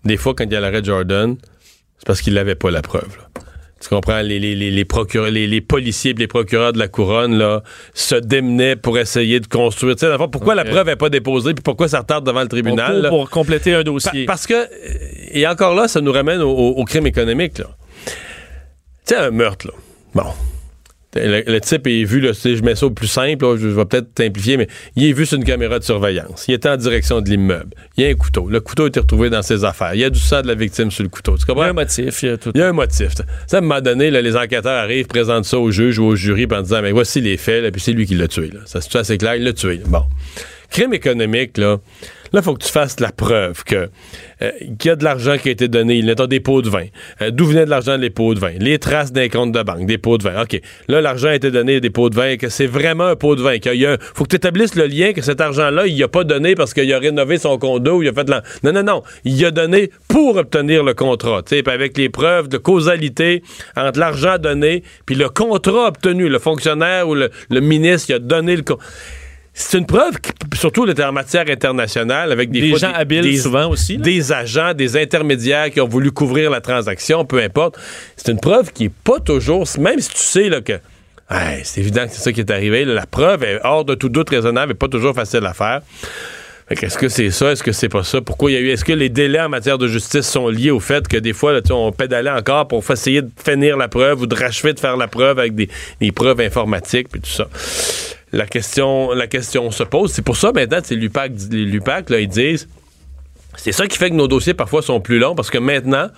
Des fois, quand il y a l'arrêt Jordan, c'est parce qu'il n'avait pas la preuve. là. Tu comprends? Les, les, les, les, procureurs, les, les policiers et les procureurs de la couronne là, se démenaient pour essayer de construire. Tu sais, pourquoi la preuve n'est pas déposée puis pourquoi ça retarde devant le tribunal? Pour, là? pour compléter un dossier. Pa- parce que, euh, et encore là, ça nous ramène au, au- au crime économique. Tu sais, un meurtre, là. Bon. Le, le type est vu, là, je mets ça au plus simple, là, je, vais peut-être simplifier, mais il est vu sur une caméra de surveillance. Il était en direction de l'immeuble. Il y a un couteau. Le couteau a été retrouvé dans ses affaires. Il y a du sang de la victime sur le couteau. Tu comprends? Il y a un motif, il y a tout. Il y a un motif. Ça, à un moment donné, là, les enquêteurs arrivent, présentent ça au juge ou au jury en disant Mais voici les faits, là, puis c'est lui qui l'a tué. Là. Ça, c'est assez clair, il l'a tué. Bon. Crime économique, là, là, il faut que tu fasses la preuve que euh, qu'il y a de l'argent qui a été donné, il y a des pots de vin. Euh, D'où venait de l'argent des pots de vin? Les traces d'un compte de banque, des pots de vin. OK. Là, l'argent a été donné des pots de vin, que c'est vraiment un pot de vin. Il a, faut que tu établisses le lien que cet argent-là, il a pas donné parce qu'il a rénové son condo, il a fait de la... Non, non, non. Il a donné pour obtenir le contrat. puis avec les preuves de causalité entre l'argent donné puis le contrat obtenu. Le fonctionnaire ou le, le ministre, il a donné le... con- C'est une preuve, qui, surtout en matière internationale, avec des, Des fois gens habiles des, souvent aussi, là. des agents, des intermédiaires qui ont voulu couvrir la transaction, peu importe. C'est une preuve qui est pas toujours, même si tu sais là, que hey, c'est évident que c'est ça qui est arrivé, là, la preuve est hors de tout doute raisonnable et pas toujours facile à faire. Est-ce que c'est ça? Est-ce que c'est pas ça? Pourquoi il y a eu. Est-ce que les délais en matière de justice sont liés au fait que des fois, là, on pédalait encore pour essayer de finir la preuve ou de rachever de faire la preuve avec des, des preuves informatiques puis tout ça? La question, se pose. C'est pour ça maintenant, c'est l'UPAC, les l'UPAC, ils disent. C'est ça qui fait que nos dossiers parfois sont plus longs parce que maintenant,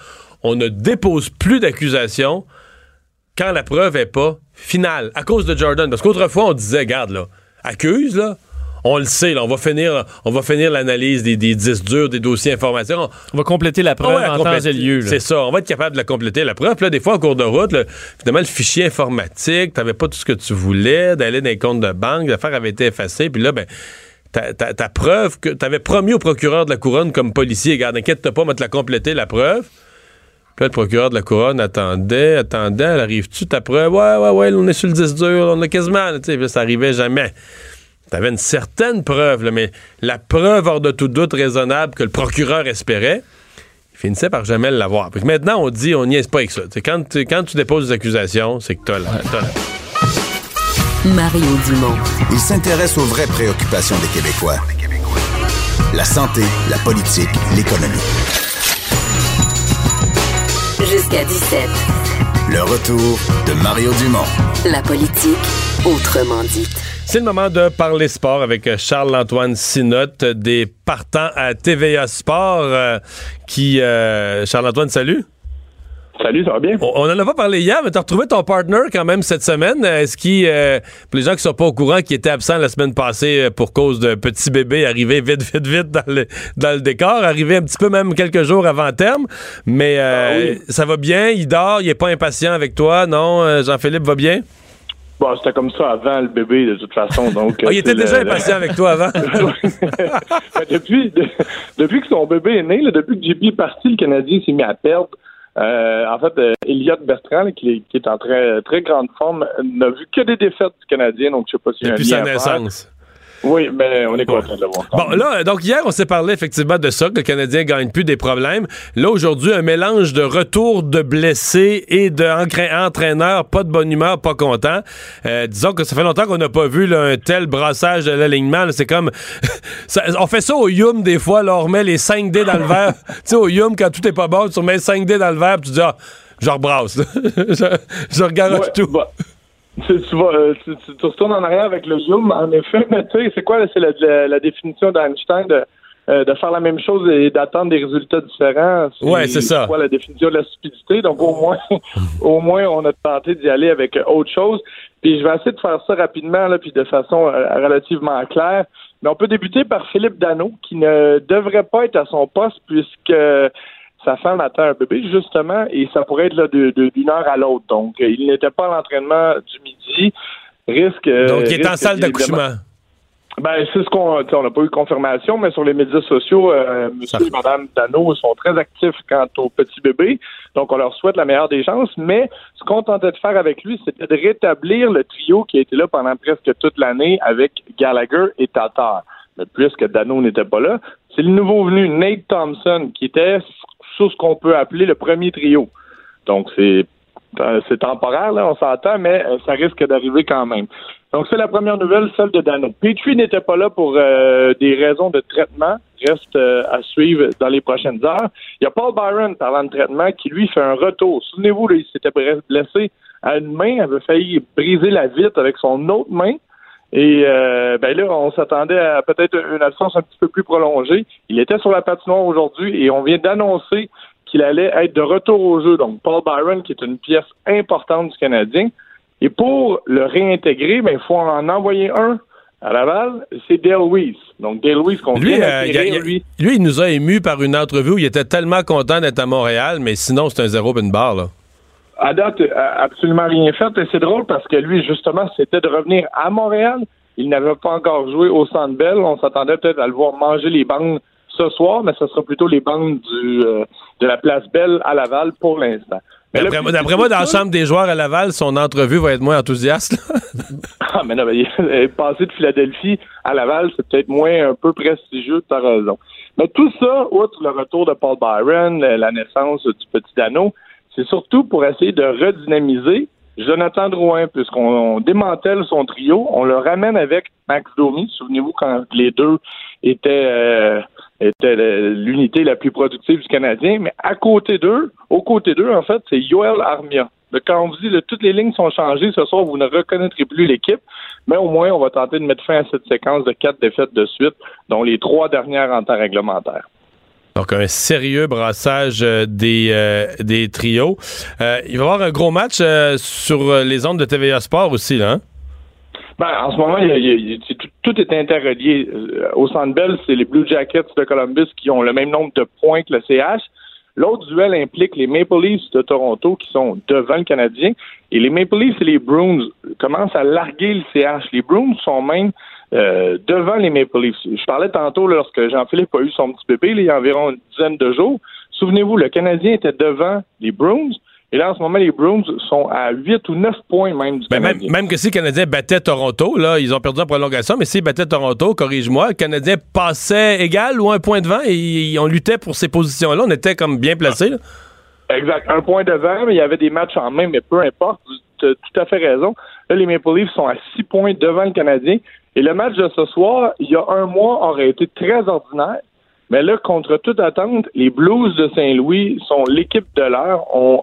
on ne dépose plus d'accusations quand la preuve est pas finale à cause de Jordan. Parce qu'autrefois, on disait, garde là, accuse là. On le sait, là, on va finir, on va finir l'analyse des, des disques durs, des dossiers informatiques. On, On va compléter la preuve Ah ouais, en temps et lieu. C'est ça, on va être capable de la compléter. La preuve, là, des fois, en cours de route, là, finalement, le fichier informatique, t'avais pas tout ce que tu voulais, d'aller dans les comptes de banque, l'affaire avait été effacée, puis là, ben, ta, ta- ta preuve que t'avais promis au procureur de la couronne comme policier, regarde, inquiète-toi pas, on va te la compléter, la preuve. Puis là, le procureur de la couronne attendait, attendait, elle arrive-tu ta preuve? Ouais, ouais, ouais, on est sur le 10 dur, on a quasiment, tu sais, ça arrivait jamais. T'avais une certaine preuve, là, mais la preuve hors de tout doute raisonnable que le procureur espérait, il finissait par jamais l'avoir. Puis maintenant, on dit, on niaise pas avec ça. Tu quand, tu- quand tu déposes des accusations, c'est que t'as la- Mario Dumont. Il s'intéresse aux vraies préoccupations des Québécois. La santé, la politique, l'économie. Jusqu'à 17. Le retour de Mario Dumont. La politique, autrement dite. C'est le moment de parler sport avec euh, Charles-Antoine Sinotte des partants à TVA Sport euh, qui... euh, Charles-Antoine, salut. Salut, ça va bien? On on en a pas parlé hier, mais t'as retrouvé ton partner quand même cette semaine. Euh, Est-ce qu'il, euh, pour les gens qui sont pas au courant, qui était absent la semaine passée euh, pour cause de petit bébé arrivé vite, [LAUGHS] vite, vite dans le, dans le décor, arrivé un petit peu même quelques jours avant terme, mais euh, ça va bien, il dort, il est pas impatient avec toi, non? Euh, Jean-Philippe va bien? Bon, c'était comme ça avant le bébé, de toute façon. Donc, [LAUGHS] Ah, il euh, était déjà le- impatient avec toi avant. [LAUGHS] [LAUGHS] Ben, depuis, de- depuis que son bébé est né, là, depuis que JP est parti, le Canadien s'est mis à perdre. Euh, en fait, euh, Elliott Bertrand, là, qui, est, qui est en très, très grande forme, n'a vu que des défaites du Canadien, donc je sais pas s'il y a un Depuis sa naissance. Oui, mais on est content de le voir. Bon, là, donc hier, on s'est parlé effectivement de ça, que le Canadien gagne plus des problèmes. Là, aujourd'hui, un mélange de retour de blessés et de encra- entraîneurs, pas de bonne humeur, pas content. Euh, disons que ça fait longtemps qu'on n'a pas vu là, un tel brassage de l'alignement. C'est comme... [LAUGHS] ça- on fait ça au Yum des fois, là, on remet les 5 dés dans le verre. [LAUGHS] tu sais, au Yum, quand tout est pas bon, tu remets 5 dés dans le verre, puis tu dis, ah, je rebrasse. [LAUGHS] je, je regarde Ouais, tout. bah, tu, tu vas, euh, tu, tu- tu retournes en arrière avec le Zoom, en effet, mais tu sais, c'est quoi, c'est la, la- la définition d'Einstein de, euh, de faire la même chose et d'attendre des résultats différents? Ouais, c'est ça. quoi la définition de la stupidité? Donc, au moins, [LAUGHS] au moins, on a tenté d'y aller avec euh, autre chose. Puis, je vais essayer de faire ça rapidement, là, puis de façon euh, relativement claire. Mais on peut débuter par Philippe Dano, qui ne devrait pas être à son poste puisque sa femme attend un bébé, justement, et ça pourrait être là, de- de- d'une heure à l'autre. Donc, euh, il n'était pas à l'entraînement du midi. Risque. euh, Donc, il est en salle d'accouchement. Ben, c'est ce qu'on on n'a pas eu confirmation, mais sur les médias sociaux, euh, monsieur et madame Dano sont très actifs quant au petit bébé. Donc, on leur souhaite la meilleure des chances. Mais ce qu'on tentait de faire avec lui, c'était de rétablir le trio qui a été là pendant presque toute l'année avec Gallagher et Tatar. Mais puisque Dano n'était pas là, c'est le nouveau venu, Nate Thompson, qui était sous ce qu'on peut appeler le premier trio. Donc, c'est euh, c'est temporaire, là, on s'entend, mais euh, ça risque d'arriver quand même. Donc, c'est la première nouvelle, celle de Dano. Petrie n'était pas là pour euh, des raisons de traitement. Reste à suivre dans les prochaines heures. Il y a Paul Byron, parlant de traitement, qui, lui, fait un retour. Souvenez-vous, il s'était blessé à une main, avait failli briser la vitre avec son autre main. Et ben là, on s'attendait à peut-être une absence un petit peu plus prolongée. Il était sur la patinoire aujourd'hui et on vient d'annoncer qu'il allait être de retour au jeu. Donc, Paul Byron, qui est une pièce importante du Canadien. Et pour le réintégrer, ben, il faut en envoyer un à Laval, c'est Dale Weiss. Donc, Dale Weiss, qu'on lui, vient euh, y a- y a- lui. lui, il nous a émus par une entrevue où il était tellement content d'être à Montréal, mais sinon, c'est un zéro puis une barre. Là. À date, euh, absolument rien fait. Et c'est drôle parce que lui, justement, c'était de revenir à Montréal. Il n'avait pas encore joué au Centre Bell. On s'attendait peut-être à le voir manger les bandes ce soir, mais ce sera plutôt les bandes du, euh, de la place Belle à Laval pour l'instant. D'après moi- moi, dans chambre des joueurs à Laval, son entrevue va être moins enthousiaste. [LAUGHS] Ah, mais non, mais passer de Philadelphie à Laval, c'est peut-être moins un peu prestigieux, t'as raison. Mais tout ça, outre le retour de Paul Byron, la la naissance du petit Dano, c'est surtout pour essayer de redynamiser Jonathan Drouin, puisqu'on on démantèle son trio, on le ramène avec Max Domi. Souvenez-vous quand les deux étaient, euh, l'unité la plus productive du Canadien, mais à côté d'eux, aux côtés d'eux, en fait, c'est Yoel Armia. Quand on vous dit que toutes les lignes sont changées, ce soir, vous ne reconnaîtrez plus l'équipe, mais au moins, on va tenter de mettre fin à cette séquence de quatre défaites de suite, dont les trois dernières en temps réglementaire. Donc, un sérieux brassage euh, des, euh, des trios. Euh, il va y avoir un gros match sur les ondes de TVA Sport aussi, là. hein? Ben, en ce moment, tout, est interrelié. Au Centre Bell, c'est les Blue Jackets de Columbus qui ont le même nombre de points que le CH. L'autre duel implique les Maple Leafs de Toronto qui sont devant le Canadien. Et les Maple Leafs et les Bruins commencent à larguer le CH. Les Bruins sont même euh, devant les Maple Leafs. Je parlais tantôt là, lorsque Jean-Philippe a eu son petit bébé, là, il y a environ une dizaine de jours. Souvenez-vous, le Canadien était devant les Bruins. Et là, en ce moment, les Bruins sont à 8 ou 9 points même du Ben, même, Canadien. même que si le Canadien battait Toronto, là, ils ont perdu en prolongation, mais s'ils battaient Toronto, corrige-moi, le Canadien passait égal ou un point devant et on luttait pour ces positions-là. On était comme bien placés. là. Exact. Un point devant, mais il y avait des matchs en main, mais peu importe. Tu as tout à fait raison. Là, les Maple Leafs sont à six points devant le Canadien. Et le match de ce soir, il y a un mois, aurait été très ordinaire. Mais là, contre toute attente, les Blues de Saint-Louis sont l'équipe de l'heure. On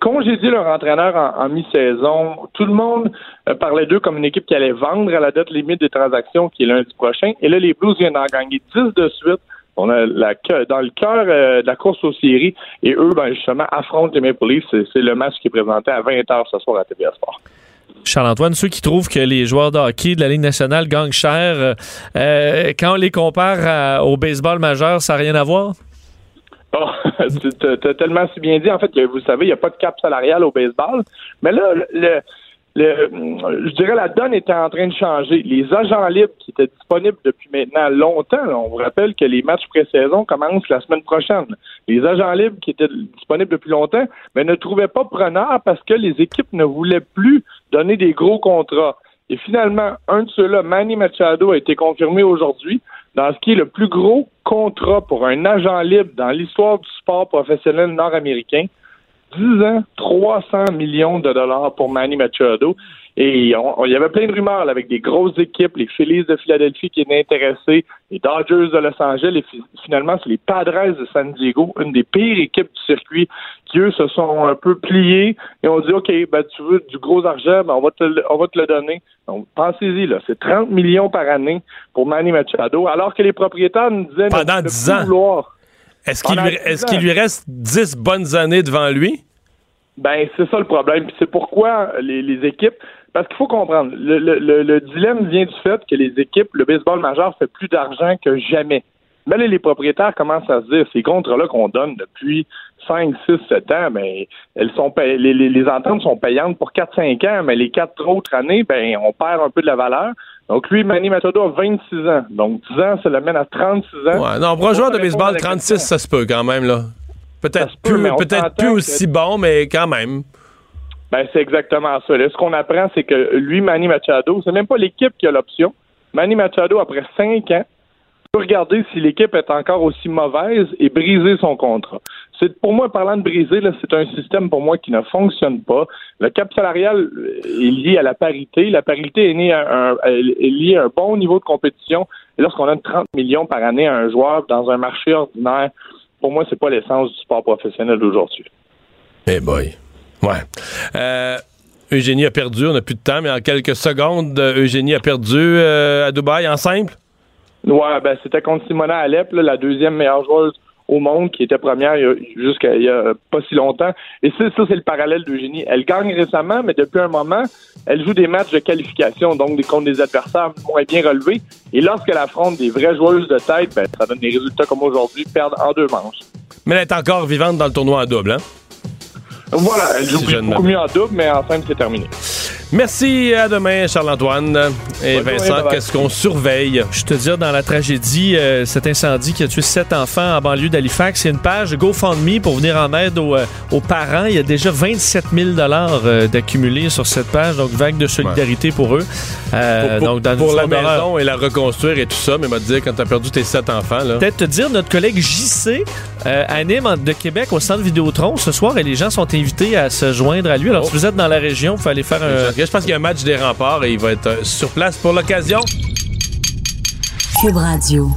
congédié leur entraîneur en, en mi-saison. Tout le monde euh, parlait d'eux comme une équipe qui allait vendre à la date limite des transactions, qui est lundi prochain. Et là, les Blues viennent d'en gagner 10 de suite. On a la, dans le cœur euh, de la course aux séries. Et eux, ben, justement, affrontent les Maple Leafs. C'est, c'est le match qui est présenté à 20h ce soir à TVA Sport. Charles-Antoine, ceux qui trouvent que les joueurs de hockey de la Ligue nationale gagnent cher, euh, euh, quand on les compare au baseball majeur, ça n'a rien à voir? Oh, [LAUGHS] tu tellement si bien dit. En fait, que vous savez, il n'y a pas de cap salarial au baseball. Mais là, le, le- je dirais la donne était en train de changer. Les agents libres qui étaient disponibles depuis maintenant longtemps, on vous rappelle que les matchs pré-saison commencent la semaine prochaine. Les agents libres qui étaient disponibles depuis longtemps, mais ne trouvaient pas preneur parce que les équipes ne voulaient plus donner des gros contrats. Et finalement, un de ceux-là, Manny Machado, a été confirmé aujourd'hui dans ce qui est le plus gros contrat pour un agent libre dans l'histoire du sport professionnel nord-américain. 10 ans, 300 millions de dollars pour Manny Machado. Et il y avait plein de rumeurs là, avec des grosses équipes, les Phillies de Philadelphie qui étaient intéressés, les Dodgers de Los Angeles, et fi- finalement, c'est les Padres de San Diego, une des pires équipes du circuit, qui eux se sont un peu pliés et ont dit OK, ben tu veux du gros argent, ben on va te le, on va te le donner. Donc pensez-y là, c'est 30 millions par année pour Manny Machado, alors que les propriétaires nous disaient Pendant ne 10 plus ans. vouloir. Est-ce qu'il lui, 10 est-ce ans. qu'il lui reste 10 bonnes années devant lui? Ben, c'est ça le problème. C'est pourquoi les, les équipes. Parce qu'il faut comprendre, le, le, le, le dilemme vient du fait que les équipes, le baseball majeur fait plus d'argent que jamais. Mais là, les propriétaires commencent à se dire, ces contrats-là qu'on donne depuis 5, 6, 7 ans, ben, elles sont les, les, les ententes sont payantes pour 4, 5 ans, mais les quatre autres années, ben, on perd un peu de la valeur. Donc, lui, Manny Machado a 26 ans. Donc, 10 ans, ça le mène à 36 ans. Ouais, non, pour un joueur de baseball, à la 36, ça se peut quand même, là. Peut-être peut, plus, mais s'entend plus que- aussi bon, mais quand même. Ben, c'est exactement ça. Là, ce qu'on apprend, c'est que lui, Manny Machado, c'est même pas l'équipe qui a l'option. Manny Machado, après cinq ans, regarder si l'équipe est encore aussi mauvaise et briser son contrat. C'est pour moi, parlant de briser, c'est un système pour moi qui ne fonctionne pas. Le cap salarial euh, est lié à la parité. La parité est, née un, est liée à un bon niveau de compétition. Et lorsqu'on donne 30 millions par année à un joueur dans un marché ordinaire, pour moi, c'est pas l'essence du sport professionnel d'aujourd'hui. Eh boy. Ouais. Euh, Eugénie a perdu, on n'a plus de temps, mais en quelques secondes, euh, Eugénie a perdu à Dubaï en simple? Ouais, ben c'était contre Simona Alep, là, la deuxième meilleure joueuse au monde, qui était première jusqu'à il y a pas si longtemps. Et ça, ça c'est le parallèle d'Eugénie. Elle gagne récemment, mais depuis un moment, elle joue des matchs de qualification, donc des contre des adversaires moins bien relevés. Et lorsqu'elle affronte des vraies joueuses de tête, ben, ça donne des résultats comme aujourd'hui, perdre en deux manches. Mais elle est encore vivante dans le tournoi en double, hein? Voilà, elle joue Si beaucoup mieux en double, mais en simple, c'est terminé. Merci, à demain, Charles-Antoine. Et Bonne Vincent, qu'est-ce qu'on surveille? Je te dire, dans la tragédie, euh, cet incendie qui a tué sept enfants en banlieue d'Halifax, il y a une page GoFundMe pour venir en aide aux, euh, aux parents. Il y a déjà 27 000 euh, d'accumulés sur cette page, donc vague de solidarité pour eux. Euh, pour pour- donc, dans pour la maison et la reconstruire et tout ça, mais m'a dit quand t'as perdu tes sept enfants, là. Peut-être te dire, notre collègue JC euh, anime de Québec au centre Vidéotron ce soir et les gens sont invités à se joindre à lui. Alors, si vous êtes dans la région, il faut aller faire un... Je pense qu'il y a un match des remparts et il va être euh, sur place pour l'occasion. Cube Radio.